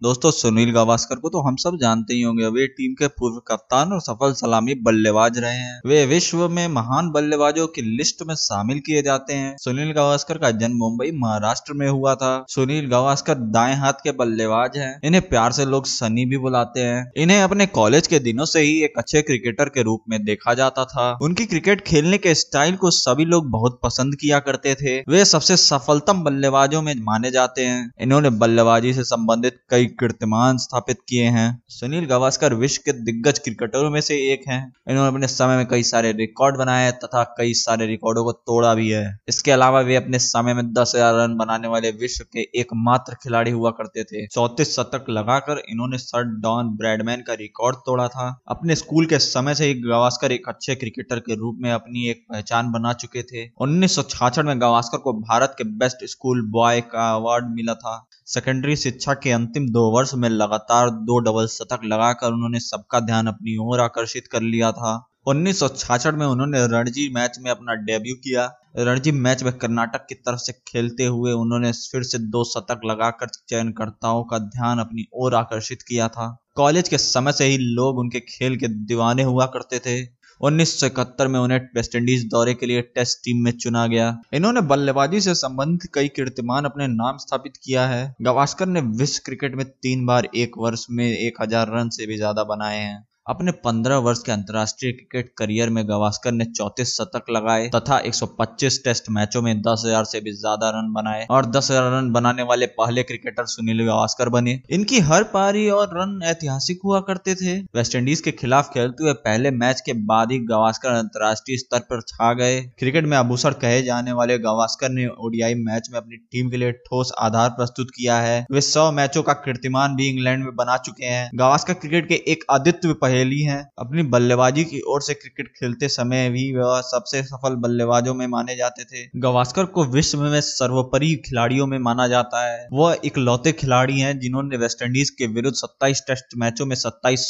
दोस्तों, सुनील गावस्कर को तो हम सब जानते ही होंगे। वे टीम के पूर्व कप्तान और सफल सलामी बल्लेबाज रहे हैं। वे विश्व में महान बल्लेबाजों की लिस्ट में शामिल किए जाते हैं। सुनील गावस्कर का जन्म मुंबई, महाराष्ट्र में हुआ था। सुनील गावस्कर दाएँ हाथ के बल्लेबाज हैं। इन्हें प्यार से लोग सनी भी बुलाते हैं। इन्हें अपने कॉलेज के दिनों से ही एक अच्छे क्रिकेटर के रूप में देखा जाता था। उनकी क्रिकेट खेलने के स्टाइल को सभी लोग बहुत पसंद किया करते थे। वे सबसे सफलतम बल्लेबाजों में माने जाते हैं। इन्होंने बल्लेबाजी से संबंधित कई कीर्तिमान स्थापित किए हैं। सुनील गावस्कर विश्व के दिग्गज क्रिकेटरों में से एक हैं। इन्होंने अपने समय में कई सारे रिकॉर्ड बनाए तथा कई सारे रिकॉर्डों को तोड़ा भी है। इसके अलावा वे अपने समय में दस हज़ार रन बनाने वाले विश्व के एकमात्र खिलाड़ी हुआ करते थे। चौतीस शतक लगाकर इन्होंने सर डॉन ब्रैडमैन का रिकॉर्ड तोड़ा था। अपने स्कूल के समय से ही गावस्कर एक अच्छे क्रिकेटर के रूप में अपनी एक पहचान बना चुके थे। उन्नीस में गावस्कर को भारत के बेस्ट स्कूल बॉय का अवार्ड मिला था। सेकेंडरी शिक्षा के अंतिम दो वर्ष में लगातार दो डबल शतक लगाकर उन्होंने सबका ध्यान अपनी ओर आकर्षित कर लिया था। उन्नीस में उन्होंने रणजी मैच में अपना डेब्यू किया। रणजी मैच में कर्नाटक की तरफ़ से खेलते हुए उन्होंने फिर से दो शतक लगाकर चयनकर्ताओं का ध्यान अपनी ओर आकर्षित किया था। कॉलेज के समय से ही लोग उनके खेल के दीवाने हुआ करते थे। उन्नीस सौ इकहत्तर में उन्हें वेस्टइंडीज दौरे के लिए टेस्ट टीम में चुना गया। इन्होंने बल्लेबाजी से संबंधित कई कीर्तिमान अपने नाम स्थापित किया है। गवास्कर ने विश्व क्रिकेट में तीन बार एक वर्ष में एक हज़ार रन से भी ज़्यादा बनाए हैं। अपने 15 वर्ष के अंतर्राष्ट्रीय क्रिकेट करियर में गवास्कर ने चौतीस शतक लगाए तथा 125 टेस्ट मैचों में 10,000 से भी ज़्यादा रन बनाए और 10,000 रन बनाने वाले पहले क्रिकेटर सुनील गवास्कर बने। इनकी हर पारी और रन ऐतिहासिक हुआ करते थे। वेस्टइंडीज के खिलाफ खेलते हुए पहले मैच के बाद ही गवास्कर अंतर्राष्ट्रीय स्तर पर छा गए। क्रिकेट में आभूषण कहे जाने वाले गवास्कर ने ओडीआई मैच में अपनी टीम के लिए ठोस आधार प्रस्तुत किया है। वे सौ मैचों का कीर्तिमान भी इंग्लैंड में बना चुके हैं। गवास्कर क्रिकेट के एक आदित्य पहेली हैं। अपनी बल्लेबाजी की ओर से क्रिकेट खेलते समय भी वह सबसे सफल बल्लेबाजों में माने जाते थे। गवास्कर को विश्व में सर्वोपरि खिलाड़ियों में माना जाता है। वह एक लौते खिलाड़ी हैं जिन्होंने वेस्टइंडीज के विरुद्ध 27 टेस्ट मैचों में सत्ताईस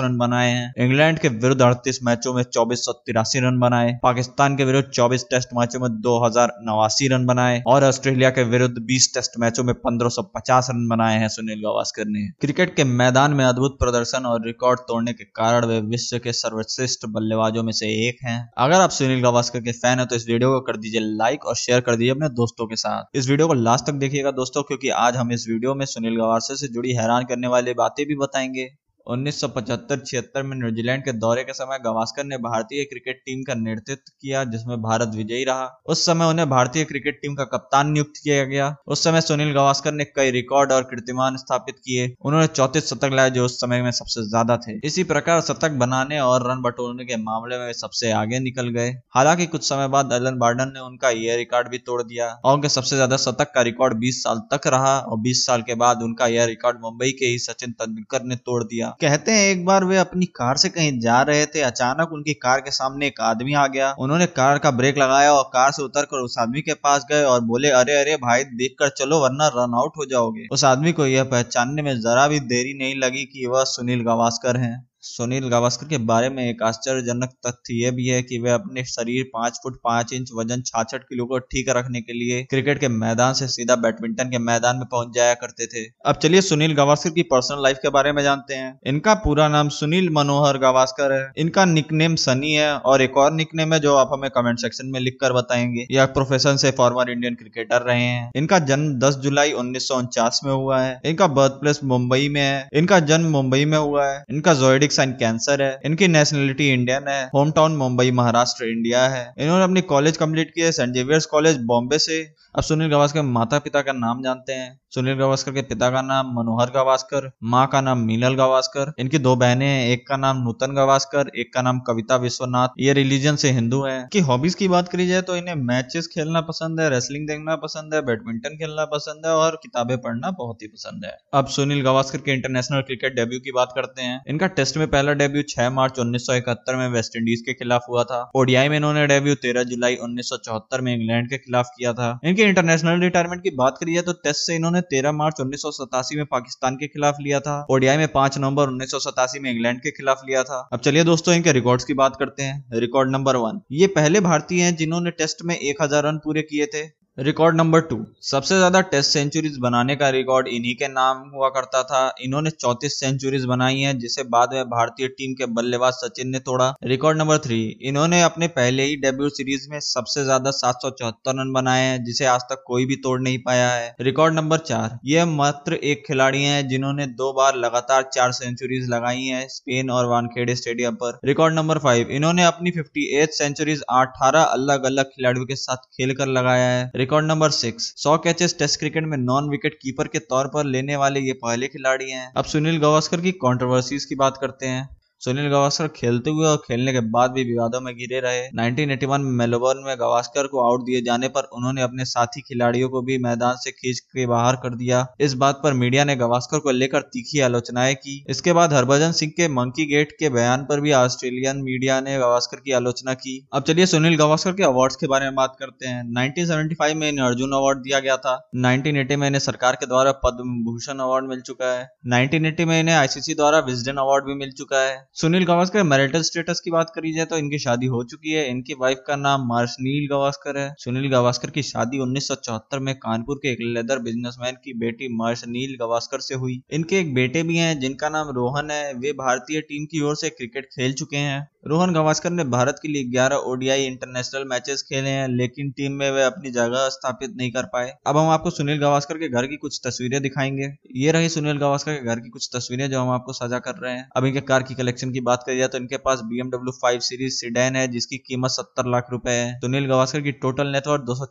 रन बनाए हैं। इंग्लैंड के विरुद्ध अड़तीस मैचों में चौबीस रन बनाए। पाकिस्तान के विरुद्ध चौबीस टेस्ट मैचों में दो हज़ार नवासी रन बनाए। और ऑस्ट्रेलिया के विरुद्ध बीस टेस्ट मैचों में पंद्रह रन बनाए हैं सुनील गवास्कर ने। क्रिकेट के मैदान में अद्भुत प्रदर्शन और रिकॉर्ड तोड़ने के कारण वे विश्व के सर्वश्रेष्ठ बल्लेबाजों में से एक हैं। अगर आप सुनील गावस्कर के फ़ैन है तो इस वीडियो को कर दीजिए लाइक और शेयर कर दीजिए अपने दोस्तों के साथ। इस वीडियो को लास्ट तक देखिएगा दोस्तों, क्योंकि आज हम इस वीडियो में सुनील गावस्कर से जुड़ी हैरान करने वाली बातें भी बताएँगे। उन्नीस छिहत्तर में न्यूजीलैंड के दौरे के समय गवास्कर ने भारतीय क्रिकेट टीम का नेतृत्व किया, जिसमें भारत विजयी रहा। उस समय उन्हें भारतीय क्रिकेट टीम का कप्तान नियुक्त किया गया। उस समय सुनील गवास्कर ने कई रिकॉर्ड और कीर्तिमान स्थापित किए। उन्होंने चौतीस शतक लाए, जो उस समय में सबसे ज़्यादा थे। इसी प्रकार शतक बनाने और रन बटोरने के मामले में सबसे आगे निकल गए। हालाँकि कुछ समय बाद एलन बार्डन ने उनका यह रिकॉर्ड भी तोड़ दिया। और उनके सबसे ज़्यादा शतक का रिकॉर्ड बीस साल तक रहा और बीस साल के बाद उनका यह रिकॉर्ड मुंबई के ही सचिन तेंदुलकर ने तोड़ दिया। कहते हैं, एक बार वे अपनी कार से कहीं जा रहे थे, अचानक उनकी कार के सामने एक आदमी आ गया। उन्होंने कार का ब्रेक लगाया और कार से उतर कर उस आदमी के पास गए और बोले, अरे अरे, भाई देख कर चलो, वरना रन आउट हो जाओगे। उस आदमी को यह पहचानने में जरा भी देरी नहीं लगी कि वह सुनील गवास्कर हैं। सुनील गावस्कर के बारे में एक आश्चर्यजनक तथ्य यह भी है कि वे अपने शरीर पाँच फुट पाँच इंच, वज़न छाछठ किलो को ठीक रखने के लिए क्रिकेट के मैदान से सीधा बैडमिंटन के मैदान में पहुँच जाया करते थे। अब चलिए सुनील गावस्कर की पर्सनल लाइफ के बारे में जानते हैं। इनका पूरा नाम सुनील मनोहर गावस्कर है। इनका निकनेम सनी है और एक और निकनेम है जो आप हमें कमेंट सेक्शन में लिख कर बताएँगे। यह प्रोफेशन से फॉर्मर इंडियन क्रिकेटर रहे हैं। इनका जन्म दस जुलाई उन्नीस सौ उनचास में हुआ है। इनका बर्थ प्लेस मुंबई में है। इनका जन्म मुंबई में हुआ है। इनका जोइडिक साइन कैंसर है। इनकी नेशनलिटी इंडियन है। Home town Mumbai Maharashtra India है। इन्होंने अपनी कॉलेज कंप्लीट किया सेंट जेवियर्स कॉलेज बॉम्बे से। अब सुनील गावस्कर के माता पिता का नाम जानते हैं। सुनील गावस्कर के पिता का नाम मनोहर गावस्कर, माँ का नाम मीनल गावस्कर। इनकी दो बहनें हैं, एक का नाम नूतन गावस्कर, एक का नाम कविता विश्वनाथ। ये रिलीजन से हिंदू हैं। कि हॉबीज की बात करी जाए तो इन्हें मैचेस खेलना पसंद है रेसलिंग देखना पसंद है बैडमिंटन खेलना पसंद है और किताबें पढ़ना बहुत ही पसंद है। अब सुनील गावस्कर के इंटरनेशनल क्रिकेट डेब्यू की बात करते हैं। इनका टेस्ट में पहला डेब्यू छह मार्च उन्नीस में वेस्ट इंडीज के खिलाफ हुआ था। ओडीआई में इन्होंने डेब्यू तेरह जुलाई उन्नीस सौ चौहत्तर में इंग्लैंड के खिलाफ किया था। इनके इंटरनेशनल रिटायरमेंट की बात करिए तो टेस्ट से इन्होंने 13 मार्च उन्नीस सौ सतासी में पाकिस्तान के खिलाफ लिया था। ओडीआई में पाँच नवंबर उन्नीस सौ सतासी में इंग्लैंड के खिलाफ लिया था। अब चलिए दोस्तों, इनके रिकॉर्ड की बात करते हैं। रिकॉर्ड नंबर वन ये पहले भारतीय हैं जिन्होंने टेस्ट में 1000 रन पूरे किए थे। रिकॉर्ड नंबर टू सबसे ज़्यादा टेस्ट सेंचुरीज बनाने का रिकॉर्ड इन्हीं के नाम हुआ करता था। इन्होंने चौतीस सेंचुरीज बनाई हैं, जिसे बाद में भारतीय टीम के बल्लेबाज सचिन ने तोड़ा। रिकॉर्ड नंबर थ्री इन्होंने अपने पहले ही डेब्यू सीरीज़ में सबसे ज़्यादा सात सौ चौहत्तर रन बनाए हैं, जिसे आज तक कोई भी तोड़ नहीं पाया है। रिकॉर्ड नंबर चार. ये मात्र एक खिलाड़ी है, जिन्होंने दो बार लगातार चार सेंचुरीज लगाई है, स्पेन और वानखेड़े स्टेडियम पर। रिकॉर्ड नंबर फाइव इन्होंने अपनी फिफ्टी सेंचुरीज अठारह अलग अलग खिलाड़ियों के साथ खेल लगाया है। रिकॉर्ड नंबर सिक्स सौ कैचेस टेस्ट क्रिकेट में नॉन विकेट कीपर के तौर पर लेने वाले ये पहले खिलाड़ी हैं। अब सुनील गावस्कर की कंट्रोवर्सीज की बात करते हैं। सुनील गावस्कर खेलते हुए और खेलने के बाद भी विवादों में घिरे रहे। 1981 में मेलबोर्न में गावस्कर को आउट दिए जाने पर उन्होंने अपने साथी खिलाड़ियों को भी मैदान से खींच के बाहर कर दिया। इस बात पर मीडिया ने गावस्कर को लेकर तीखी आलोचनाएँ की। इसके बाद हरभजन सिंह के मंकी गेट के बयान पर भी ऑस्ट्रेलियन मीडिया ने गावस्कर की आलोचना की। अब चलिए सुनील गावस्कर के अवार्ड के बारे में बात करते हैं। नाइनटीन में इन्हें अर्जुन अवार्ड दिया गया था। नाइनटीन में इन्हें सरकार के द्वारा पद्म भूषण अवार्ड मिल चुका है। नाइनटीन में इन्हें आईसीसी द्वारा विजडन अवार्ड भी मिल चुका है। सुनील गावस्कर मैरिटल स्टेटस की बात करी जाए तो इनकी शादी हो चुकी है। इनकी वाइफ का नाम मार्सनील गावस्कर है। सुनील गावस्कर की शादी उन्नीस सौ चौहत्तर में कानपुर के एक लेदर बिजनेसमैन की बेटी मार्सनील गावस्कर से हुई। इनके एक बेटे भी हैं, जिनका नाम रोहन है। वे भारतीय टीम की ओर से क्रिकेट खेल चुके हैं। रोहन गावस्कर ने भारत के लिए 11 ओडीआई इंटरनेशनल मैचेस खेले हैं, लेकिन टीम में वे अपनी जगह स्थापित नहीं कर पाए। अब हम आपको सुनील गावस्कर के घर की कुछ तस्वीरें दिखाएँगे। ये रही सुनील गावस्कर के घर की कुछ तस्वीरें जो हम आपको साझा कर रहे हैं। अब इनके कार की कलेक्शन की बात करी जाए तो इनके पास बीएमडब्ल्यू फाइव सीरीज़ सीडेन है, जिसकी कीमत सत्तर लाख रुपए है। सुनील गावस्कर की टोटल नेटवर्क दो सौ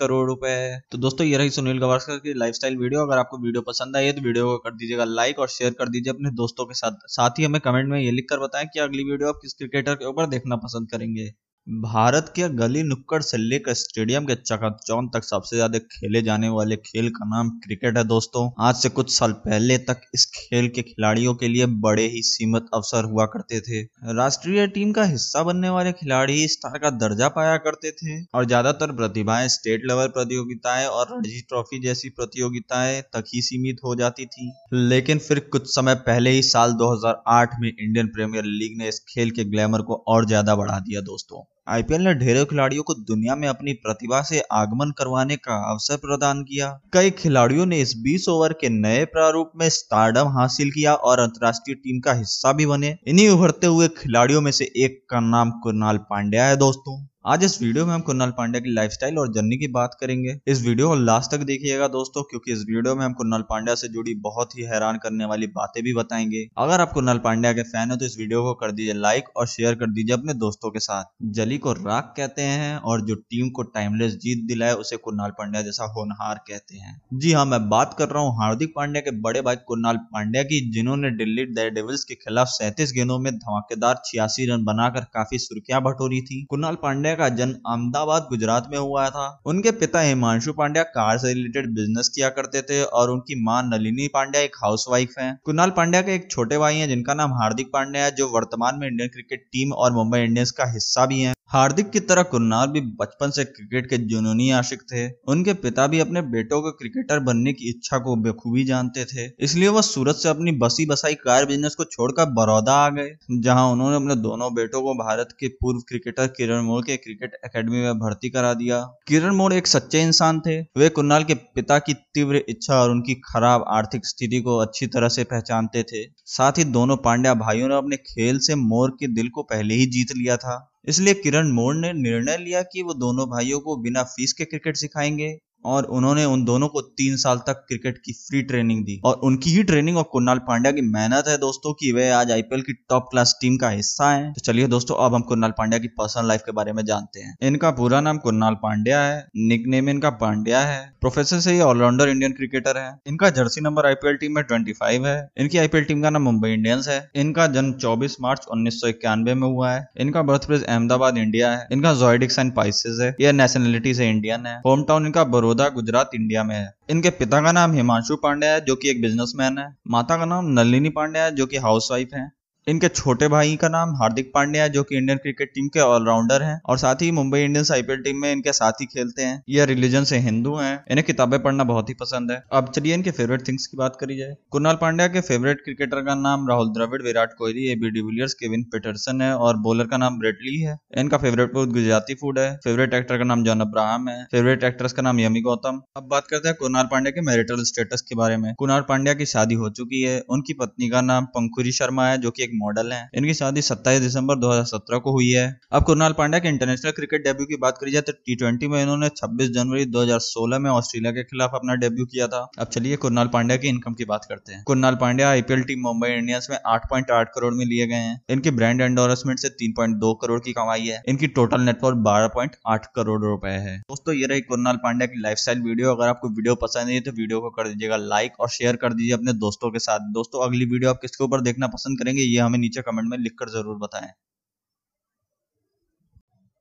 करोड़ रुपए है। तो दोस्तों, ये रही सुनील गावस्कर की लाइफ वीडियो अगर आपको वीडियो पसंद आई तो वीडियो को कर दीजिएगा लाइक और शेयर कर दीजिए अपने दोस्तों के साथ। साथ ही हमें कमेंट में ये लिख कर बताएँ कि अगली वीडियो आप किस क्रिकेटर के ऊपर देखना पसंद करेंगे? भारत के गली नुक्कड़ से लेकर स्टेडियम के चकाचौंध तक सबसे ज़्यादा खेले जाने वाले खेल का नाम क्रिकेट है, दोस्तों। आज से कुछ साल पहले तक इस खेल के खिलाड़ियों के लिए बड़े ही सीमित अवसर हुआ करते थे। राष्ट्रीय टीम का हिस्सा बनने वाले खिलाड़ी स्टार का दर्जा पाया करते थे और ज़्यादातर प्रतिभाएँ स्टेट लेवल प्रतियोगिताएँ और रणजी ट्रॉफी जैसी प्रतियोगिताएँ तक ही सीमित हो जाती थी। लेकिन फिर कुछ समय पहले ही साल 2008 में इंडियन प्रीमियर लीग ने इस खेल के ग्लैमर को और ज़्यादा बढ़ा दिया, दोस्तों। आईपीएल ने ढेरों खिलाड़ियों को दुनिया में अपनी प्रतिभा से आगमन करवाने का अवसर प्रदान किया। कई खिलाड़ियों ने इस 20 ओवर के नए प्रारूप में स्टारडम हासिल किया और अंतर्राष्ट्रीय टीम का हिस्सा भी बने। इन्हीं उभरते हुए खिलाड़ियों में से एक का नाम कुरनाल पांड्या है, दोस्तों। आज इस वीडियो में हम कुन्नाल पांड्या की लाइफस्टाइल और जर्नी की बात करेंगे। इस वीडियो को लास्ट तक देखिएगा दोस्तों, क्योंकि इस वीडियो में हम कुन्नाल पांड्या से जुड़ी बहुत ही हैरान करने वाली बातें भी बताएँगे। अगर आप कुन्नाल पांड्या के फ़ैन हो तो इस वीडियो को कर दीजिए लाइक और शेयर कर दीजिए अपने दोस्तों के साथ। जली को राग कहते हैं और जो टीम को टाइमलेस जीत दिलाए, उसे कुन्नाल पांड्या जैसा होनहार कहते हैं। जी हाँ मैं बात कर रहा हूँ हार्दिक पांड्या के बड़े भाई कुन्नाल पांड्या की, जिन्होंने दिल्ली डेविल्स के खिलाफ सैंतीस गेंदों में धमाकेदार छियासी रन बनाकर काफ़ी सुर्खियाँ बटोरी थी। कुन्नाल पांड्या पांड्या का जन्म अहमदाबाद, गुजरात में हुआ था उनके पिता हिमांशु पांड्या कार से रिलेटेड बिज़नेस किया करते थे और उनकी माँ नलिनी पांड्या एक हाउसवाइफ हैं। कुणाल पांड्या के एक छोटे भाई हैं, जिनका नाम हार्दिक पांड्या है, जो वर्तमान में इंडियन क्रिकेट टीम और मुंबई इंडियंस का हिस्सा भी है हार्दिक की तरह कुन्नाल भी बचपन से क्रिकेट के जुनूनी आशिक थे। उनके पिता भी अपने बेटों को क्रिकेटर बनने की इच्छा को बेखूबी जानते थे। इसलिए वह सूरत से अपनी बसी बसाई कार बिज़नेस को छोड़कर बड़ौदा आ गए, जहाँ उन्होंने अपने दोनों बेटों को भारत के पूर्व क्रिकेटर किरण मोड़ के क्रिकेट अकेडमी में भर्ती करा दिया। किरण मोड़ एक सच्चे इंसान थे। वे कुन्नाल के पिता की तीव्र इच्छा और उनकी खराब आर्थिक स्थिति को अच्छी तरह से पहचानते थे। साथ ही दोनों पांड्या भाइयों ने अपने खेल से मोर के दिल को पहले ही जीत लिया था। इसलिए किरण मोड़ ने निर्णय लिया कि वो दोनों भाइयों को बिना फ़ीस के क्रिकेट सिखाएँगे। और उन्होंने उन दोनों को तीन साल तक क्रिकेट की फ्री ट्रेनिंग दी। और उनकी ही ट्रेनिंग और कुणाल पांड्या की मेहनत है दोस्तों कि वे आज आईपीएल की टॉप क्लास टीम का हिस्सा हैं। तो चलिए दोस्तों, अब हम कुणाल पांड्या की पर्सनल लाइफ के बारे में जानते हैं। इनका पूरा नाम कुणाल पांड्या है निक नेम इनका पांड्या है। प्रोफेसर से ये ऑलराउंडर इंडियन क्रिकेटर है। इनका जर्सी नंबर आईपीएल टीम में ट्वेंटी है। इनकी आईपीएल टीम का नाम मुंबई इंडियंस है। इनका जन्म चौबीस मार्च उन्नीस सौ इक्यानवे में हुआ है। इनका बर्थ प्लेस अहमदाबाद इंडिया है। इनका जोइडिक्स एंड पाइसिस है। यह नेशनलिटी से इंडियन है। होम टाउन इनका बड़ौदा गुजरात, इंडिया में है। इनके पिता का नाम हिमांशु पांडे है, जो कि एक बिजनेसमैन है। माता का नाम नलिनी पांडे है, जो कि हाउसवाइफ है। इनके छोटे भाई का नाम हार्दिक पांड्या है, जो कि इंडियन क्रिकेट टीम के ऑलराउंडर हैं और साथ ही मुंबई इंडियंस आईपीएल टीम में इनके साथ ही खेलते हैं। ये रिलीजन से हिंदू हैं, इन्हें किताबें पढ़ना बहुत ही पसंद है। अब चलिए इनके फेवरेट थिंग्स की बात करी जाए। कुणाल पांड्या के फेवरेट क्रिकेटर का नाम Rahul Dravid, Virat Kohli AB de Villiers Kevin Pietersen है और बॉलर का नाम ब्रेटली है। इनका फेवरेट फ़ूड गुजराती फ़ूड है। फेवरेट एक्टर का नाम जॉन अब्राहम है। फेवरेट एक्ट्रेस का नाम यमी गौतम अब बात करते हैं कुणाल पांड्या के मैरिटल स्टेटस के बारे में। कुणाल पांड्या की शादी हो चुकी है। उनकी पत्नी का नाम पंकुरी शर्मा है, जो की एक मॉडल है। इनकी शादी 27 दिसंबर 2017 को हुई है। अब कुरनाल पांड्या के इंटरनेशनल क्रिकेट डेब्यू की बात करी जाए तो टी में इन्होंने 26 जनवरी 2016 में ऑस्ट्रेलिया के खिलाफ अपना डेब्यू किया था। अब चलिए कुरनाल पांड्या की इनकम की बात करते हैं। Krunal Pandya IPL team Mumbai Indians में 8.8 करोड़ में लिए गए हैं। इनकी ब्रांड एंडोरसमेंट से 3.2 करोड़ की कमाई है। इनकी टोटल नेटवर्क 12.8 करोड़ रुपए है। दोस्तों, ये रही कुरनाल पांड्या की लाइफस्टाइल वीडियो अगर आपको वीडियो पसंद है तो वीडियो को कर दीजिएगा लाइक और शेयर कर दीजिए अपने दोस्तों के साथ। दोस्तों, अगली वीडियो आप किसके ऊपर देखना पसंद करेंगे, ये हमें नीचे कमेंट में लिखकर ज़रूर बताएँ।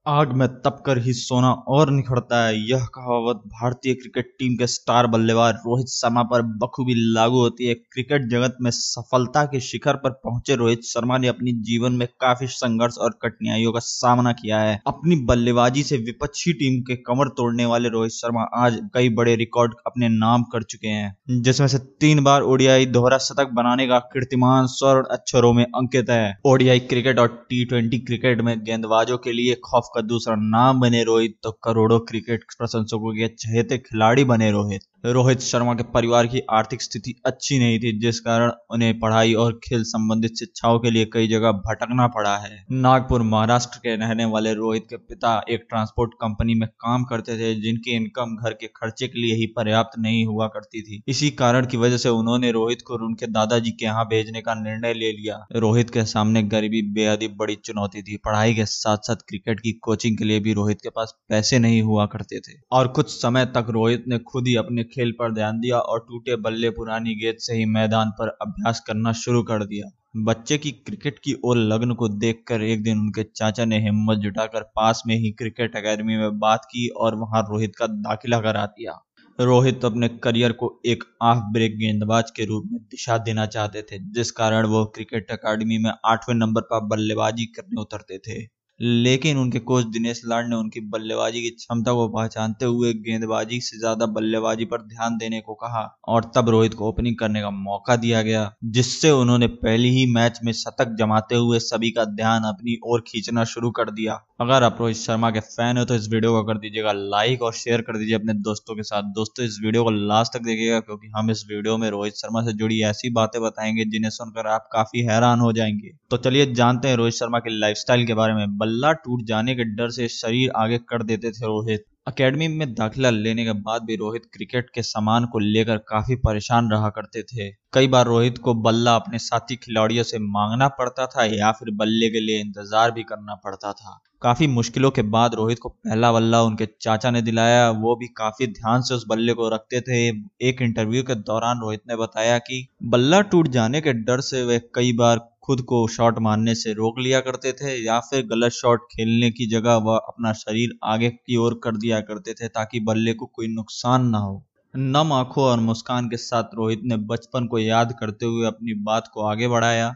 आग में तपकर ही सोना और निखरता है। यह कहावत भारतीय क्रिकेट टीम के स्टार बल्लेबाज रोहित शर्मा पर बखूबी लागू होती है। क्रिकेट जगत में सफलता के शिखर पर पहुँचे रोहित शर्मा ने अपनी जीवन में काफ़ी संघर्ष और कठिनाइयों का सामना किया है। अपनी बल्लेबाजी से विपक्षी टीम के कमर तोड़ने वाले रोहित शर्मा आज कई बड़े रिकॉर्ड अपने नाम कर चुके हैं, जिसमें से तीन बार ओडियाई दोहरा शतक बनाने का कीर्तिमान स्वर्ण अक्षरों में अंकित है। ओडियाई क्रिकेट और टी क्रिकेट में गेंदबाजों के लिए खौफ का दूसरा नाम बने रोहित तो करोड़ों क्रिकेट प्रशंसकों के चहेते खिलाड़ी बने रोहित। रोहित शर्मा के परिवार की आर्थिक स्थिति अच्छी नहीं थी, जिस कारण उन्हें पढ़ाई और खेल संबंधित शिक्षाओं के लिए कई जगह भटकना पड़ा है। नागपुर, महाराष्ट्र के रहने वाले रोहित के पिता एक ट्रांसपोर्ट कंपनी में काम करते थे, जिनकी इनकम घर के खर्चे के लिए ही पर्याप्त नहीं हुआ करती थी। इसी कारण की वजह से उन्होंने रोहित को उनके दादाजी के यहाँ भेजने का निर्णय ले लिया। रोहित के सामने गरीबी बेहद बड़ी चुनौती थी। पढ़ाई के साथ साथ क्रिकेट की कोचिंग के लिए भी रोहित के पास पैसे नहीं हुआ करते थे। और कुछ समय तक रोहित ने खुद ही अपने खेल पर ध्यान दिया और टूटे बल्ले पुरानी गेंद से ही मैदान पर अभ्यास करना शुरू कर दिया। बच्चे की क्रिकेट की ओर लग्न को देखकर एक दिन उनके चाचा ने हिम्मत जुटाकर पास में ही क्रिकेट एकेडमी में बात की और वहाँ रोहित का दाखिला करा दिया। रोहित अपने करियर को एक ऑफ़ ब्रेक गेंदबाज के रूप में दिशा देना चाहते थे, जिस कारण वो क्रिकेट अकादमी में आठवें नंबर पर बल्लेबाजी करने उतरते थे। लेकिन उनके कोच दिनेश लाड ने उनकी बल्लेबाजी की क्षमता को पहचानते हुए गेंदबाजी से ज़्यादा बल्लेबाजी पर ध्यान देने को कहा और तब रोहित को ओपनिंग करने का मौका दिया गया, जिससे उन्होंने पहली ही मैच में शतक जमाते हुए सभी का ध्यान अपनी ओर खींचना शुरू कर दिया। अगर आप रोहित शर्मा के फ़ैन हो तो इस वीडियो को कर दीजिएगा लाइक और शेयर कर दीजिए अपने दोस्तों के साथ। दोस्तों, इस वीडियो को लास्ट तक देखिएगा, क्योंकि हम इस वीडियो में रोहित शर्मा से जुड़ी ऐसी बातें बताएँगे जिन्हें सुनकर आप काफ़ी हैरान हो जाएँगे। तो चलिए जानते हैं रोहित शर्मा के लाइफस्टाइल के बारे में बल्ला टूट जाने के डर से शरीर आगे कर देते थे रोहित। अकेडमी में दाखिला लेने के बाद भी रोहित क्रिकेट के सामान को लेकर काफ़ी परेशान रहा करते थे। कई बार रोहित को बल्ला अपने साथी खिलाड़ियों से मांगना पड़ता था या फिर बल्ले के लिए इंतज़ार भी करना पड़ता था। काफ़ी मुश्किलों के बाद रोहित को पहला बल्ला उनके चाचा ने दिलाया। वो भी काफ़ी ध्यान से उस बल्ले को रखते थे। एक इंटरव्यू के दौरान रोहित ने बताया कि बल्ला टूट जाने के डर से वे कई बार खुद को शॉट मारने से रोक लिया करते थे या फिर गलत शॉट खेलने की जगह वह अपना शरीर आगे की ओर कर दिया करते थे ताकि बल्ले को कोई नुकसान ना हो। नम आँखों और मुस्कान के साथ रोहित ने बचपन को याद करते हुए अपनी बात को आगे बढ़ाया।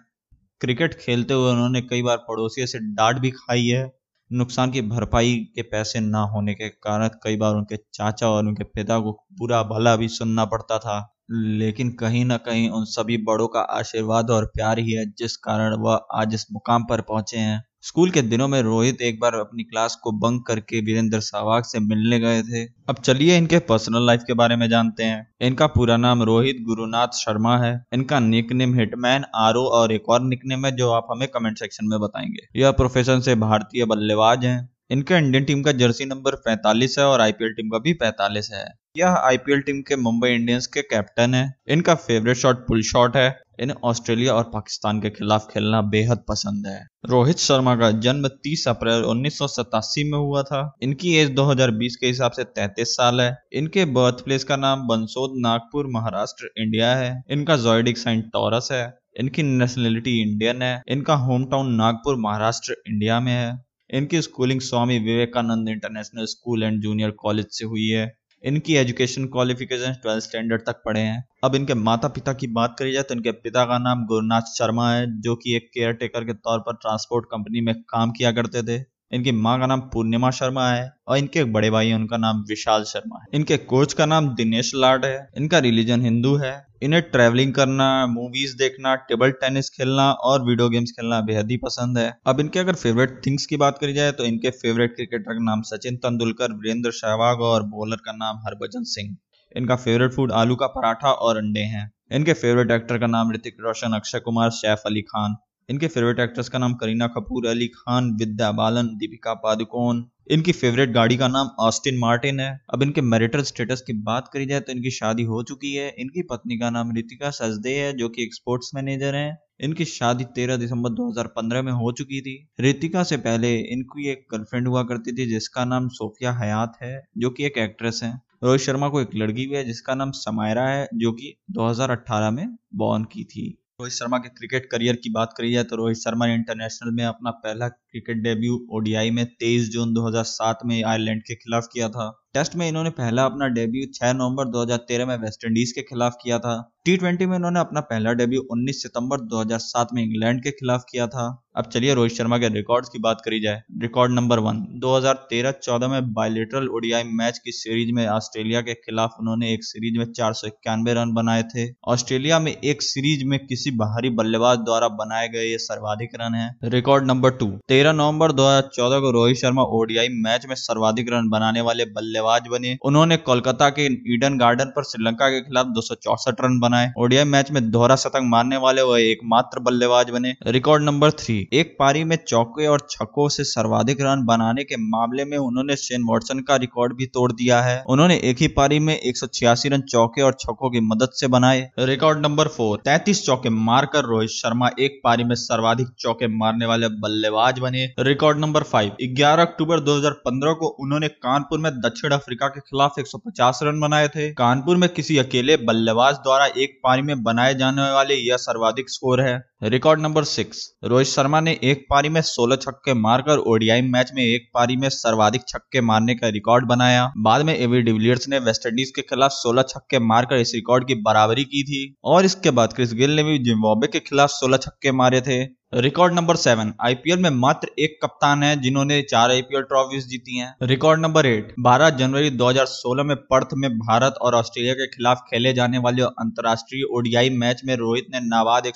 क्रिकेट खेलते हुए उन्होंने कई बार पड़ोसियों से डांट भी खाई है। नुकसान की भरपाई के पैसे ना होने के कारण कई बार उनके चाचा और उनके पिता को बुरा भला भी सुनना पड़ता था। लेकिन कहीं ना कहीं उन सभी बड़ों का आशीर्वाद और प्यार ही है, जिस कारण वह आज इस मुकाम पर पहुँचे हैं। स्कूल के दिनों में रोहित एक बार अपनी क्लास को बंक करके वीरेंद्र सहवाग से मिलने गए थे। अब चलिए इनके पर्सनल लाइफ के बारे में जानते हैं। इनका पूरा नाम रोहित गुरुनाथ शर्मा है। इनका निकनेम हिटमैन आर और एक और निकनेम है जो आप हमें कमेंट सेक्शन में बताएँगे। यह प्रोफेशन से भारतीय बल्लेबाज हैं। इनका इंडियन टीम का जर्सी नंबर 45 है और आईपीएल टीम का भी 45 है। यह आईपीएल टीम के मुंबई इंडियंस के कैप्टन है। इनका फेवरेट शॉट, पुल शॉट है। इन्हें ऑस्ट्रेलिया और पाकिस्तान के खिलाफ खेलना बेहद पसंद है। रोहित शर्मा का जन्म 30 अप्रैल उन्नीस सौ सतासी में हुआ था। इनकी एज 2020 के हिसाब से 33 साल है। इनके बर्थ प्लेस का नाम बंसोद नागपुर, महाराष्ट्र, इंडिया है। इनका जोइडिक साइन टॉरस है। इनकी नेशनलिटी इंडियन है। इनका home town Nagpur, Maharashtra, India में है। इनकी schooling Swami Vivekananda international school and junior college से हुई है। इनकी एजुकेशन क्वालिफिकेशन ट्वेल्थ स्टैंडर्ड तक पढ़े हैं। अब इनके माता पिता की बात करी जाए तो इनके पिता का नाम गुरुनाथ शर्मा है, जो कि एक केयर टेकर के तौर पर ट्रांसपोर्ट कंपनी में काम किया करते थे। इनकी माँ का नाम पूर्णिमा शर्मा है और इनके बड़े भाई हैं, उनका नाम विशाल शर्मा है। इनके कोच का नाम दिनेश लाड है, इनका रिलीजन हिंदू है। इन्हें ट्रैवलिंग करना मूवीज़ देखना टेबल टेनिस खेलना और वीडियो गेम्स खेलना बेहद ही पसंद है। अब इनके अगर फेवरेट थिंग्स की बात करी जाए तो इनके फेवरेट क्रिकेटर का नाम सचिन तेंदुलकर, वीरेंद्र सहवाग और बॉलर का नाम हरभजन सिंह। इनका फेवरेट फ़ूड आलू का पराठा और अंडे हैं। इनके फेवरेट एक्टर का नाम ऋतिक रोशन, अक्षय कुमार, सैफ अली खान। इनके फेवरेट एक्ट्रेस का नाम करीना कपूर, अली खान, विद्या बालन, दीपिका पादुकोण। इनकी फेवरेट गाड़ी का नाम ऑस्टिन मार्टिन है। अब इनके मैरिटल स्टेटस की बात करी जाए तो इनकी शादी हो चुकी है। इनकी पत्नी का नाम रितिका सजदे है, जो कि एक स्पोर्ट्स मैनेजर है। इनकी शादी 13 दिसंबर 2015 में हो चुकी थी। रितिका से पहले इनकी एक गर्लफ्रेंड हुआ करती थी, जिसका नाम सोफिया हयात है, जो कि एक एक्ट्रेस है। रोहित शर्मा को एक लड़की भी है, जिसका नाम समायरा है, जो कि 2018 में बॉर्न की थी। रोहित शर्मा के क्रिकेट करियर की बात करी जाए तो रोहित शर्मा ने इंटरनेशनल में अपना पहला क्रिकेट डेब्यू ओडीआई में 23 जून 2007 में आयरलैंड के खिलाफ किया था। टेस्ट में इन्होंने पहला अपना डेब्यू 6 नवंबर 2013 में वेस्टइंडीज के खिलाफ किया था। टी ट्वेंटी में इन्होंने अपना पहला डेब्यू 19 सितंबर 2007 में इंग्लैंड के खिलाफ किया था। अब चलिए रोहित शर्मा के रिकॉर्ड्स की बात करी जाए। रिकॉर्ड नंबर वन 2013-14 में बायोलिटरल ओडीआई मैच की सीरीज़ में ऑस्ट्रेलिया के खिलाफ उन्होंने एक सीरीज़ में चार सौ इक्यानवे रन बनाए थे। ऑस्ट्रेलिया में एक सीरीज़ में किसी बाहरी बल्लेबाज द्वारा बनाए गए ये सर्वाधिक रन है। रिकॉर्ड नंबर टू तेरह नवंबर 2014 को रोहित शर्मा ओडीआई मैच में सर्वाधिक रन बनाने वाले बल्लेबाज बने। उन्होंने कोलकाता के ईडन गार्डन पर श्रीलंका के खिलाफ दो रन बनाए। ओडिया मैच में दोहरा शतक मारने वाले वह एकमात्र बल्लेबाज बने। Record number three. एक पारी में चौके और छक्कों से सर्वाधिक रन बनाने के मामले में उन्होंने शेन वॉटसन का रिकॉर्ड भी तोड़ दिया है। उन्होंने एक ही पारी में एक सौ छियासी रन चौके और छक्कों की मदद से बनाए। Record number four. तैतीस चौके मारकर रोहित शर्मा एक पारी में सर्वाधिक चौके मारने वाले बल्लेबाज बने। Record number five. 11 अक्टूबर 2015 को उन्होंने कानपुर में दक्षिण अफ्रीका के खिलाफ 150 रन बनाए थे। कानपुर में किसी अकेले बल्लेबाज द्वारा एक पारी में बनाए जाने वाले यह सर्वाधिक स्कोर है। Record number six Rohit Sharma ने एक पारी में 16 छक्के मारकर ओडीआई मैच में एक पारी में सर्वाधिक छक्के मारने का रिकॉर्ड बनाया। बाद में एवी डिविलियर्स ने वेस्टइंडीज के खिलाफ 16 छक्के मारकर इस रिकॉर्ड की बराबरी की थी। और इसके बाद क्रिस गिल ने भी जिम्बाब्वे के खिलाफ 16 छक्के मारे थे। रिकॉर्ड नंबर सेवन आईपीएल में मात्र एक कप्तान है जिन्होंने चार आईपीएल ट्रॉफीज जीती हैं। रिकॉर्ड नंबर एट 12 जनवरी 2016 में पर्थ में भारत और ऑस्ट्रेलिया के खिलाफ खेले जाने वाले अंतर्राष्ट्रीय ओडीआई मैच में रोहित ने नाबाद एक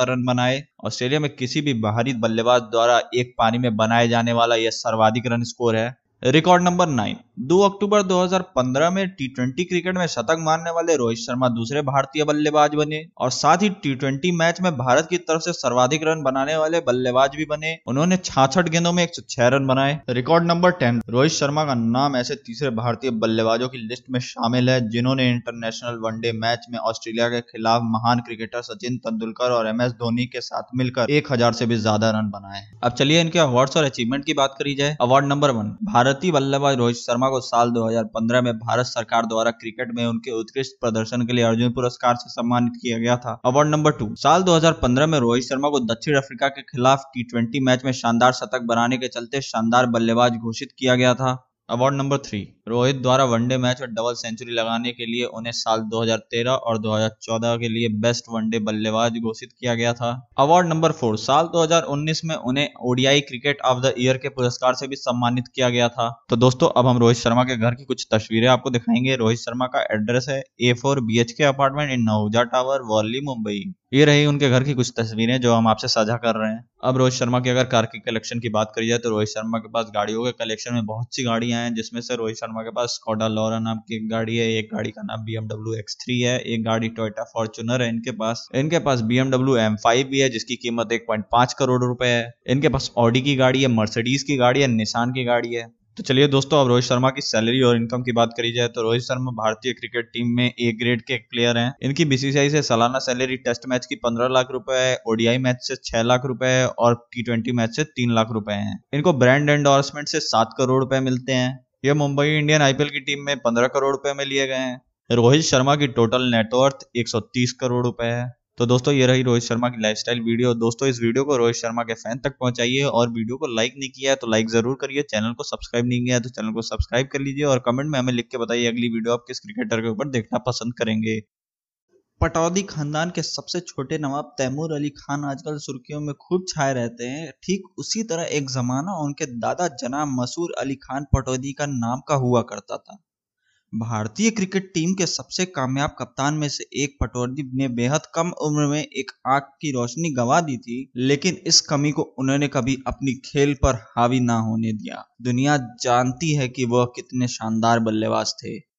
रन बनाए, ऑस्ट्रेलिया में किसी भी बाहरी बल्लेबाज द्वारा एक पानी में बनाए जाने वाला यह सर्वाधिक रन स्कोर है। Record number nine. 2 अक्टूबर 2015 में टी ट्वेंटी क्रिकेट में शतक मारने वाले रोहित शर्मा दूसरे भारतीय बल्लेबाज बने और साथ ही टी ट्वेंटी मैच में भारत की तरफ़ से सर्वाधिक रन बनाने वाले बल्लेबाज भी बने। उन्होंने छाछठ गेंदों में एक सौ छह रन बनाए। Record number ten, Rohit Sharma का नाम ऐसे तीसरे भारतीय बल्लेबाजों की लिस्ट में शामिल है, जिन्होंने इंटरनेशनल वनडे मैच में ऑस्ट्रेलिया के खिलाफ महान क्रिकेटर सचिन तेंदुलकर और एम एस धोनी के साथ मिलकर एक हज़ार से भी ज़्यादा रन बनाए अब चलिए इनके अवार्ड और अचीवमेंट की बात करी जाए। अवार्ड नंबर वन, भारतीय बल्लेबाज रोहित शर्मा को साल 2015 में भारत सरकार द्वारा क्रिकेट में उनके उत्कृष्ट प्रदर्शन के लिए अर्जुन पुरस्कार से सम्मानित किया गया था। अवार्ड नंबर टू साल 2015 में रोहित शर्मा को दक्षिण अफ्रीका के खिलाफ टी मैच में शानदार शतक बनाने के चलते शानदार बल्लेबाज घोषित किया गया था। अवार्ड नंबर थ्री रोहित द्वारा वनडे मैच में डबल सेंचुरी लगाने के लिए उन्हें साल 2013 और 2014 के लिए बेस्ट वनडे बल्लेबाज घोषित किया गया था। अवार्ड नंबर फोर साल 2019 में उन्हें ODI cricket of the year के पुरस्कार से भी सम्मानित किया गया था। तो दोस्तों, अब हम रोहित शर्मा के घर की कुछ तस्वीरें आपको दिखाएँगे। रोहित शर्मा का एड्रेस है A four B H K apartment in नौजा tower Worli Mumbai ये रही उनके घर की कुछ तस्वीरें जो हम आपसे साझा कर रहे हैं। अब रोहित शर्मा की अगर कार की कलेक्शन की बात करी जाए तो रोहित शर्मा के पास गाड़ियों के कलेक्शन में बहुत सी गाड़ियाँ हैं, जिसमें से रोहित शर्मा के पास स्कॉडा लॉरा नाम की एक गाड़ी है, एक गाड़ी का नाम बीएमडब्ल्यू एक्स थ्री है, एक गाड़ी टोयोटा फॉर्चुनर है इनके पास। इनके पास बीएमडब्ल्यू एम फाइव भी है, जिसकी कीमत एक पॉइंट पाँच करोड़ रुपए है। इनके पास ऑडी की गाड़ी है मर्सिडीज की गाड़ी है निशान की गाड़ी है। तो चलिए दोस्तों, अब रोहित शर्मा की सैलरी और इनकम की बात करी जाए तो रोहित शर्मा भारतीय क्रिकेट टीम में ए ग्रेड के एक प्लेयर हैं। इनकी बीसीसीआई से सालाना सैलरी टेस्ट मैच की पंद्रह लाख रुपए है ओडीआई मैच से छह लाख रुपए है और टी ट्वेंटी मैच से तीन लाख रुपए हैं। इनको ब्रांड एंडोर्समेंट से सात करोड़ रुपए मिलते हैं। ये मुंबई इंडियन आईपीएल की टीम में पंद्रह करोड़ रुपए में लिए गए हैं। रोहित शर्मा की टोटल नेटवर्थ एक सौ तीस करोड़ रुपए है। तो दोस्तों, ये रही रोहित शर्मा की लाइफस्टाइल वीडियो दोस्तों, इस वीडियो को रोहित शर्मा के फ़ैन तक पहुंचाइए और वीडियो को लाइक नहीं किया है तो लाइक ज़रूर करिए। चैनल को सब्सक्राइब नहीं किया है तो चैनल को सब्सक्राइब कर लीजिए और कमेंट में हमें लिख के बताइए अगली वीडियो आप किस क्रिकेटर के ऊपर देखना पसंद करेंगे। पटौदी खानदान के सबसे छोटे नवाब तैमूर अली खान आजकल सुर्खियों में खूब छाए रहते हैं। ठीक उसी तरह एक जमाना उनके दादा जनाब मसूर अली खान पटौदी का नाम का हुआ करता था। भारतीय क्रिकेट टीम के सबसे कामयाब कप्तान में से एक पटौदी ने बेहद कम उम्र में एक आग की रोशनी गंवा दी थी, लेकिन इस कमी को उन्होंने कभी अपनी खेल पर हावी ना होने दिया। दुनिया जानती है कि वह कितने शानदार बल्लेबाज थे।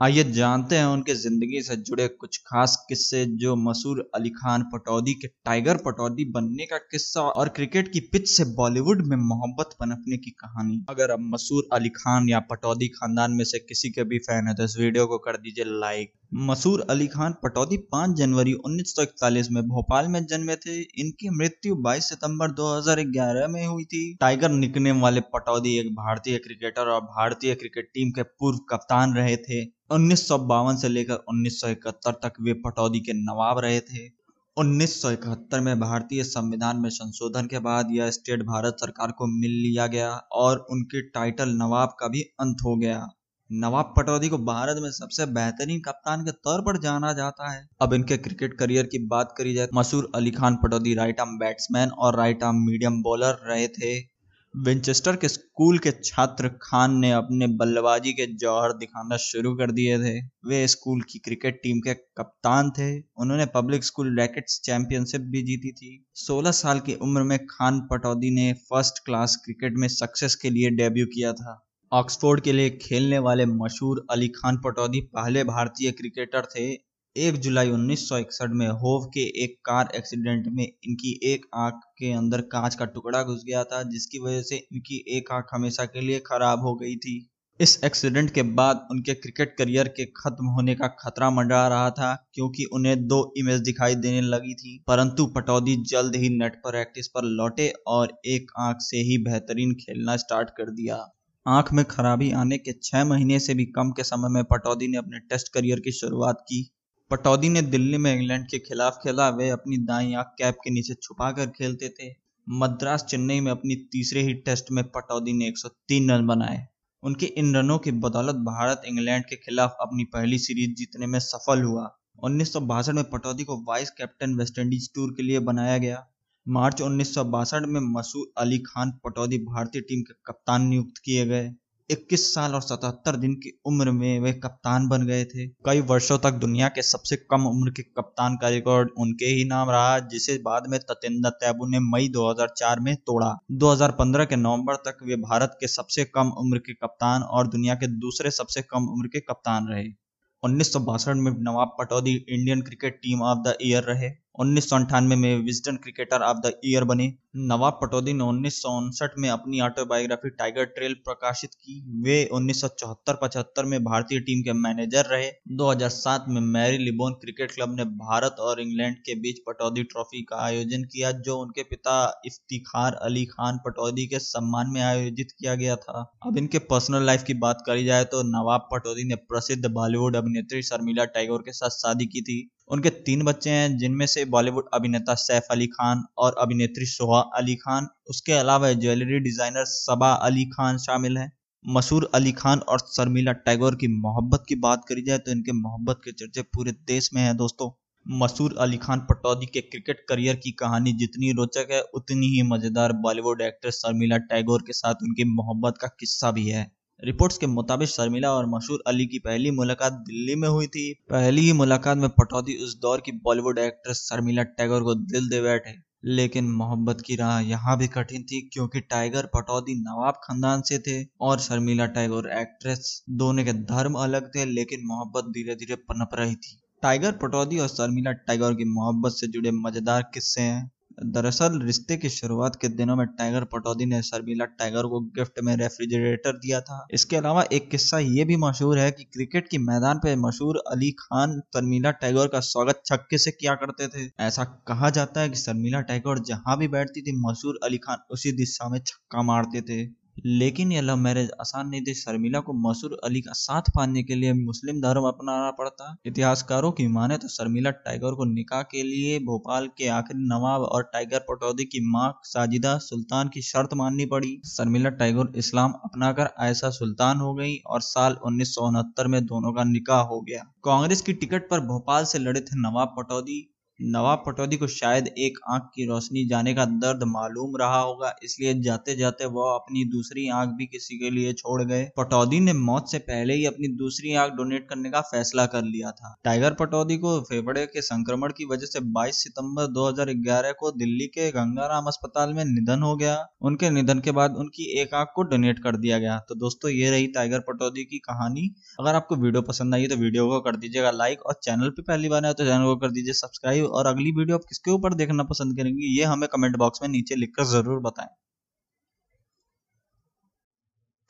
आइए जानते हैं उनके ज़िंदगी से जुड़े कुछ खास किस्से जो मसूर अली खान पटौदी के टाइगर पटौदी बनने का किस्सा और क्रिकेट की पिच से बॉलीवुड में मोहब्बत पनपने की कहानी। अगर अब मसूर अली खान या पटौदी खानदान में से किसी के भी फ़ैन है तो इस वीडियो को कर दीजिए लाइक। मसूर अली खान पटौदी 5 जनवरी 1941 में भोपाल में जन्मे थे। इनकी मृत्यु 22 सितंबर 2011 में हुई थी। टाइगर निकनेम वाले पटौदी एक भारतीय क्रिकेटर और भारतीय क्रिकेट टीम के पूर्व कप्तान रहे थे। उन्नीस सौ बावन से लेकर 1971 तक वे पटौदी के नवाब रहे थे। 1971 में भारतीय संविधान में संशोधन के बाद यह स्टेट भारत सरकार को मिल लिया गया और उनके टाइटल नवाब का भी अंत हो गया। नवाब पटौदी को भारत में सबसे बेहतरीन कप्तान के तौर पर जाना जाता है। अब इनके क्रिकेट करियर की बात करी जाए Mansur Ali Khan Pataudi right arm batsman और राइट आर्म मीडियम बॉलर रहे थे। विंचेस्टर के स्कूल के छात्र खान ने अपने बल्लेबाजी के जौहर दिखाना शुरू कर दिए थे। वे स्कूल की क्रिकेट टीम के कप्तान थे। उन्होंने पब्लिक स्कूल रैकेट्स चैंपियनशिप भी जीती थी। 16 साल की उम्र में खान पटौदी ने फ़र्स्ट क्लास क्रिकेट में सक्सेस के लिए डेब्यू किया था। ऑक्सफोर्ड के लिए खेलने वाले मशहूर अली खान पटौदी पहले भारतीय क्रिकेटर थे। एक जुलाई 1961 में होव के एक कार एक्सीडेंट में इनकी एक आँख के अंदर कांच का टुकड़ा घुस गया था, जिसकी वजह से इनकी एक आँख हमेशा के लिए खराब हो गई थी। इस एक्सीडेंट के बाद उनके क्रिकेट करियर के खत्म होने का खतरा मंडरा रहा था, क्योंकि उन्हें दो इमेज दिखाई देने लगी थी। परंतु पटौदी जल्द ही नेट पर प्रैक्टिस पर लौटे और एक आँख से ही बेहतरीन खेलना स्टार्ट कर दिया। आँख में खराबी आने के छह महीने से भी कम के समय में पटौदी ने अपने टेस्ट करियर की शुरुआत की। पटौदी ने दिल्ली में इंग्लैंड के खिलाफ खेला, वे अपनी दाई आँख कैप के नीचे छुपा कर खेलते थे। मद्रास चेन्नई में अपनी तीसरे ही टेस्ट में पटौदी ने 103 रन बनाए। उनके इन रनों की बदौलत भारत इंग्लैंड के खिलाफ अपनी पहली सीरीज़ जीतने में सफल हुआ। उन्नीस सौ बासठ में पटौदी को वाइस कैप्टन वेस्टइंडीज टूर के लिए बनाया गया। मार्च उन्नीस सौ बासठ में मसूर अली खान पटौदी भारतीय टीम के कप्तान नियुक्त किए गए। 21 साल और 77 दिन की उम्र में वे कप्तान बन गए थे। कई वर्षों तक दुनिया के सबसे कम उम्र के कप्तान का रिकॉर्ड उनके ही नाम रहा, जिसे बाद में ततेंद्र तैबू ने मई 2004 में तोड़ा। 2015 के नवंबर तक वे भारत के सबसे कम उम्र के कप्तान और दुनिया के दूसरे सबसे कम उम्र के कप्तान रहे। उन्नीस सौ बासठ में Nawab Pataudi Indian cricket team of the year रहे। उन्नीस में Wisden cricketer of the year बने। नवाब पटौदी ने उन्नीस सौ उनसठ में अपनी ऑटोबायोग्राफी टाइगर ट्रेल प्रकाशित की। वे उन्नीस सौ में भारतीय टीम के मैनेजर रहे। 2007 में मैरी लिबोन क्रिकेट क्लब ने भारत और इंग्लैंड के बीच पटौदी ट्रॉफी का आयोजन किया, जो उनके पिता इफ्तिखार अली खान पटौदी के सम्मान में आयोजित किया गया था। अब इनके पर्सनल लाइफ की बात करी जाए तो नवाब पटौदी ने प्रसिद्ध बॉलीवुड अभिनेत्री शर्मिला टैगोर के साथ शादी की थी। उनके तीन बच्चे हैं, जिनमें से बॉलीवुड अभिनेता सैफ अली खान और अभिनेत्री सोहा अली खान। उसके अलावा ज्वेलरी डिज़ाइनर सबा अली खान शामिल हैं। मसूर अली खान और शर्मिला टैगोर की मोहब्बत की बात करी जाए तो इनके मोहब्बत के चर्चे पूरे देश में हैं दोस्तों। मसूर अली खान पटौदी के क्रिकेट करियर की कहानी जितनी रोचक है, उतनी ही मज़ेदार बॉलीवुड एक्ट्रेस शर्मिला टैगोर के साथ उनकी मोहब्बत का किस्सा भी है। रिपोर्ट्स के मुताबिक शर्मिला और मशहूर अली की पहली मुलाकात दिल्ली में हुई थी। पहली ही मुलाकात में पटौदी उस दौर की बॉलीवुड एक्ट्रेस शर्मिला टैगोर को दिल दे बैठे। लेकिन मोहब्बत की राह यहाँ भी कठिन थी क्योंकि टाइगर पटौदी नवाब खानदान से थे और शर्मिला टैगोर एक्ट्रेस दोनों के धर्म अलग थे, लेकिन मोहब्बत धीरे धीरे पनप रही थी। टाइगर पटौदी और शर्मिला टैगोर की मोहब्बत से जुड़े मज़ेदार किस्से हैं। दरअसल रिश्ते की शुरुआत के दिनों में टाइगर पटौदी ने शर्मिला टाइगर को गिफ्ट में रेफ्रिजरेटर दिया था। इसके अलावा एक किस्सा ये भी मशहूर है कि क्रिकेट की मैदान पे मशहूर अली खान शर्मिला टाइगर का स्वागत छक्के से किया करते थे। ऐसा कहा जाता है कि शर्मिला टैगोर जहाँ भी बैठती थी, मशहूर अली खान उसी दिशा में छक्का मारते थे। लेकिन यह लव मैरिज आसान नहीं थी। शर्मिला को मसूर अली का साथ पाने के लिए मुस्लिम धर्म अपनाना पड़ता। इतिहासकारों की माने तो शर्मिला टाइगर को निकाह के लिए भोपाल के आखिरी नवाब और टाइगर पटौदी की माँ साजिदा सुल्तान की शर्त माननी पड़ी। शर्मिला टाइगर इस्लाम अपनाकर ऐसा सुल्तान हो गई और साल उन्नीस सौ उनहत्तर में दोनों का निकाह हो गया। कांग्रेस की टिकट पर भोपाल से लड़े थे नवाब पटौदी। नवाब पटौदी को शायद एक आँख की रोशनी जाने का दर्द मालूम रहा होगा, इसलिए जाते जाते वह अपनी दूसरी आँख भी किसी के लिए छोड़ गए। पटौदी ने मौत से पहले ही अपनी दूसरी आँख डोनेट करने का फैसला कर लिया था। टाइगर पटौदी को फेफड़े के संक्रमण की वजह से 22 सितंबर 2011 को दिल्ली के गंगाराम अस्पताल में निधन हो गया। उनके निधन के बाद उनकी एक आँख को डोनेट कर दिया गया। तो दोस्तों, ये रही टाइगर पटौदी की कहानी। अगर आपको वीडियो पसंद आई तो वीडियो को कर दीजिएगा लाइक और चैनल पर पहली बार आए तो चैनल को कर दीजिए सब्सक्राइब। और अगली वीडियो आप किसके ऊपर देखना पसंद करेंगे, ये हमें कमेंट बॉक्स में नीचे लिखकर ज़रूर बताएँ।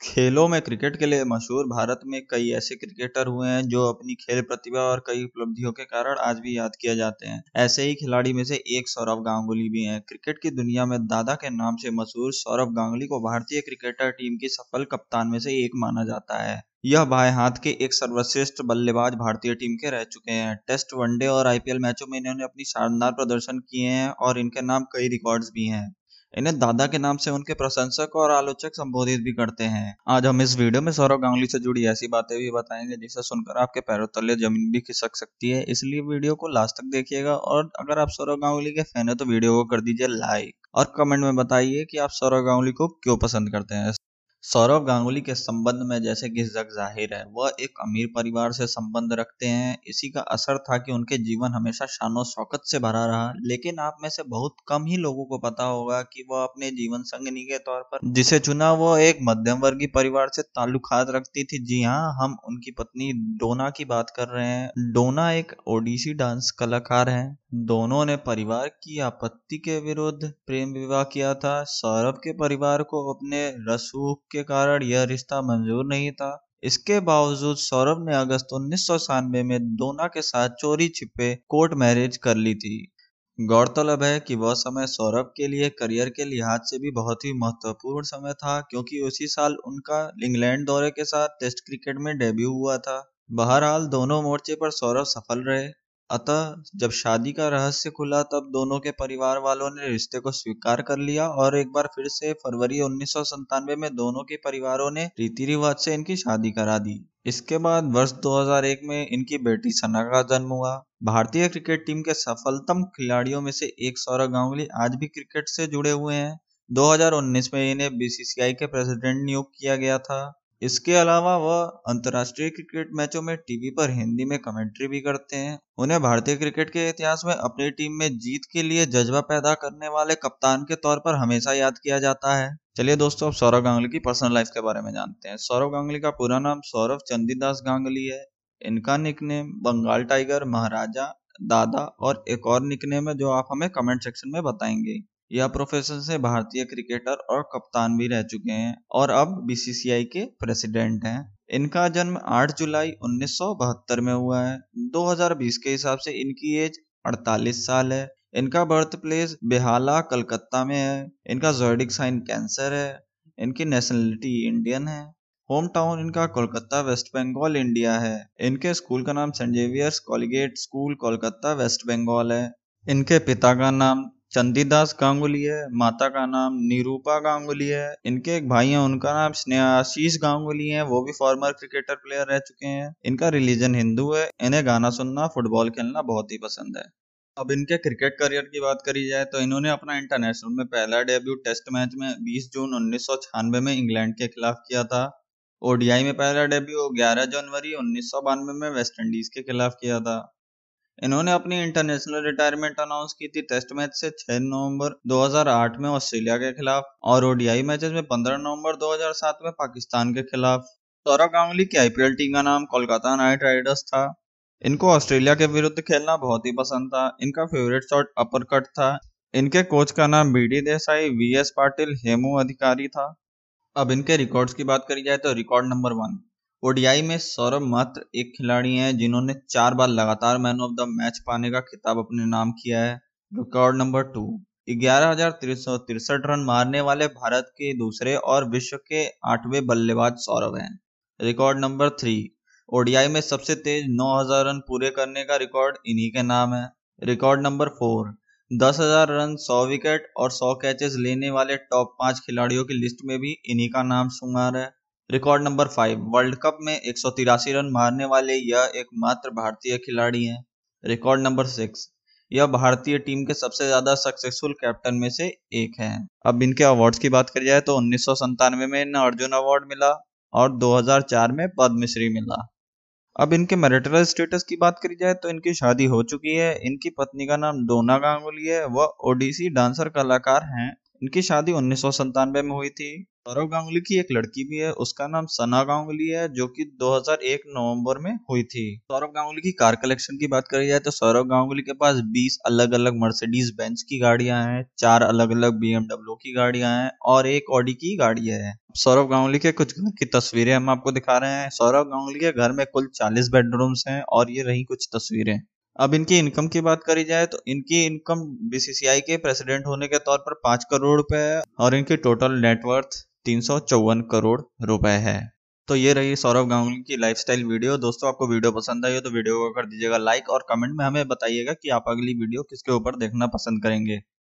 खेलों में क्रिकेट के लिए मशहूर भारत में कई ऐसे क्रिकेटर हुए हैं जो अपनी खेल प्रतिभा और कई उपलब्धियों के कारण आज भी याद किए जाते हैं। ऐसे ही खिलाड़ी में से एक सौरभ गांगुली भी हैं। क्रिकेट की दुनिया में दादा के नाम से मशहूर सौरभ गांगुली को भारतीय क्रिकेटर टीम की सफल कप्तान में से एक माना जाता है। यह बाएँ हाथ के एक सर्वश्रेष्ठ बल्लेबाज भारतीय टीम के रह चुके हैं। टेस्ट वनडे और आईपीएल मैचों में इन्होंने अपनी शानदार प्रदर्शन किए हैं और इनके नाम कई रिकॉर्ड्स भी हैं। इन्हें दादा के नाम से उनके प्रशंसक और आलोचक संबोधित भी करते हैं। आज हम इस वीडियो में सौरव गांगुली से जुड़ी ऐसी बातें भी बताएँगे जिसे सुनकर आपके पैरों तले ज़मीन भी खिसक सकती है। इसलिए वीडियो को लास्ट तक देखिएगा और अगर आप सौरव गांगुली के फ़ैन है तो वीडियो को कर दीजिए लाइक और कमेंट में बताइए कि आप सौरव गांगुली को क्यों पसंद करते हैं। सौरव गांगुली के संबंध में जैसे कि जग ज़ाहिर है, वह एक अमीर परिवार से संबंध रखते हैं। इसी का असर था कि उनके जीवन हमेशा शानो शौकत से भरा रहा। लेकिन आप में से बहुत कम ही लोगों को पता होगा कि वह अपने जीवन संगनी के तौर पर जिसे चुना वो एक मध्यम वर्गीय परिवार से ताल्लुकात रखती थी। जी हाँ हम उनकी पत्नी डोना की बात कर रहे हैं। डोना एक ओडिसी डांस कलाकार है। दोनों ने परिवार की आपत्ति के विरुद्ध प्रेम विवाह किया था। सौरभ के परिवार को अपने रसूख के कारण यह रिश्ता मंजूर नहीं था। इसके बावजूद सौरभ ने अगस्त उन्नीस में दोना के साथ चोरी छिपे कोर्ट मैरिज कर ली थी। गौरतलब है कि वह समय सौरभ के लिए करियर के लिहाज से भी बहुत ही महत्वपूर्ण समय था, क्योंकि उसी साल उनका इंग्लैंड दौरे के साथ टेस्ट क्रिकेट में डेब्यू हुआ था। बहरहाल, दोनों मोर्चे पर सौरभ सफल रहे। अतः जब शादी का रहस्य खुला, तब दोनों के परिवार वालों ने रिश्ते को स्वीकार कर लिया और एक बार फिर से फरवरी उन्नीस में दोनों के परिवारों ने रीति रिवाज से इनकी शादी करा दी। इसके बाद वर्ष 2001 में इनकी बेटी सना का जन्म हुआ। भारतीय क्रिकेट टीम के सफलतम खिलाड़ियों में से एक सौरभ गांगुली आज भी क्रिकेट से जुड़े हुए हैं। 2019 में इन्हें बीसीसीआई के प्रेसिडेंट नियुक्त किया गया था। इसके अलावा वह अंतर्राष्ट्रीय क्रिकेट मैचों में टीवी पर हिंदी में कमेंट्री भी करते हैं। उन्हें भारतीय क्रिकेट के इतिहास में अपनी टीम में जीत के लिए जज्बा पैदा करने वाले कप्तान के तौर पर हमेशा याद किया जाता है। चलिए दोस्तों, अब सौरव गांगुली की पर्सनल लाइफ के बारे में जानते हैं। सौरव गांगुली का पूरा नाम सौरभ चंदीदास गांगुली है। इनका निकनेम बंगाल टाइगर महाराजा, दादा और एक और निकनेम है जो आप हमें कमेंट सेक्शन में बताएँगे। यह प्रोफेशन से भारतीय क्रिकेटर और कप्तान भी रह चुके हैं और अब बीसीसीआई के प्रेसिडेंट हैं। इनका जन्म 8 जुलाई उन्नीस सौ बहत्तर में हुआ है। 2020 के हिसाब से इनकी एज 48 साल है। इनका बर्थ प्लेस बेहाला, कलकत्ता में है। इनका जोडिक साइन कैंसर है। इनकी नेशनलिटी इंडियन है। होम टाउन इनका कोलकाता वेस्ट बंगाल इंडिया है। इनके स्कूल का नाम Saint Xavier's collegiate school Kolkata West Bengal है। इनके पिता का नाम चंदीदास गांगुली है, माता का नाम निरूपा गांगुली है, इनके एक भाई हैं, उनका नाम स्नेहाशीष गांगुली है, वो भी फॉर्मर क्रिकेटर प्लेयर रह चुके हैं। इनका रिलीजन हिंदू है, इन्हें गाना सुनना फुटबॉल खेलना बहुत ही पसंद है। अब इनके क्रिकेट करियर की बात करी जाए तो इन्होंने अपना इंटरनेशनल में पहला डेब्यू टेस्ट मैच में 20 जून उन्नीस सौ छियानवे में इंग्लैंड के खिलाफ किया था। ओडीआई में पहला डेब्यू 11 जनवरी उन्नीस सौ बानवे में वेस्ट इंडीज के खिलाफ किया था। इन्होंने अपनी इंटरनेशनल रिटायरमेंट अनाउंस की थी टेस्ट मैच से 6 नवंबर 2008 में ऑस्ट्रेलिया के खिलाफ और ओडीआई मैचेस में 15 नवंबर 2007 में पाकिस्तान के खिलाफ। सौरभ गांगुली की आईपीएल टीम का नाम कोलकाता नाइट राइडर्स था। इनको ऑस्ट्रेलिया के विरुद्ध खेलना बहुत ही पसंद था। इनका फेवरेट शॉट अपर कट था। इनके कोच का नाम B D Desai V S Patil, Hemu Adhikari था। अब इनके रिकॉर्ड्स की बात करी जाए तो रिकॉर्ड नंबर वन ओडीआई में सौरभ मात्र एक खिलाड़ी हैं जिन्होंने चार बार लगातार मैन ऑफ़ द मैच पाने का खिताब अपने नाम किया है। रिकॉर्ड नंबर टू, ग्यारह रन मारने वाले भारत के दूसरे और विश्व के आठवें बल्लेबाज सौरभ हैं। रिकॉर्ड नंबर थ्री, ओडीआई में सबसे तेज 9000 रन पूरे करने का रिकॉर्ड इन्हीं के नाम है। रिकॉर्ड नंबर फोर, दस हज़ार रन, सौ विकेट और सौ कैचेस लेने वाले टॉप पाँच खिलाड़ियों की लिस्ट में भी इन्हीं का नाम शुमार है। Record number five world cup में एक सौ तिरासी रन मारने वाले यह एकमात्र भारतीय खिलाड़ी हैं। रिकॉर्ड नंबर सिक्स यह भारतीय टीम के सबसे ज़्यादा सक्सेसफुल कैप्टन में से एक हैं। अब इनके अवार्ड्स की बात करी जाए तो उन्नीस में इन्हें अर्जुन अवार्ड मिला और 2004 में पद्मश्री मिला। अब इनके मैरिटल स्टेटस की बात करी जाए तो इनकी शादी हो चुकी है। इनकी पत्नी का नाम डोना गांगुली है। वह ओडिसी डांसर कलाकार हैं। इनकी शादी उन्नीस में हुई थी। सौरव गांगुली की एक लड़की भी है, उसका नाम सना गांगुली है, जो कि 2001 नवंबर में हुई थी। सौरव गांगुली की कार कलेक्शन की बात करी जाए तो सौरव गांगुली के पास 20 अलग अलग मर्सिडीज बेंच की गाड़ियाँ हैं, चार अलग अलग बीएमडब्ल्यू की गाड़ियाँ हैं और एक ऑडी की गाड़ी है। सौरव गांगुली के कुछ घर की तस्वीरें हम आपको दिखा रहे हैं। सौरव गांगुली के घर में कुल चालीस बेडरूम्स हैं और ये रही कुछ तस्वीरें। अब इनकी इनकम की बात करी जाए तो इनकी इनकम बीसीसीआई के प्रेसिडेंट होने के तौर पर पाँच करोड़ रुपए है और इनकी टोटल नेटवर्थ तीन सौ चौवन करोड़ रुपए है। तो ये रही सौरभ गांगुली की लाइफस्टाइल वीडियो दोस्तों, आपको वीडियो पसंद आई हो तो वीडियो को कर दीजिएगा लाइक और कमेंट में हमें बताइएगा कि आप अगली वीडियो किसके ऊपर देखना पसंद करेंगे।